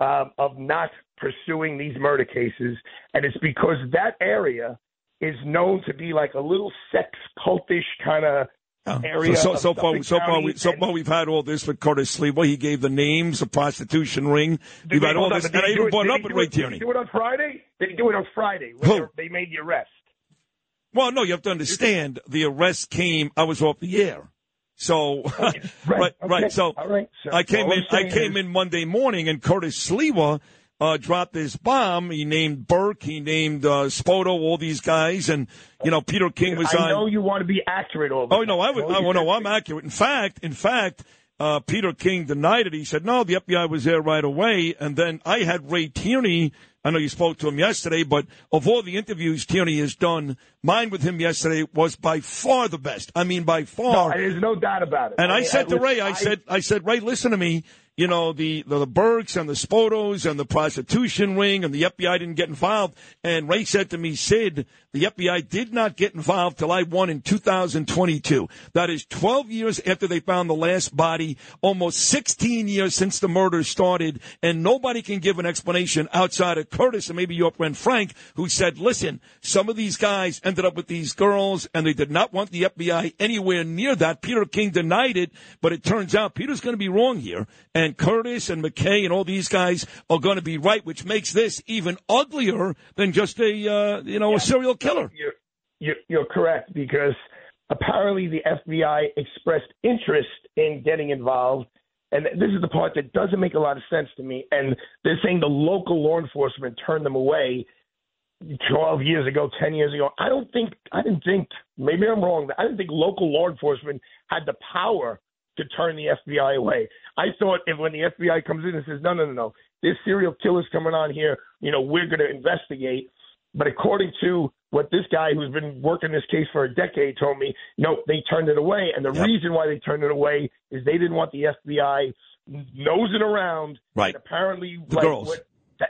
um, of not pursuing these murder cases. And it's because that area is known to be like a little sex cultish kind of area. So, so, of so far, so far, we, so far, we've had all this with Curtis Sliwa. He gave the names, the prostitution ring. We've had all this, and I even brought it up with Ray it- Did he do it on Friday? Did he do it on Friday? Who? they- made the arrest. Well, no, you have to understand. The arrest came. I was off the air. So, *laughs* right, right, okay, So, right, so I came in. I came is- in Monday morning, and Curtis Sliwa uh, dropped this bomb. He named Burke, he named uh, Spota, all these guys, and you know Peter King was on. I on. know you want to be accurate all Oh no, I would. Oh no, I'm accurate. In fact, in fact, uh, Peter King denied it. He said no, the FBI was there right away. And then I had Ray Tierney. I know you spoke to him yesterday, but of all the interviews Tierney has done, mine with him yesterday was by far the best. I mean, by far. No, there's no doubt about it. And I, mean, said to listen, Ray, I, said, I said, Ray, listen to me. You know, the, the, the Burkes and the Spotas and the prostitution ring and the FBI didn't get involved. And Ray said to me, Sid, the FBI did not get involved till I won in 2022. That is 12 years after they found the last body, almost 16 years since the murder started. And nobody can give an explanation outside of Curtis and maybe your friend Frank, who said, listen, some of these guys ended up with these girls and they did not want the FBI anywhere near that. Peter King denied it, but it turns out Peter's going to be wrong here. And Curtis and MacKay and all these guys are going to be right, which makes this even uglier than just a, uh, you know, a serial killer. You're, you're, you're correct because apparently the FBI expressed interest in getting involved. And this is the part that doesn't make a lot of sense to me. And they're saying the local law enforcement turned them away 12 years ago, 10 years ago. I don't think, I didn't think, maybe I'm wrong, I didn't think local law enforcement had the power to turn the FBI away. I thought if when the FBI comes in and says, no, no, no, no, there's serial killers coming on here, you know, we're going to investigate. But according to what this guy who's been working this case for a decade told me, no, they turned it away. And the reason why they turned it away is they didn't want the FBI nosing around. Right. And apparently, The like, girls. What, that,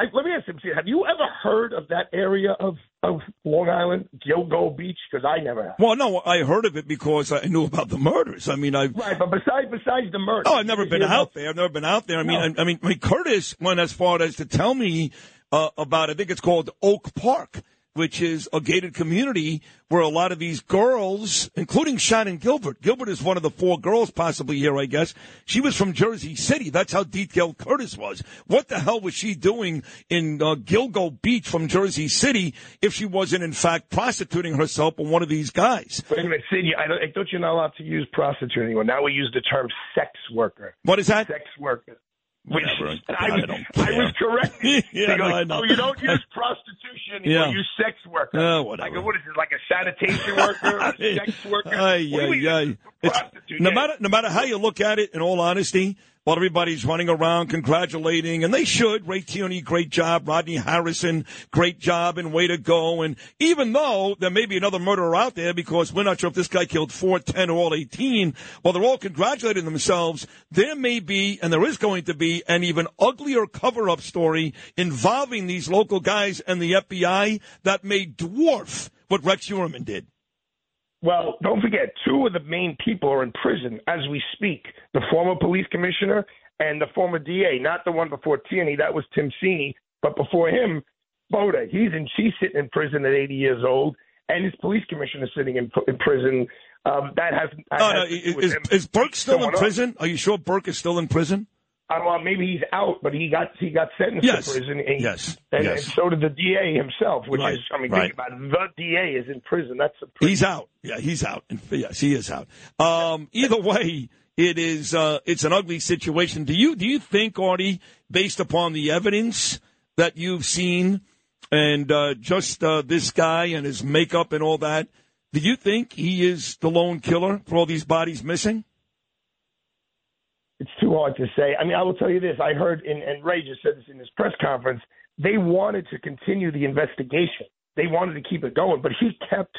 I, let me ask you, have you ever heard of that area of, of Long Island, Gilgo Beach? Because I never have. Well, no, I heard of it because I knew about the murders. I mean, I. Right, but besides besides the murder, Oh, I've never been you know, out there. I've never been out there. I mean, I, I mean, I mean, Curtis went as far as to tell me uh, about. I think it's called Oak Park, which is a gated community where a lot of these girls, including Shannan Gilbert. Gilbert is one of the four girls possibly here, I guess. She was from Jersey City. That's how detailed Curtis was. What the hell was she doing in uh, Gilgo Beach from Jersey City if she wasn't in fact prostituting herself with one of these guys? Wait a minute, Sid, I, don't, I thought you're not allowed to use prostitute anymore. Now we use the term sex worker. What is that? Sex worker. Which. I, I don't I was corrected. *laughs* Yeah, no, I know. Oh, you don't use prostitution. Yeah. You use sex worker. Uh, whatever. Like, what is it, like a sanitation *laughs* worker? a sex worker? Ay, What do ay, ay. It's- Prostitute, no yeah. matter no matter how you look at it, in all honesty, while everybody's running around congratulating, and they should. Ray Tierney, great job. Rodney Harrison, great job and way to go. And even though there may be another murderer out there because we're not sure if this guy killed four, ten, or all eighteen, while they're all congratulating themselves, there may be, and there is going to be, an even uglier cover-up story involving these local guys and the FBI that may dwarf what Rex Heuermann did. Well, don't forget, two of the main people are in prison as we speak. The former police commissioner and the former DA, not the one before Tierney, that was Tim Sini, but before him, Spota. He's in, she's sitting in prison at 80 years old, and his police commissioner is sitting in, in prison. Um, that has. that Oh, no, has to do is, with is, him is Burke still in showing up. prison? Are you sure Burke is still in prison? I don't know, maybe he's out, but he got he got sentenced Yes. to prison. And, Yes. and, Yes. and so did the DA himself, which Right. is, I mean, Right. think about it. The DA is in prison. That's a He's out. Yeah, he's out. Yes, he is out. Um, either way, it is uh, it's an ugly situation. Do you do you think, Artie, based upon the evidence that you've seen and uh, just uh, this guy and his makeup and all that, do you think he is the lone killer for all these bodies missing? It's too hard to say. I mean, I will tell you this. I heard, in, and Ray just said this in his press conference, they wanted to continue the investigation. They wanted to keep it going, but he kept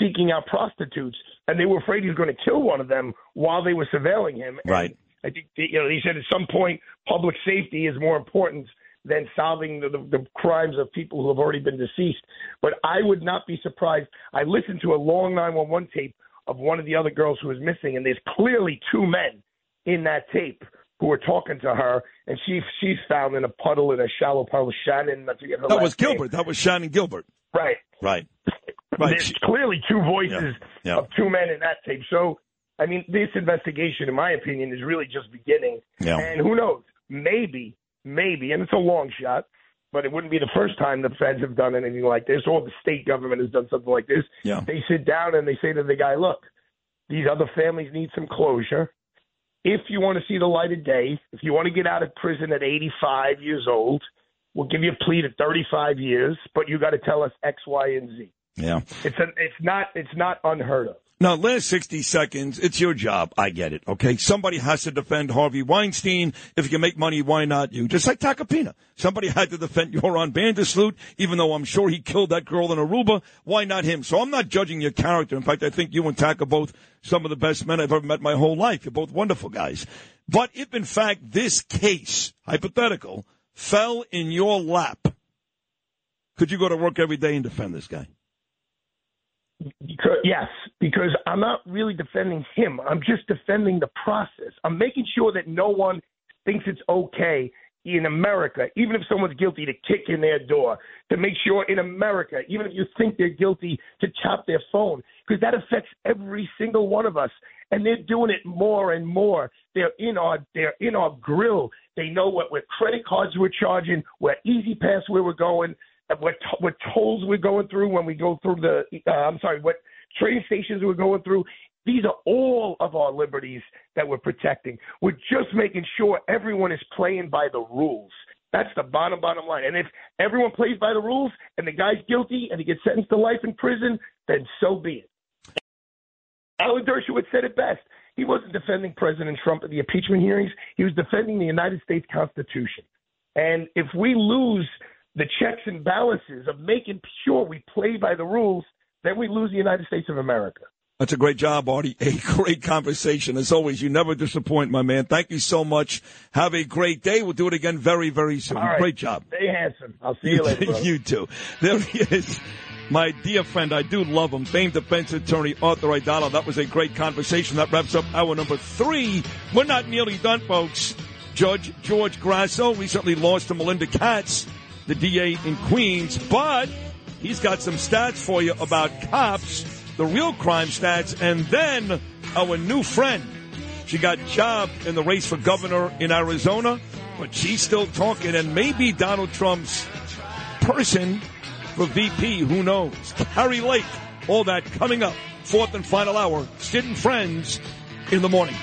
seeking out prostitutes, and they were afraid he was going to kill one of them while they were surveilling him. And Right. I think, you know, he said at some point, public safety is more important than solving the, the, the crimes of people who have already been deceased. But I would not be surprised. I listened to a long 911 tape of one of the other girls who was missing, and there's clearly two men in that tape who were talking to her, and she she's found in a puddle in a shallow puddle. Shannan, I forget her That was name. Gilbert. That was Shannan Gilbert. Right. Right. Right. There's clearly two voices Yeah. of two men in that tape. So, I mean, this investigation, in my opinion, is really just beginning. Yeah. And who knows? Maybe, maybe, and it's a long shot, but it wouldn't be the first time the feds have done anything like this, or the state government has done something like this. Yeah. They sit down and they say to the guy, look, these other families need some closure. If you want to see the light of day, if you want to get out of prison at 85 years old, we'll give you a plea to 35 years, but you got to tell us X, Y, and Z. Yeah. It's a, it's not it's not unheard of. Now, last 60 seconds, it's your job. I get it, okay? Somebody has to defend Harvey Weinstein. If you can make money, why not you? Just like Tacopina. Somebody had to defend Joran van der Sloot, even though I'm sure he killed that girl in Aruba. Why not him? So I'm not judging your character. In fact, I think you and Tak are both some of the best men I've ever met in my whole life. You're both wonderful guys. But if, in fact, this case, hypothetical, fell in your lap, could you go to work every day and defend this guy? Because, yes, because I'm not really defending him. I'm just defending the process. I'm making sure that no one thinks it's okay in America, even if someone's guilty, to kick in their door, to make sure in America, even if you think they're guilty, to tap their phone, because that affects every single one of us. And they're doing it more and more. They're in our they're in our grill. They know what what credit cards we're charging, what E-ZPass where we're going, what what tolls we're going through when we go through the uh, I'm sorry, what train stations we're going through. These are all of our liberties that we're protecting. We're just making sure everyone is playing by the rules. That's the bottom bottom line. And if everyone plays by the rules and the guy's guilty and he gets sentenced to life in prison, then so be it. Alan Dershowitz said it best. He wasn't defending President Trump at the impeachment hearings. He was defending the United States Constitution. And if we lose the checks and balances of making sure we play by the rules, then we lose the United States of America. That's a great job, Artie. *laughs* A great conversation. As always, you never disappoint, my man. Thank you so much. Have a great day. We'll do it again very, very soon. Right. Great job. Stay handsome. I'll see you *laughs* later. brother. you too. There he is. My dear friend, I do love him. Famed defense attorney Arthur Aidala. That was a great conversation. That wraps up hour number three. We're not nearly done, folks. Judge George Grasso recently lost to Melinda Katz, the DA in Queens, but he's got some stats for you about cops, the real crime stats, and then our new friend. She got jobbed in the race for governor in Arizona, but she's still talking, and maybe Donald Trump's person for VP. Who knows? Kari Lake. All that coming up. Fourth and final hour. And Friends in the morning.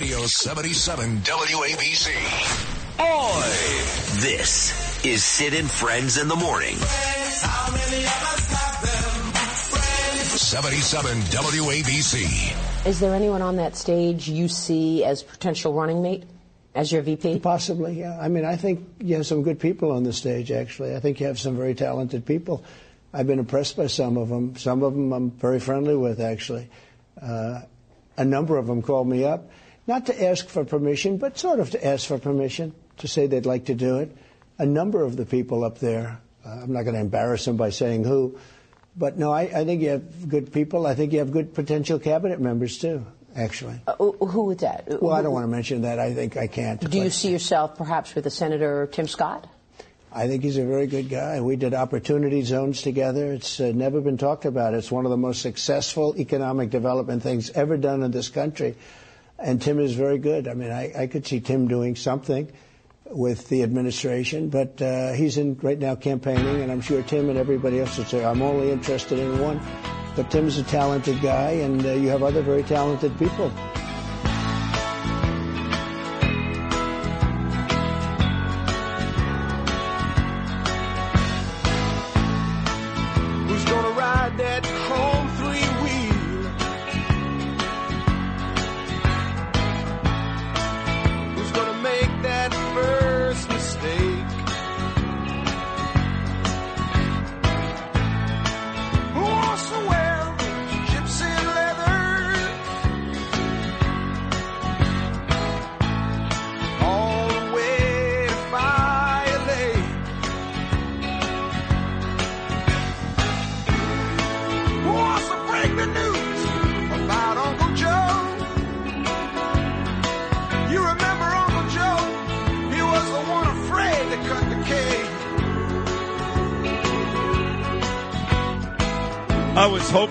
Radio 77 WABC. Oi! This is Sid and Friends in the Morning. 77 WABC. Is there anyone on that stage you see as potential running mate as your VP? Possibly, yeah. I mean, I think you have some good people on the stage, actually. I think you have some very talented people. I've been impressed by some of them. Some of them I'm very friendly with, actually. Uh, a number of them called me up, not to ask for permission, but sort of to ask for permission, to say they'd like to do it. A number of the people up there, uh, I'm not going to embarrass them by saying who, but no, I, I think you have good people. I think you have good potential cabinet members, too, actually. Uh, who would that? Well, I don't want to mention that. I think I can't. Do you see yourself perhaps with the Senator Tim Scott? I think he's a very good guy. We did opportunity zones together. It's uh, never been talked about. It's one of the most successful economic development things ever done in this country. And Tim is very good. I mean, I, I could see Tim doing something with the administration, but uh, he's in right now campaigning, and I'm sure Tim and everybody else would say, I'm only interested in one. But Tim's a talented guy, and uh, you have other very talented people.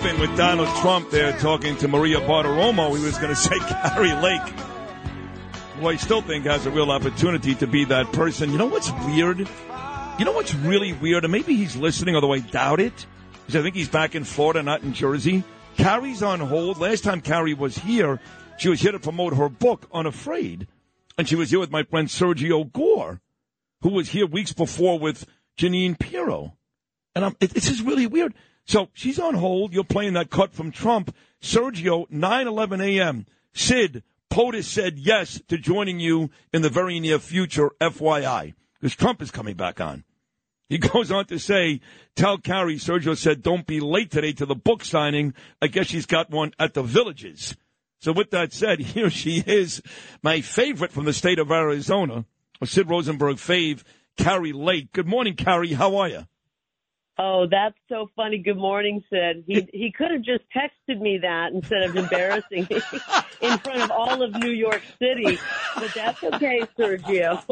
With Donald Trump there talking to Maria Bartiromo, he was going *laughs* to say Kari Lake. who I still think has a real opportunity to be that person. You know what's weird? You know what's really weird? And maybe he's listening, although I doubt it. Because I think he's back in Florida, not in Jersey. Kari's on hold. Last time Kari was here, she was here to promote her book, Unafraid. And she was here with my friend Sergio Gor, who was here weeks before with Jeanine Pirro. And I'm, it, it's just really weird. So she's on hold. You're playing that cut from Trump. Sergio, 9 11 a.m. Sid, POTUS said yes to joining you in the very near future, FYI, because Trump is coming back on. He *laughs* goes on to say, tell Kari, Sergio said, don't be late today to the book signing. I guess she's got one at the villages. So with that said, *laughs* here she is, my favorite from the state of Arizona, a Sid Rosenberg fave, Kari Lake. Good morning, Kari. How are you? Oh, that's so funny. Good morning, Sid. He he could have just texted me that instead of embarrassing me *laughs* in front of all of New York City. But that's okay, Sergio.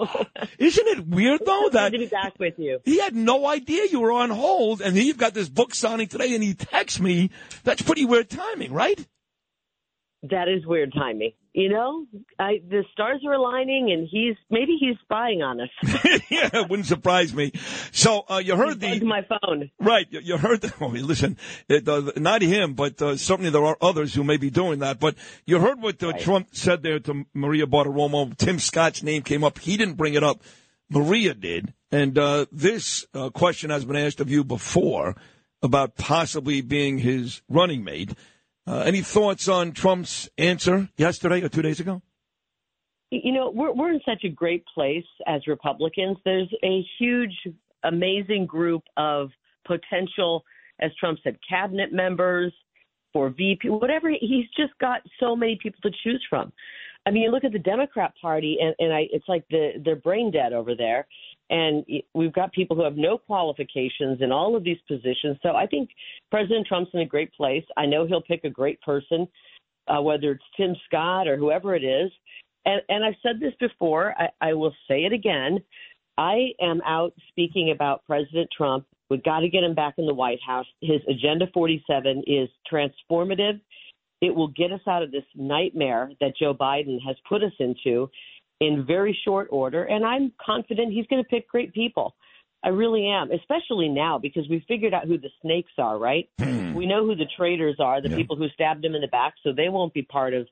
*laughs* Isn't it weird though that to be back with you? he had no idea you were on hold, and then you've got this book signing today, and he texts me. That's pretty weird timing, right? That is weird timing. You know, I, the stars are aligning, and he's maybe he's spying on us. *laughs* yeah, it wouldn't surprise me. So uh, you heard the my phone. Right, you, you heard. The, *laughs* oh, listen, it, uh, not him, but uh, certainly there are others who may be doing that. But you heard what uh, Trump said there to Maria Bartiromo. Tim Scott's name came up. He didn't bring it up. Maria did. And uh, this uh, question has been asked of you before about possibly being his running mate. Uh, any thoughts on Trump's answer yesterday or two days ago? You know, we're we're in such a great place as Republicans. There's a huge, amazing group of potential, as Trump said, cabinet members for VP, whatever. He's just got so many people to choose from. I mean, you look at the Democrat Party, and, and I, it's like the, they're brain dead over there. And we've got people who have no qualifications in all of these positions. So I think President Trump's in a great place. I know he'll pick a great person, uh, whether it's Tim Scott or whoever it is. And, and I've said this before, I, I will say it again. I am out speaking about President Trump. We've got to get him back in the White House. His Agenda 47 is transformative. It will get us out of this nightmare that Joe Biden has put us into in very short order. And I'm confident he's going to pick great people. I really am, especially now because we figured out who the snakes are, right? we know who the traitors are, the Yeah. people who stabbed him in the back, so they won't be part of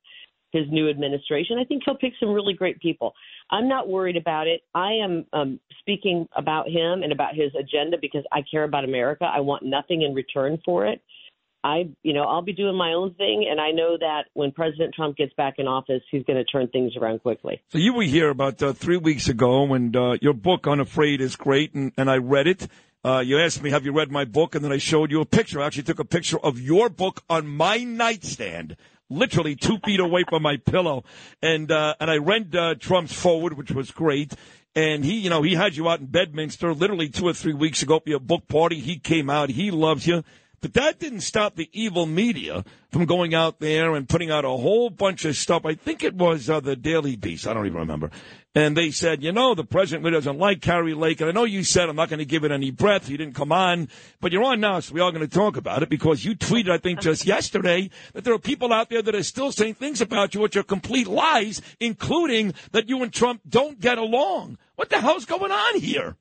his new administration. I think he'll pick some really great people. I'm not worried about it. I am um, speaking about him and about his agenda because I care about America. I want nothing in return for it. I, you know, I'll be doing my own thing, and I know that when President Trump gets back in office, he's going to turn things around quickly. So you were here about uh, three weeks ago, and uh, your book, Unafraid, is great, and, and I read it. Uh, you asked me, have you read my book? And then I showed you a picture. I actually took a picture of your book on my nightstand, literally two feet away from my pillow. And, uh, and I read uh, Trump's forward, which was great. And he, you know, he had you out in Bedminster literally two or three weeks ago for your book party. He came out. He loves you. But that didn't stop the evil media from going out there and putting out a whole bunch of stuff. I think it was uh, the Daily Beast. I don't even remember. And they said, you know, the president really doesn't like Kari Lake. And I know you said I'm not going to give it any breath. You didn't come on, but you're on now, so we are going to talk about it because you tweeted, I think, just yesterday that there are people out there that are still saying things about you which are complete lies, including that you and Trump don't get along. What the hell's going on here?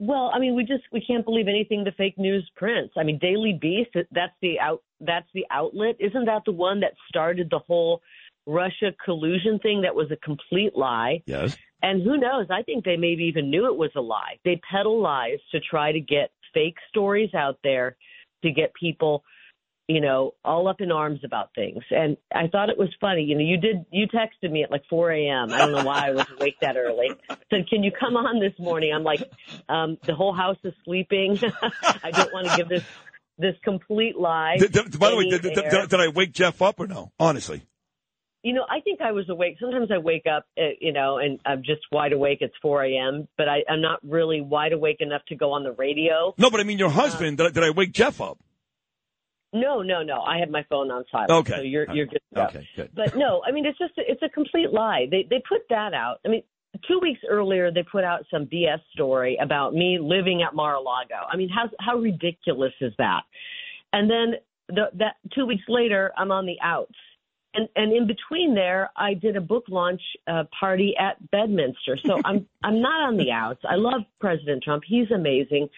Well, I mean, we just we can't believe anything the fake news prints. I mean, Daily Beast, that's the out that's the outlet. Isn't that the one that started the whole Russia collusion thing that was a complete lie? Yes. And who knows? I think they maybe even knew it was a lie. They peddle lies to try to get fake stories out there to get people, you know, all up in arms about things. And I thought it was funny. You know, you did, you texted me at like 4 a.m. I don't know why I was awake that early. Said, can you come on this morning? I'm like, um, the whole house is sleeping. *laughs* I don't want to give this, this complete lie. Did- did- by the way, did, did, I wake Jeff up or no? Honestly. You know, I think I was awake. Sometimes I wake up, uh, you know, and I'm just wide awake. It's 4 a.m., but I, I'm not really wide awake enough to go on the radio. No, but I mean your husband. did, I, did I wake Jeff up? No, no, no. I had my phone on silent. Okay. So you're you're good. Okay, good. But no, I mean it's just it's a complete lie. They they put that out. I mean, two weeks earlier they put out some BS story about me living at Mar-a-Lago. I mean, how how ridiculous is that? And then the, that two weeks later, I'm on the outs. And, and in between there, I did a book launch uh, party at Bedminster. So I'm *laughs* I'm not on the outs. I love President Trump. He's amazing.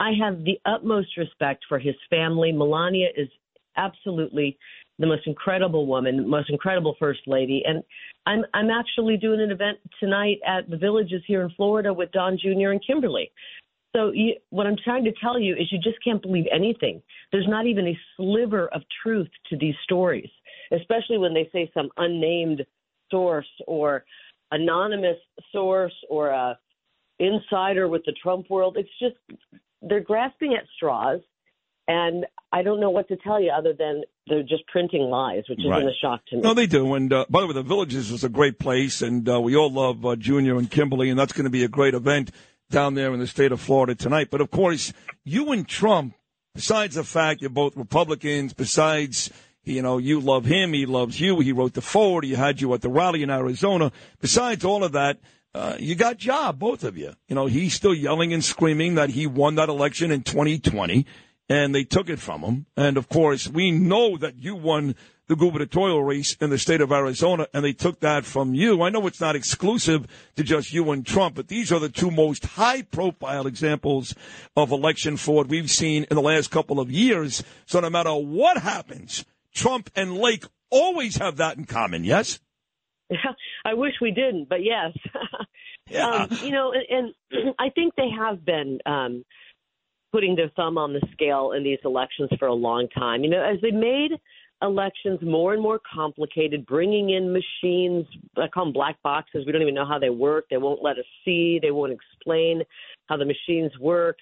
I have the utmost respect for his family. Melania is absolutely the most incredible woman, the most incredible first lady. And I'm I'm actually doing an event tonight at the Villages here in Florida with Don Jr. and Kimberly. So you, what I'm trying to tell you is you just can't believe anything. There's not even a sliver of truth to these stories, especially when they say some unnamed source or anonymous source or a insider with the Trump world. It's just they're grasping at straws and I don't know what to tell you other than they're just printing lies, which Right. isn't a shock to me. No, they do. And uh, by the way, the Villages is a great place, and uh, we all love uh, Junior and Kimberly, and that's going to be a great event down there in the state of Florida tonight. But of course, you and Trump, besides the fact you're both Republicans, besides you know you love him, he loves you. He wrote the forward. He had you at the rally in Arizona. Besides all of that. Uh, you got job, both of you. You know, he's still yelling and screaming that he won that election in 2020 and they took it from him. And of course, we know that you won the gubernatorial race in the state of Arizona, and they took that from you. I know it's not exclusive to just you and Trump, but these are the two most high profile examples of election fraud we've seen in the last couple of years. So no matter what happens, Trump and Lake always have that in common, yes? I wish we didn't, but yes. *laughs* um, you know, and, and *clears throat* I think they have been um, putting their thumb on the scale in these elections for a long time. You know, as they made elections more and more complicated, bringing in machines, I call them black boxes. We don't even know how they work. They won't let us see. They won't explain how the machines work.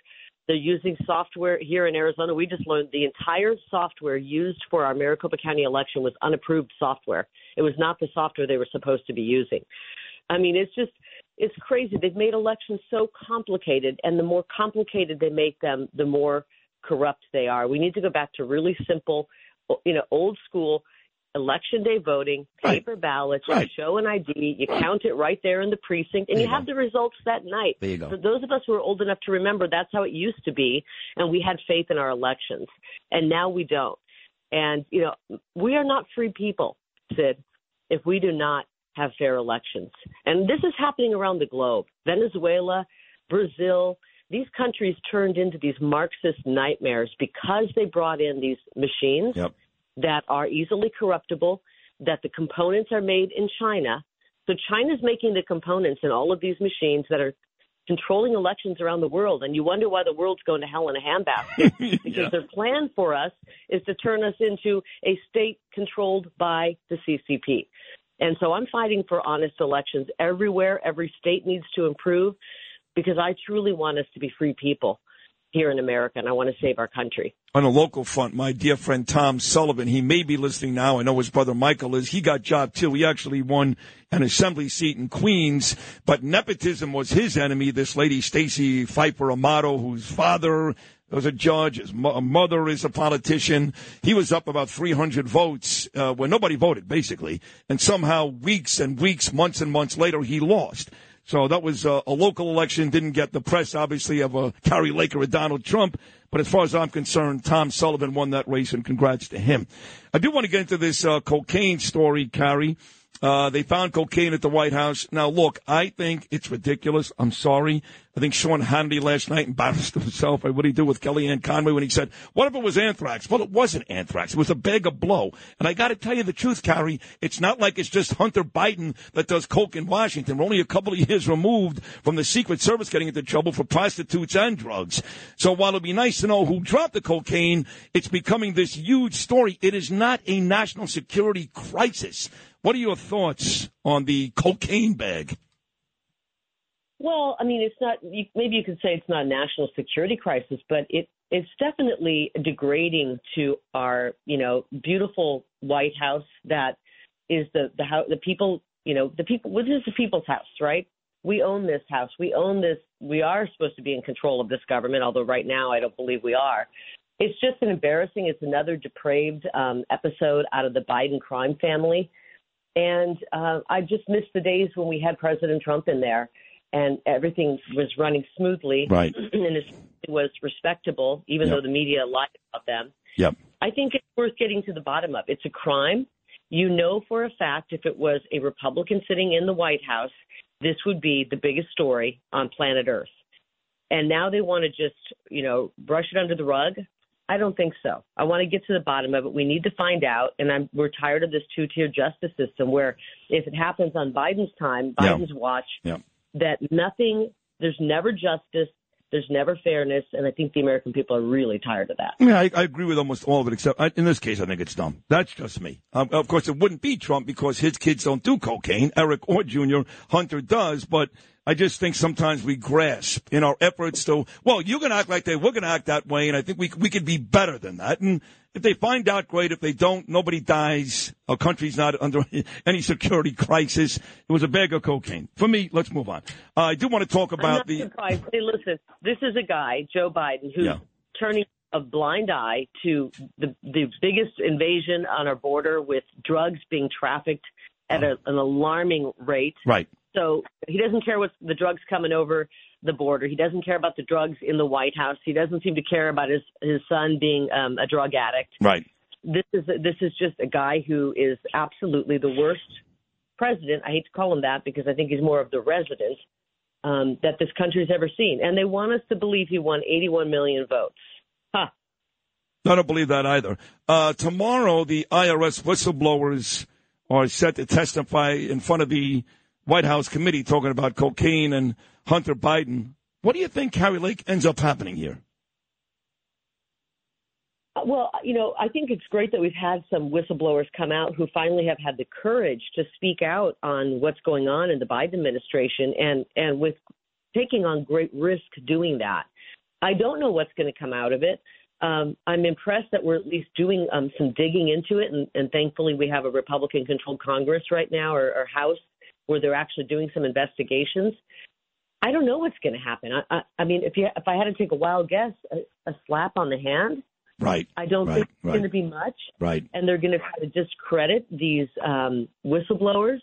They're using software here in Arizona. We just learned the entire software used for our Maricopa County election was unapproved software. It was not the software they were supposed to be using. I mean, it's just it's crazy. They've made elections so complicated, and the more complicated they make them, the more corrupt they are. We need to go back to really simple, you know, old school election day voting, paper ballots, you show an ID, you count it right there in the precinct, and you, have the results that night. There you go. For those of us who are old enough to remember, that's how it used to be, and we had faith in our elections, and now we don't. And you know, we are not free people, Sid, if we do not have fair elections. And this is happening around the globe. Venezuela, Brazil, these countries turned into these Marxist nightmares because they brought in these machines that are easily corruptible, that the components are made in China. So China's making the components in all of these machines that are controlling elections around the world. And you wonder why the world's going to hell in a handbasket *laughs* because their plan for us is to turn us into a state controlled by the CCP. And so I'm fighting for honest elections everywhere. Every state needs to improve because I truly want us to be free people here in America and I want to save our country. on a local front, my dear friend Tom Sullivan, he may be listening now. I know his brother Michael is. He got job too. He actually won an assembly seat in Queens, but nepotism was his enemy. This lady, Stacey Pheffer Amato, whose father was a judge, his mo- mother is a politician. He was up about 300 votes uh, when nobody voted, basically. And somehow, weeks and weeks, months and months later, he lost. So that was uh, a local election. Didn't get the press, obviously, of a Kari Lake or a Donald Trump. But as far as I'm concerned, Tom Sullivan won that race, and congrats to him. I do want to get into this uh, cocaine story, Kari. Uh, they found cocaine at the White House. Now, look, I think it's ridiculous. I'm sorry. I think Sean Hannity last night embarrassed *laughs* himself. What did he do with Kellyanne Conway when he said, what if it was anthrax? Well, it wasn't anthrax. It was a bag of blow. And I got to tell you the truth, Kari. It's not like it's just Hunter Biden that does coke in Washington. We're only a couple of *laughs* years removed from the Secret Service getting into trouble for prostitutes and drugs. So while it'd be nice to know who dropped the cocaine, it's becoming this huge story. It is not a national security crisis. What are your thoughts on the cocaine bag? Well, I mean, it's not. Maybe you could say it's not a national security crisis, but it it's definitely degrading to our, you know, beautiful White House that is the the house, the people, you know, the people. This is the people's house, right? We own this house. We own this. We are supposed to be in control of this government, although right now I don't believe we are. It's just an embarrassing. It's another depraved um, episode out of the Biden crime family. And uh, I just missed the days when we had President Trump in there and everything was running smoothly. Right. *clears throat* and it was respectable, even Yep. though the media lied about them. Yep. I think it's worth getting to the bottom of. It's a crime. You know for a fact if it was a Republican sitting in the White House, this would be the biggest story on planet Earth. And now they want to just, you know, brush it under the rug. I don't think so. I want to get to the bottom of it. We need to find out, and I'm we're tired of this two-tier justice system where if it happens on Biden's time, Yeah. Biden's watch, Yeah. that nothing, there's never justice, there's never fairness, and I think the American people are really tired of that. Yeah, I, I agree with almost all of it, except I, in this case, I think it's dumb. That's just me. Um, of course, it wouldn't be Trump because his kids don't do cocaine. Eric or Jr. Hunter does, but I just think sometimes we grasp in our efforts to, well, you're going to act like that, we're going to act that way, and I think we we could be better than that. And if they find out, great. If they don't, nobody dies. Our country's not under *laughs* any security crisis. It was a bag of cocaine. For me, let's move on. Uh, I do want to talk about the. surprised. Hey, listen, this is a guy, Joe Biden, who's Yeah. turning a blind eye to the the biggest invasion on our border with drugs being trafficked at a, an alarming rate. Right. So he doesn't care what the drugs coming over the border. He doesn't care about the drugs in the White House. He doesn't seem to care about his his son being um, a drug addict. Right. This is this is just a guy who is absolutely the worst president. I hate to call him that because I think he's more of the resident um, that this country's ever seen. And they want us to believe he won 81 million votes. Huh. I don't believe that either. Uh, tomorrow, the IRS whistleblowers are set to testify in front of the White House committee talking about cocaine and Hunter Biden. What do you think, Kari Lake, ends up happening here? Well, you know, I think it's great that we've had some whistleblowers come out who finally have had the courage to speak out on what's going on in the Biden administration and and with taking on great risk doing that. I don't know what's going to come out of it. Um, I'm impressed that we're at least doing um, some digging into it, and, and thankfully we have a Republican-controlled Congress right now or, or House where they're actually doing some investigations. I don't know what's going to happen. I, I, I mean, if you if I had to take a wild guess, a, a slap on the hand. Right. I don't right, think it's right, going to be much, Right. and they're going to try to discredit these um, whistleblowers.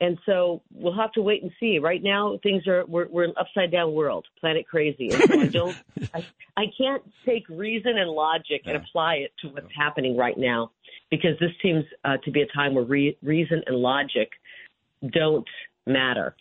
And so we'll have to wait and see. Right now, things are we're, we're an upside down world, planet crazy. And so I *laughs* don't, I, I can't take reason and logic and apply it to what's happening right now, because this seems uh, to be a time where re- reason and logic don't matter.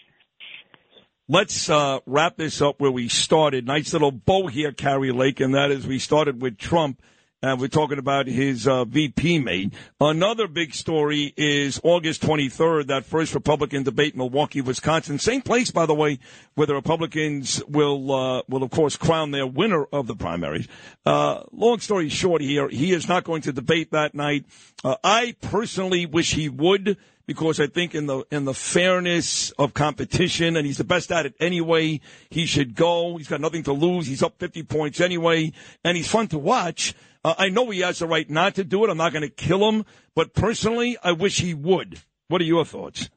Let's uh, wrap this up where we started. Nice little bow here, Kari Lake, and that is we started with Trump. And we're talking about his uh, VP mate. Another big story is August 23rd, that first Republican debate in Milwaukee, Wisconsin. Same place, by the way, where the Republicans will, uh, will of course crown their winner of the primaries. Uh, long story short here, he is not going to debate that night. Uh, I personally wish he would because I think in the in the fairness of competition, and he's the best at it anyway. He should go. He's got nothing to lose. He's up 50 points anyway, and he's fun to watch. Uh, I know he has the right not to do it. I'm not going to kill him, but personally, I wish he would. What are your thoughts?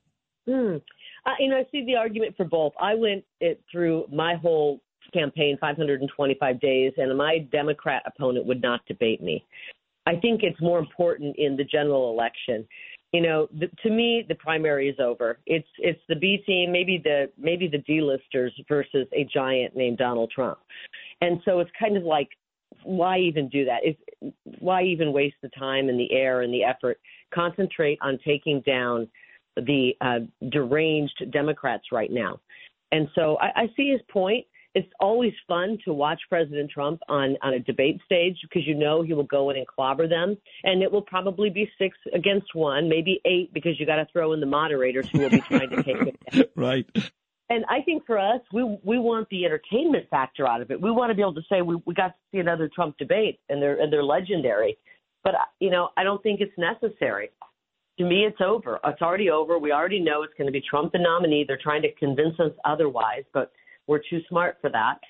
Hmm. Uh, you know, I see the argument for both. I went it through my whole campaign, 525 days, and my Democrat opponent would not debate me. I think it's more important in the general election. You know, the, to me, the primary is over. It's it's the B team, maybe the maybe the D-listers versus a giant named Donald Trump, and so it's kind of like, why even do that? If, why even waste the time and the air and the effort? Concentrate on taking down the uh, deranged Democrats right now. And so I, I see his point. It's always fun to watch President Trump on, on a debate stage because you know he will go in and clobber them. And it will probably be six against one, maybe eight, because you got to throw in the moderators who will be trying to take it down. *laughs* Right. And I think for us, we we want the entertainment factor out of it. We want to be able to say we, we got to see another Trump debate, and they're and they're legendary. But uh, you know, I don't think it's necessary. To me, it's over. It's already over. We already know it's going to be Trump the nominee. They're trying to convince us otherwise, but we're too smart for that.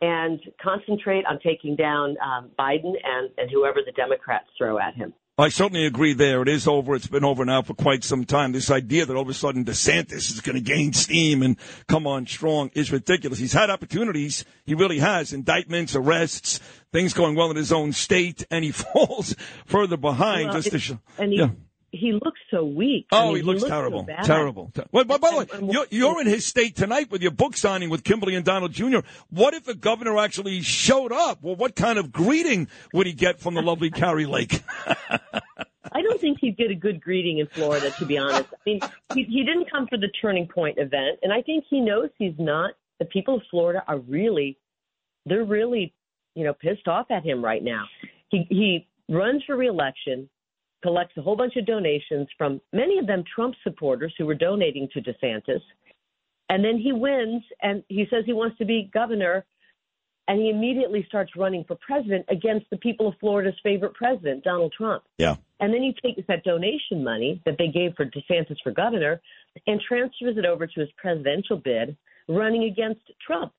And concentrate on taking down um, Biden and and whoever the Democrats throw at him. I certainly agree there. It is over. It's been over now for quite some time. This idea that all of a sudden DeSantis is going to gain steam and come on strong is ridiculous. He's had opportunities. He really has. Indictments, arrests, things going well in his own state, and he *laughs* falls further behind Well, just to show. And he, yeah. He he looks so weak. Oh, I mean, he looks so terrible. bad. terrible. Ter- Well, by, by the way, you're, you're in his state tonight with your book signing with Kimberly and Donald Jr. What if the governor actually showed up? Well, what kind of greeting would he get from the lovely *laughs* Kari Lake? I don't think he'd get a good greeting in Florida, to be honest. I mean, he, he didn't come for the Turning Point event, and I think he knows he's not. The people of Florida are really, they're really, you know, pissed off at him right now. He he runs for reelection, collects a whole bunch of donations from many of them Trump supporters who were donating to DeSantis, and then he wins, and he says he wants to be governor, and he immediately starts running for president against the people of Florida's favorite president, Donald Trump. Yeah. And then he takes that donation money that they gave for DeSantis for governor and transfers it over to his presidential bid, running against Trump.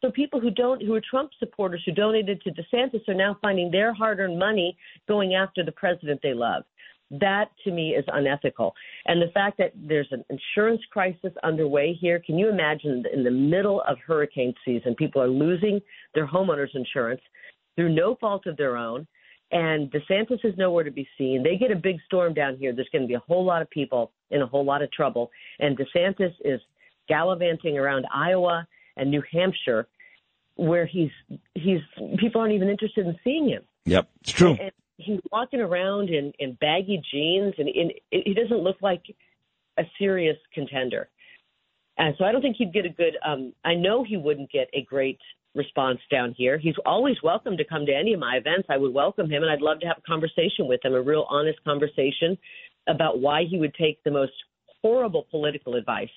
So people who don't, who are Trump supporters who donated to DeSantis are now finding their hard-earned money going after the president they love. That to me is unethical. And the fact that there's an insurance crisis underway here, can you imagine in the middle of hurricane season, people are losing their homeowners insurance through no fault of their own. And DeSantis is nowhere to be seen. They get a big storm down here. There's going to be a whole lot of people in a whole lot of trouble. And DeSantis is gallivanting around Iowa and New Hampshire, where he's he's people aren't even interested in seeing him. Yep, it's true. And he's walking around in, in baggy jeans, and in, he doesn't look like a serious contender. And so I don't think he'd get a good. Um, I know he wouldn't get a great response down here. He's always welcome to come to any of my events. I would welcome him, and I'd love to have a conversation with him, a real honest conversation about why he would take the most horrible political advice,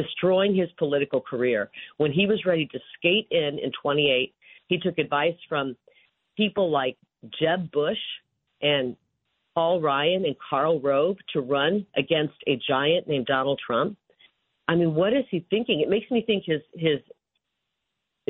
destroying his political career. When he was ready to skate in in 28, he took advice from people like Jeb Bush and Paul Ryan and Karl Rove to run against a giant named Donald Trump. I mean, what is he thinking? It makes me think his his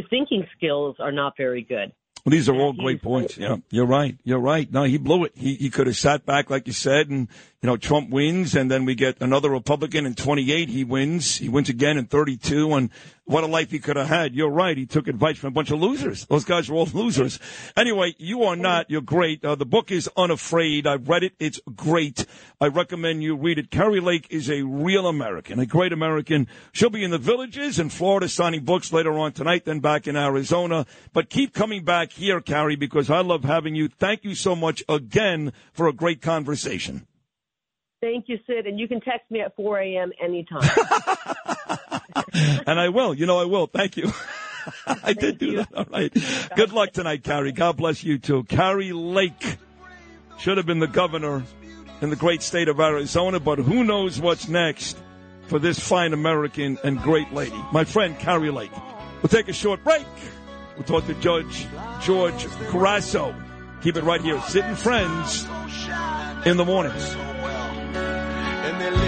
thinking skills are not very good. Well, these are all great points. Yeah, you're right. You're right. No, he blew it. He he could have sat back, like you said, and you know Trump wins, and then we get another Republican in 28. He wins. He wins again in 32, and what a life he could have had. You're right. He took advice from a bunch of losers. Those guys were all *laughs* losers. Anyway, you are not. You're great. Uh, the book is Unafraid. I've read it. It's great. I recommend you read it. Kari Lake is a real American, a great American. She'll be in the villages in Florida signing books later on tonight, then back in Arizona. But keep coming back here, Kari, because I love having you. Thank you so much again for a great conversation. Thank you, Sid. And you can text me at 4 a.m. anytime. *laughs* and I will. You know, I will. Thank you. *laughs* I did do that. All right. Good luck tonight, Kari. God bless you too. Kari Lake should have been the governor in the great state of Arizona, but who knows what's next for this fine American and great lady, my friend Kari Lake. We'll take a short break. We'll talk to Judge George Grasso. Keep it right here. Sitting friends in the mornings and they live.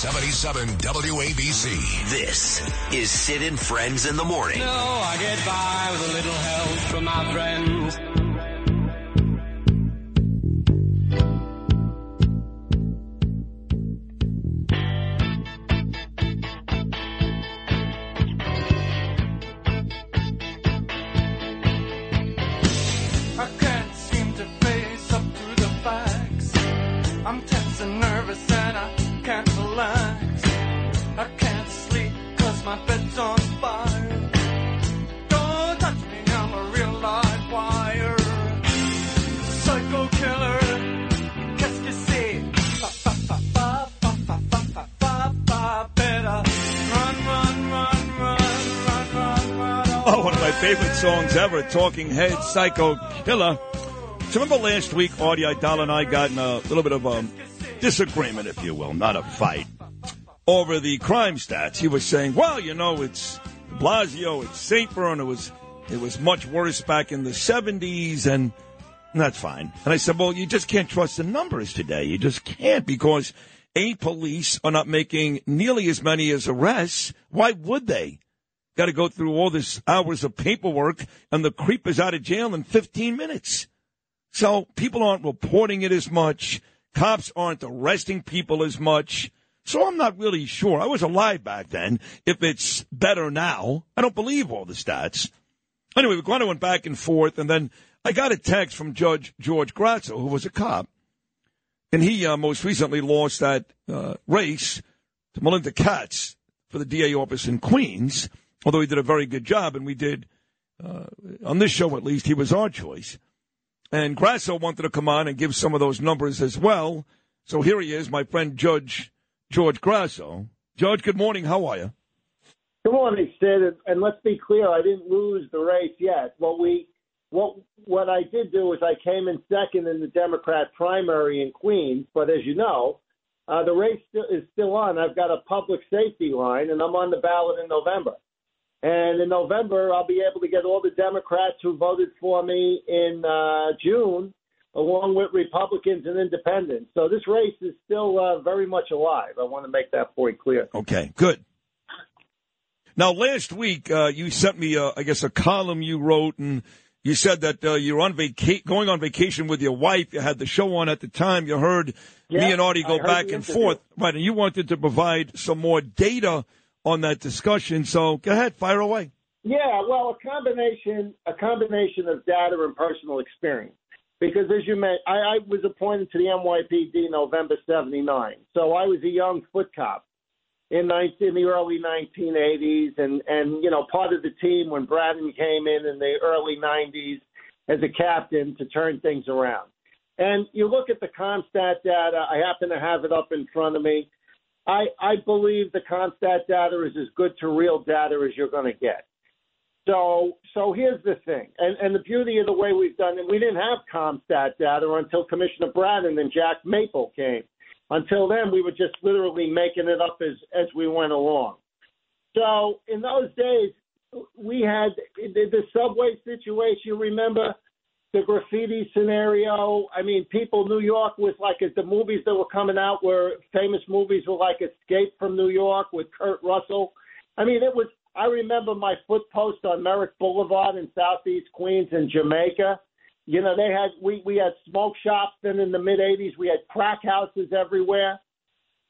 77 WABC. This is Sid and Friends in the Morning. No, I get by with a little help from my friends. Oh, one of my favorite songs ever, Talking Head, Psycho Killer. So remember last week, Artie Aidala and I got in a little bit of a disagreement, if you will, not a fight, over the crime stats. He was saying, well, you know, it's Blasio, it's St. Bern. It was, it was much worse back in the 70s, and that's fine. And I said, well, you just can't trust the numbers today. You just can't because A, police are not making nearly as many as arrests. Why would they? Got to go through all this hours of paperwork, and the creep is out of jail in 15 minutes. So people aren't reporting it as much. Cops aren't arresting people as much. So I'm not really sure. I was alive back then. If it's better now, I don't believe all the stats. Anyway, we kind of went back and forth, and then I got a text from Judge George Grasso, who was a cop, and he uh, most recently lost that uh, race to Melinda Katz for the DA office in Queens, although he did a very good job, and we did, uh, on this show at least, he was our choice. And Grasso wanted to come on and give some of those numbers as well. So here he is, my friend Judge George Grasso. George, good morning. How are you? Good morning, Sid. And let's be clear, I didn't lose the race yet. What we what what I did do is I came in second in the Democrat primary in Queens, but as you know, uh, the race is still on. I've got a public safety line, and I'm on the ballot in November. And in November, I'll be able to get all the Democrats who voted for me in uh, June, along with Republicans and Independents. So this race is still uh, very much alive. I want to make that point clear. Okay, good. Now, last week uh, you sent me, uh, I guess, a column you wrote, and you said that uh, you're on vaca- going on vacation with your wife. You had the show on at the time. You heard Yeah, me and Artie go back and forth, right? And you wanted to provide some more data on that discussion. So go ahead, fire away. Yeah, well, a combination a combination of data and personal experience. Because as you may, I, I was appointed to the NYPD November '79, so I was a young foot cop in, 19, in the early 1980s, and and you know part of the team when Bratton came in in the early 90s as a captain to turn things around. And you look at the CompStat data. I happen to have it up in front of me. I, I believe the CompStat data is as good to real data as you're going to get. So, so here's the thing, and, and the beauty of the way we've done it, we didn't have CompStat data until Commissioner Bratton and Jack Maple came. Until then, we were just literally making it up as as we went along. So in those days, we had the, the subway situation. Remember the graffiti scenario? I mean, people. New York was like the movies that were coming out were famous movies were like Escape from New York with Kurt Russell. I mean, it was. I remember my foot post on Merrick Boulevard in Southeast Queens in Jamaica. You know, they had we we had smoke shops. Then in the mid '80s, we had crack houses everywhere.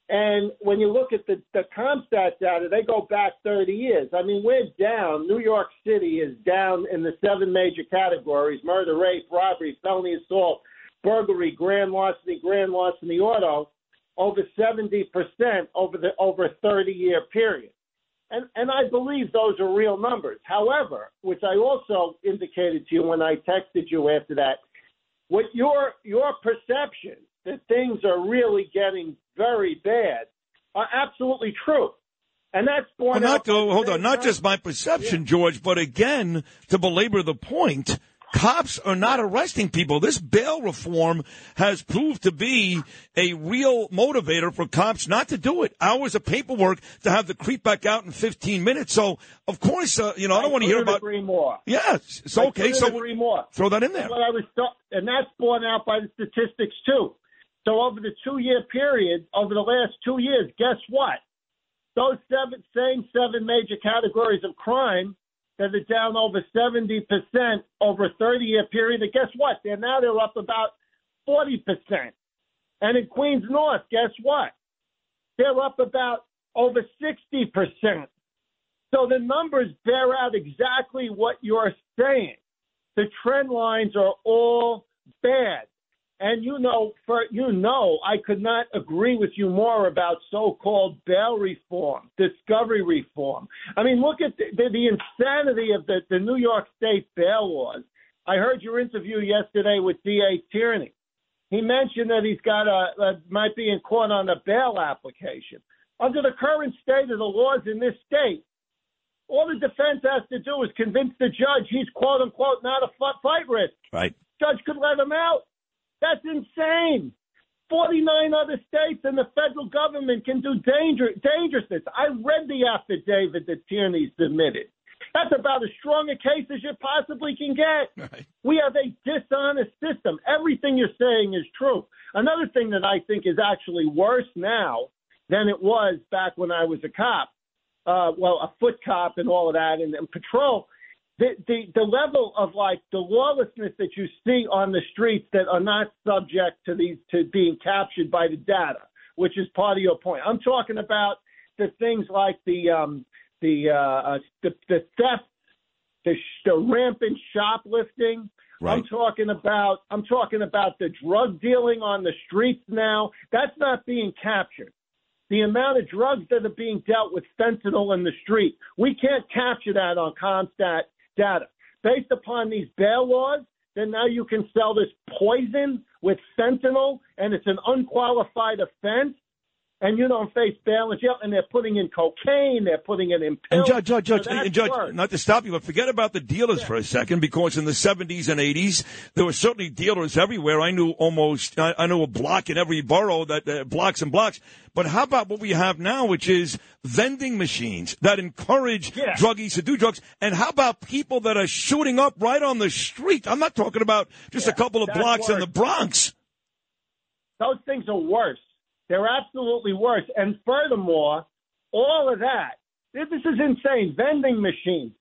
And when you look at the, the CompStat data, they go back 30 years. I mean, we're down. New York City is down in the seven major categories murder, rape, robbery, felony assault, burglary, grand larceny, grand larceny in the auto over 70% over the over a 30 year period. And, and I believe those are real numbers. However, which I also indicated to you when I texted you after that, what your your perception that things are really getting very bad are absolutely true. And that's borne Well, out not to, hold on, not just my perception, George, but again, to belabor the point, cops are not arresting people. This bail reform has proved to be a real motivator for cops not to do it. Hours of paperwork to have the creep back out in 15 minutes. So, of course, uh, you know, I don't want to hear about. agree more. Yes, I okay. So agree more. throw that in there. And I was th- and that's borne out by the statistics too. So over the two year period, over the last two years, guess what? Those seven same seven major categories of crime that are down over seventy percent over a thirty year period. And guess what? They're now they're up about forty percent. And in Queens North, guess what? They're up about over sixty percent. So the numbers bear out exactly what you're saying. The trend lines are all bad. And you know, for you know, I could not agree with you more about so-called bail reform, discovery reform. I mean, look at the, the, the insanity of the, the New York State bail laws. I heard your interview yesterday with D.A. Tierney. He mentioned that he's got a, a might be in court on a bail application. Under the current state of the laws in this state, all the defense has to do is convince the judge he's quote unquote not a fi- fight risk. Right. Judge could let him out. That's insane. 49 other states and the federal government can do danger, dangerousness. I read the affidavit that Tierney submitted. That's about as strong a case as you possibly can get. We have a dishonest system. Everything you're saying is true. Another thing that I think is actually worse now than it was back when I was a cop, uh, well, a foot cop and all of that, and, and patrol. The, the the level of like the lawlessness that you see on the streets that are not subject to these to being captured by the data, which is part of your point. I'm talking about the things like the um, the uh, uh, the, the theft, the, sh- the rampant shoplifting. Right. I'm talking about I'm talking about the drug dealing on the streets now. That's not being captured. The amount of drugs that are being dealt with fentanyl in the street, we can't capture that on CompStat data. Based upon these bail laws, then now you can sell this poison with fentanyl, and it's an unqualified offense and you don't face bail and jail, and they're putting in cocaine, they're putting it in And. Judge, Judge, Judge, So and Judge, worse. not to stop you, but forget about the dealers for a second, because in the 70s and 80s, there were certainly dealers everywhere. I knew almost, I, I knew a block in every borough that, uh, blocks and blocks. But how about what we have now, which is vending machines that encourage druggies to do drugs? And how about people that are shooting up right on the street? I'm not talking about just a couple of blocks in the Bronx. Those things are worse. They're absolutely worse. And furthermore, all of that, this is insane. Vending machines.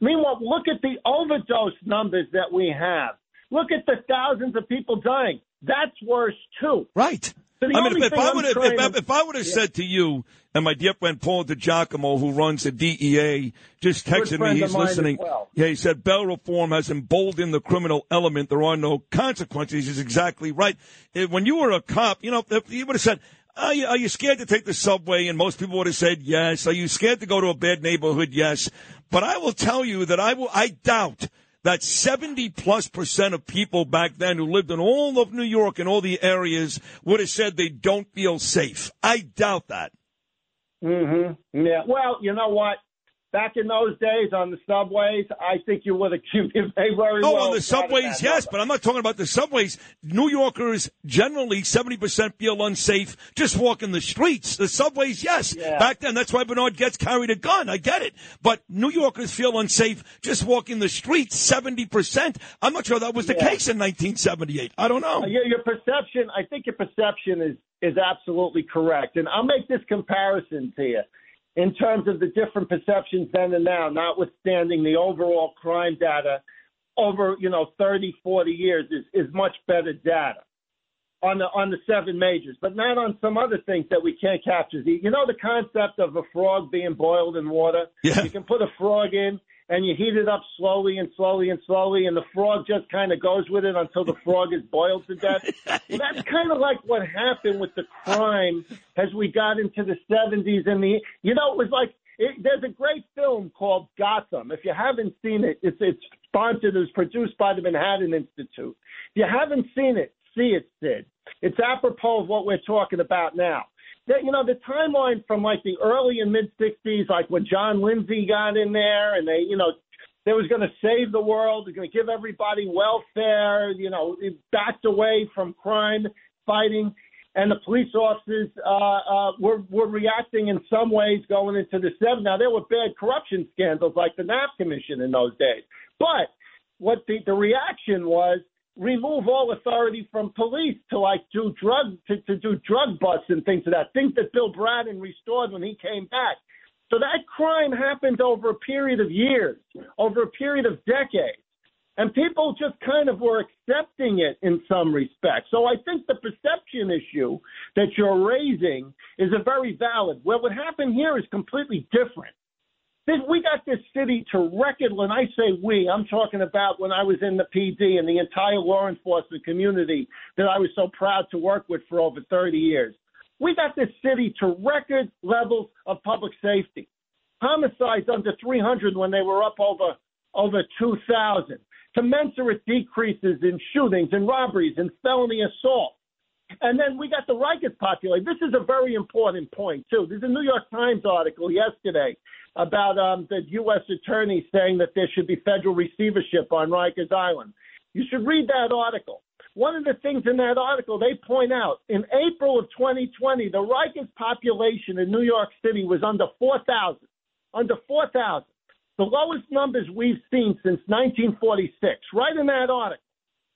Meanwhile, look at the overdose numbers that we have. Look at the thousands of people dying. That's worse too. Right. So I mean, if, if I would have, if, if I would have Yeah. said to you, and my dear friend Paul DiGiacomo, who runs the DEA, just texted me, he's listening. well. Yeah, he said bail reform has emboldened the criminal element. There are no consequences. He's exactly right. When you were a cop, you know, if you would have said, are you, are you scared to take the subway? And most people would have said yes. Are you scared to go to a bad neighborhood? Yes. But I will tell you that I will, I doubt that 70 plus percent of people back then who lived in all of New York and all the areas would have said they don't feel safe. I doubt that. Mm-hmm. Yeah. Well, you know what? Back in those days on the subways, I think you would have *laughs* may very Oh, well. on the subways, yes, but I'm not talking about the subways. New Yorkers generally 70% feel unsafe just walking the streets. The subways, yes. Yeah. Back then, that's why Bernard Goetz carried a gun. I get it. But New Yorkers feel unsafe just walking the streets 70%. I'm not sure that was the Yeah. case in 1978. I don't know. Your, your perception, I think your perception is is absolutely correct, and I'll make this comparison to you in terms of the different perceptions then and now, notwithstanding the overall crime data over you know 30, 40 years is is much better data on the on the seven majors, but not on some other things that we can't capture. You you know the concept of a frog being boiled in water. Yeah. You can put a frog in and you heat it up slowly and slowly and slowly, and the frog just kind of goes with it until the frog is boiled to death. *laughs* well, that's kind of like what happened with the crime as we got into the 70s and the, you know, it was like. It, there's a great film called Gotham. If you haven't seen it, it's it's sponsored. It was produced by the Manhattan Institute. If you haven't seen it, see it, Sid. It's apropos of what we're talking about now. That you know the timeline from like the early and mid '60s, like when John Lindsay got in there, and they, you know, they was going to save the world, they're going to give everybody welfare. You know, backed away from crime fighting, and the police officers uh, uh, were were reacting in some ways going into the '70s. Now there were bad corruption scandals like the Knapp Commission in those days, but what the the reaction was remove all authority from police to like do drug to, to do drug busts and things of that things that Bill Bratton restored when he came back. So that crime happened over a period of years, over a period of decades. And people just kind of were accepting it in some respects. So I think the perception issue that you're raising is a very valid. Well, what happened here is completely different. This, we got this city to record. When I say we, I'm talking about when I was in the PD and the entire law enforcement community that I was so proud to work with for over 30 years. We got this city to record levels of public safety. Homicides under 300 when they were up over over 2,000. Commensurate decreases in shootings and robberies and felony assault. And then we got the Rikers population. This is a very important point, too. There's a New York Times article yesterday about um, the U.S. attorney saying that there should be federal receivership on Rikers Island. You should read that article one of the things in that article they point out in April of 2020, the Rikers population in New York City was under 4,000. Under 4,000. The lowest numbers we've seen since 1946, right in that article.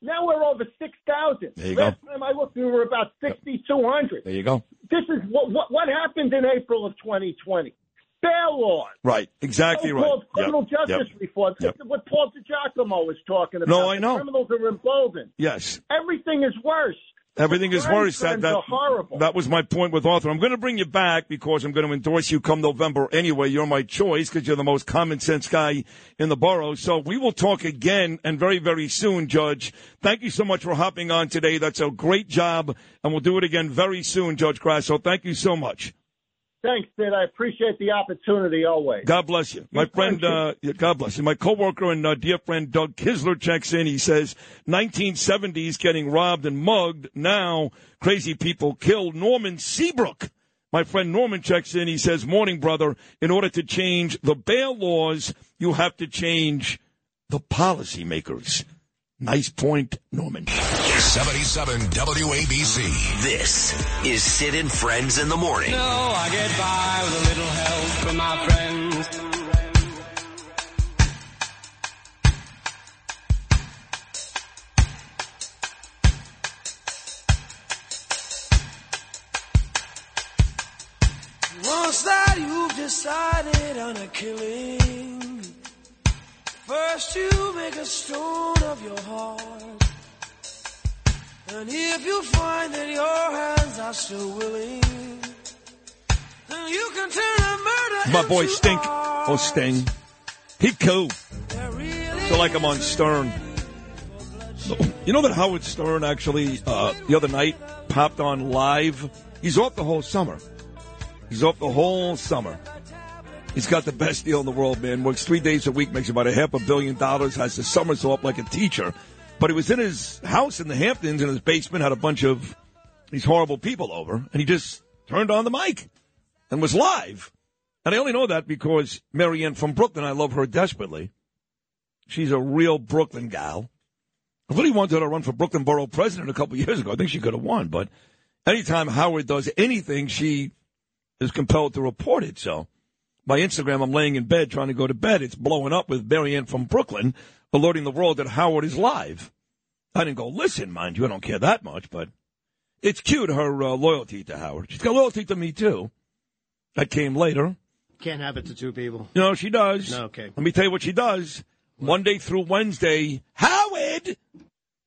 Now we're over 6,000. There you go. Last time I looked, we were about 6,200. There you go. This is what, what, what happened in April of 2020. Bail laws. Right. Exactly right. Criminal Yep. justice Yep. reform. This is what Paul DiGiacomo was talking about. No, I The know. Criminals are emboldened. Yes. Everything is worse. Everything is worse. That, that, horrible. that was my point with Arthur. I'm going to bring you back because I'm going to endorse you come November anyway. You're my choice because you're the most common sense guy in the borough. So we will talk again and very, very soon, Judge. Thank you so much for hopping on today. That's a great job. And we'll do it again very soon, Judge Grasso. Thank you so much. Thanks, Sid. I appreciate the opportunity always. God bless you. My friend, uh, God bless you. My coworker and uh, dear friend Doug Kisler checks in. He says, 1970s getting robbed and mugged. Now, crazy people killed Norman Seabrook. My friend Norman checks in. He says, morning, brother. In order to change the bail laws, you have to change the policymakers. Nice point, Norman. 77 WABC. This is Sid and Friends in the Morning. No, I get by with a little help from my friends. Once that you've decided on a killing, first you make a stone of your heart. And if you find that your hands are still willing, then you can turn a murder My boy Stink art. or Sting. He cool. So like I'm on Stern. You know that Howard Stern actually uh, the other night popped on live. He's off the whole summer. He's off the whole summer. He's got the best deal in the world, man. Works three days a week, makes about a half a billion dollars, has the summers off like a teacher. But he was in his house in the Hamptons in his basement, had a bunch of these horrible people over, and he just turned on the mic and was live. And I only know that because Marianne from Brooklyn, I love her desperately. She's a real Brooklyn gal. I really wanted her to run for Brooklyn Borough President a couple years ago. I think she could have won, but anytime Howard does anything, she is compelled to report it. So my Instagram, I'm laying in bed trying to go to bed. It's blowing up with Marianne from Brooklyn alerting the world that Howard is live. I didn't go listen, mind you. I don't care that much, but it's cute her uh, loyalty to Howard. She's got loyalty to me too. That came later. Can't have it to two people. No, she does. No, okay. Let me tell you what she does. Monday through Wednesday, Howard.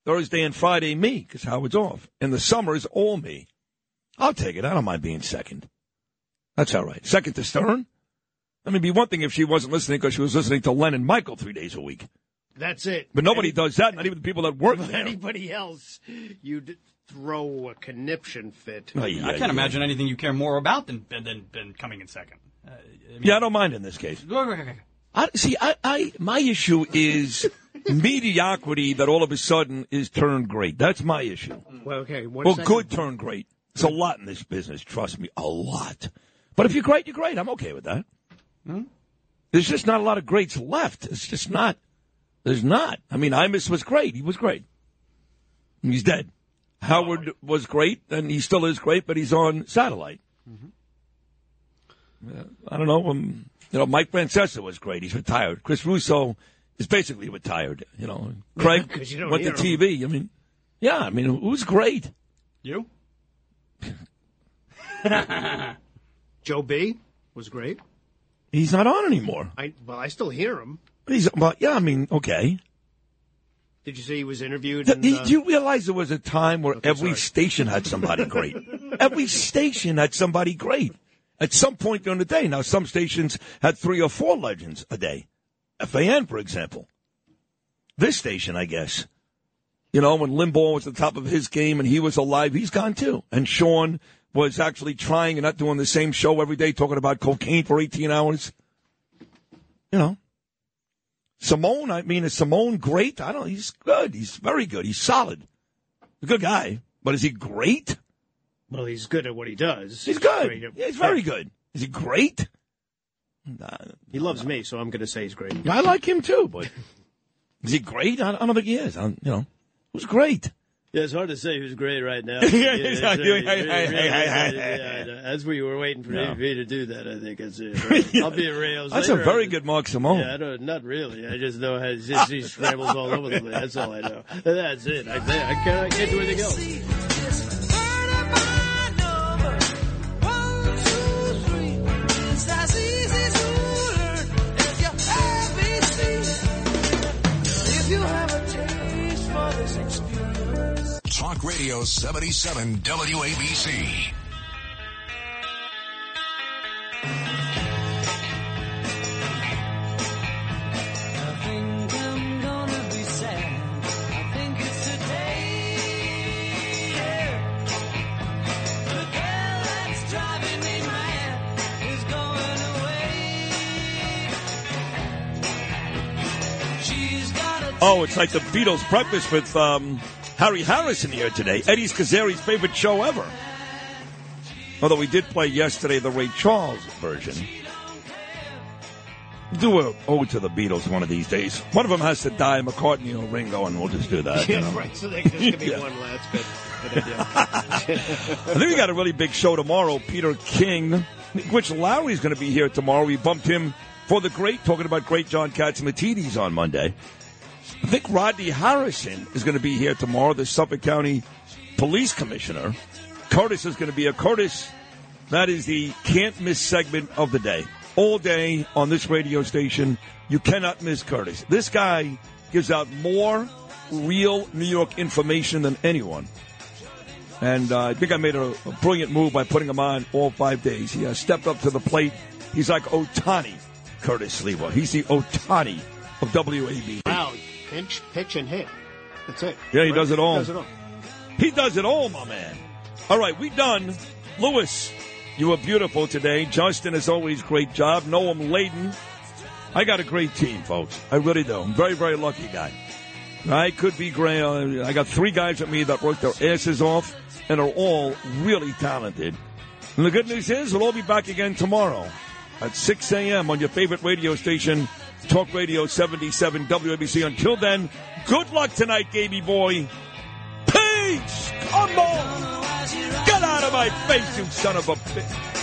Thursday and Friday, me, because Howard's off. And the summer is all me. I'll take it. I don't mind being second. That's all right. Second to Stern. I mean, it'd be one thing if she wasn't listening because she was listening to Len and Michael three days a week. That's it. But nobody does that, not even the people that work If *laughs* there. anybody else, you'd throw a conniption fit. Oh, yeah, I can't yeah. imagine anything you care more about than than, than coming in second. Uh, I mean- Yeah, I don't mind in this case. I, see, I, I, my issue is *laughs* mediocrity that all of a sudden is turned great. That's my issue. Well, okay. One well, second. good turned great. It's a lot in this business. Trust me, a lot. But if you're great, you're great. I'm okay with that. There's just not a lot of greats left. It's just not. There's not. I mean, Imus was great. He was great. He's dead. Howard was great, and he still is great, but he's on satellite. Yeah, I don't know. Um, you know, Mike Francesa was great. He's retired. Chris Russo is basically retired. You know, Craig you went to him. TV. I mean, yeah. I mean, who's great? You? *laughs* Joe B was great. He's not on anymore. I well, I still hear him. But he's, well, yeah. I mean, okay. Did you say he was interviewed? Do in, do uh, you realize there was a time where every sorry. station had somebody great? *laughs* every station had somebody great at some point during the day. Now, some stations had three or four legends a day. FAN, for example. This station, I guess. You know, when Limbaugh was at the top of his game and he was alive, he's gone too. And Sean was actually trying and not doing the same show every day, talking about cocaine for 18 hours. You know. Simone, I mean, is Simone great? I don't. Know. He's good. He's very good. He's solid. A good guy, but is he great? well, he's good at what he does. He's good. At- Yeah, he's very good. Is he great? Nah, He loves me, so I'm going to say he's great. I like him too, but *laughs* is he great? I, I don't think he is. I, you know, was great. Yeah, it's hard to say who's great right now. Yeah, That's where you were waiting for No. me to do that. I think that's it. *laughs* right? I'll be at Rails. That's a later. very good Mark Simone. Yeah, I don't, not really. I just know how just, he scrambles all over the place. That's all I know. *laughs* That's it. I, I can't, I can't do anything else. Away. She's got a Oh, it's like the Beatles breakfast with um, Harry Harrison here today. Eddie's Kazari's favorite show ever. Although we did play yesterday the Ray Charles version. Do a ode to the Beatles one of these days. One of them has to die, McCartney or Ringo, and we'll just do that. you know. right. So there's going to be *laughs* Yeah. one last good. *laughs* I think we got a really big show tomorrow. Peter King, Rich Lowry's going to be here tomorrow. We bumped him for the great, talking about great John Katz and the on Monday. I think Rodney Harrison is going to be here tomorrow, the Suffolk County Police Commissioner. Curtis is going to be a Curtis. That is the can't miss segment of the day. All day on this radio station. You cannot miss Curtis. This guy gives out more real New York information than anyone. And uh, I think I made a, a brilliant move by putting him on all five days. He uh, stepped up to the plate. He's like Ohtani, Curtis Sliwa. He's the Ohtani of WAB. Wow. Pinch, pitch, and hit. That's it. Yeah, he Right? does it all. Does it all. He does it all, my man. All right, we done. Lewis, you were beautiful today. Justin, as always, great job. Noam Laden. I got a great team, folks. I really do. I'm very, very lucky guy. I could be great. I got three guys with me that work their asses off and are all really talented. And the good news is we'll all be back again tomorrow at 6 a.m. on your favorite radio station, Talk Radio 77 WABC. Until then, good luck tonight, Gaby boy. Peace! Come on! Get out of my face, you son of a bitch!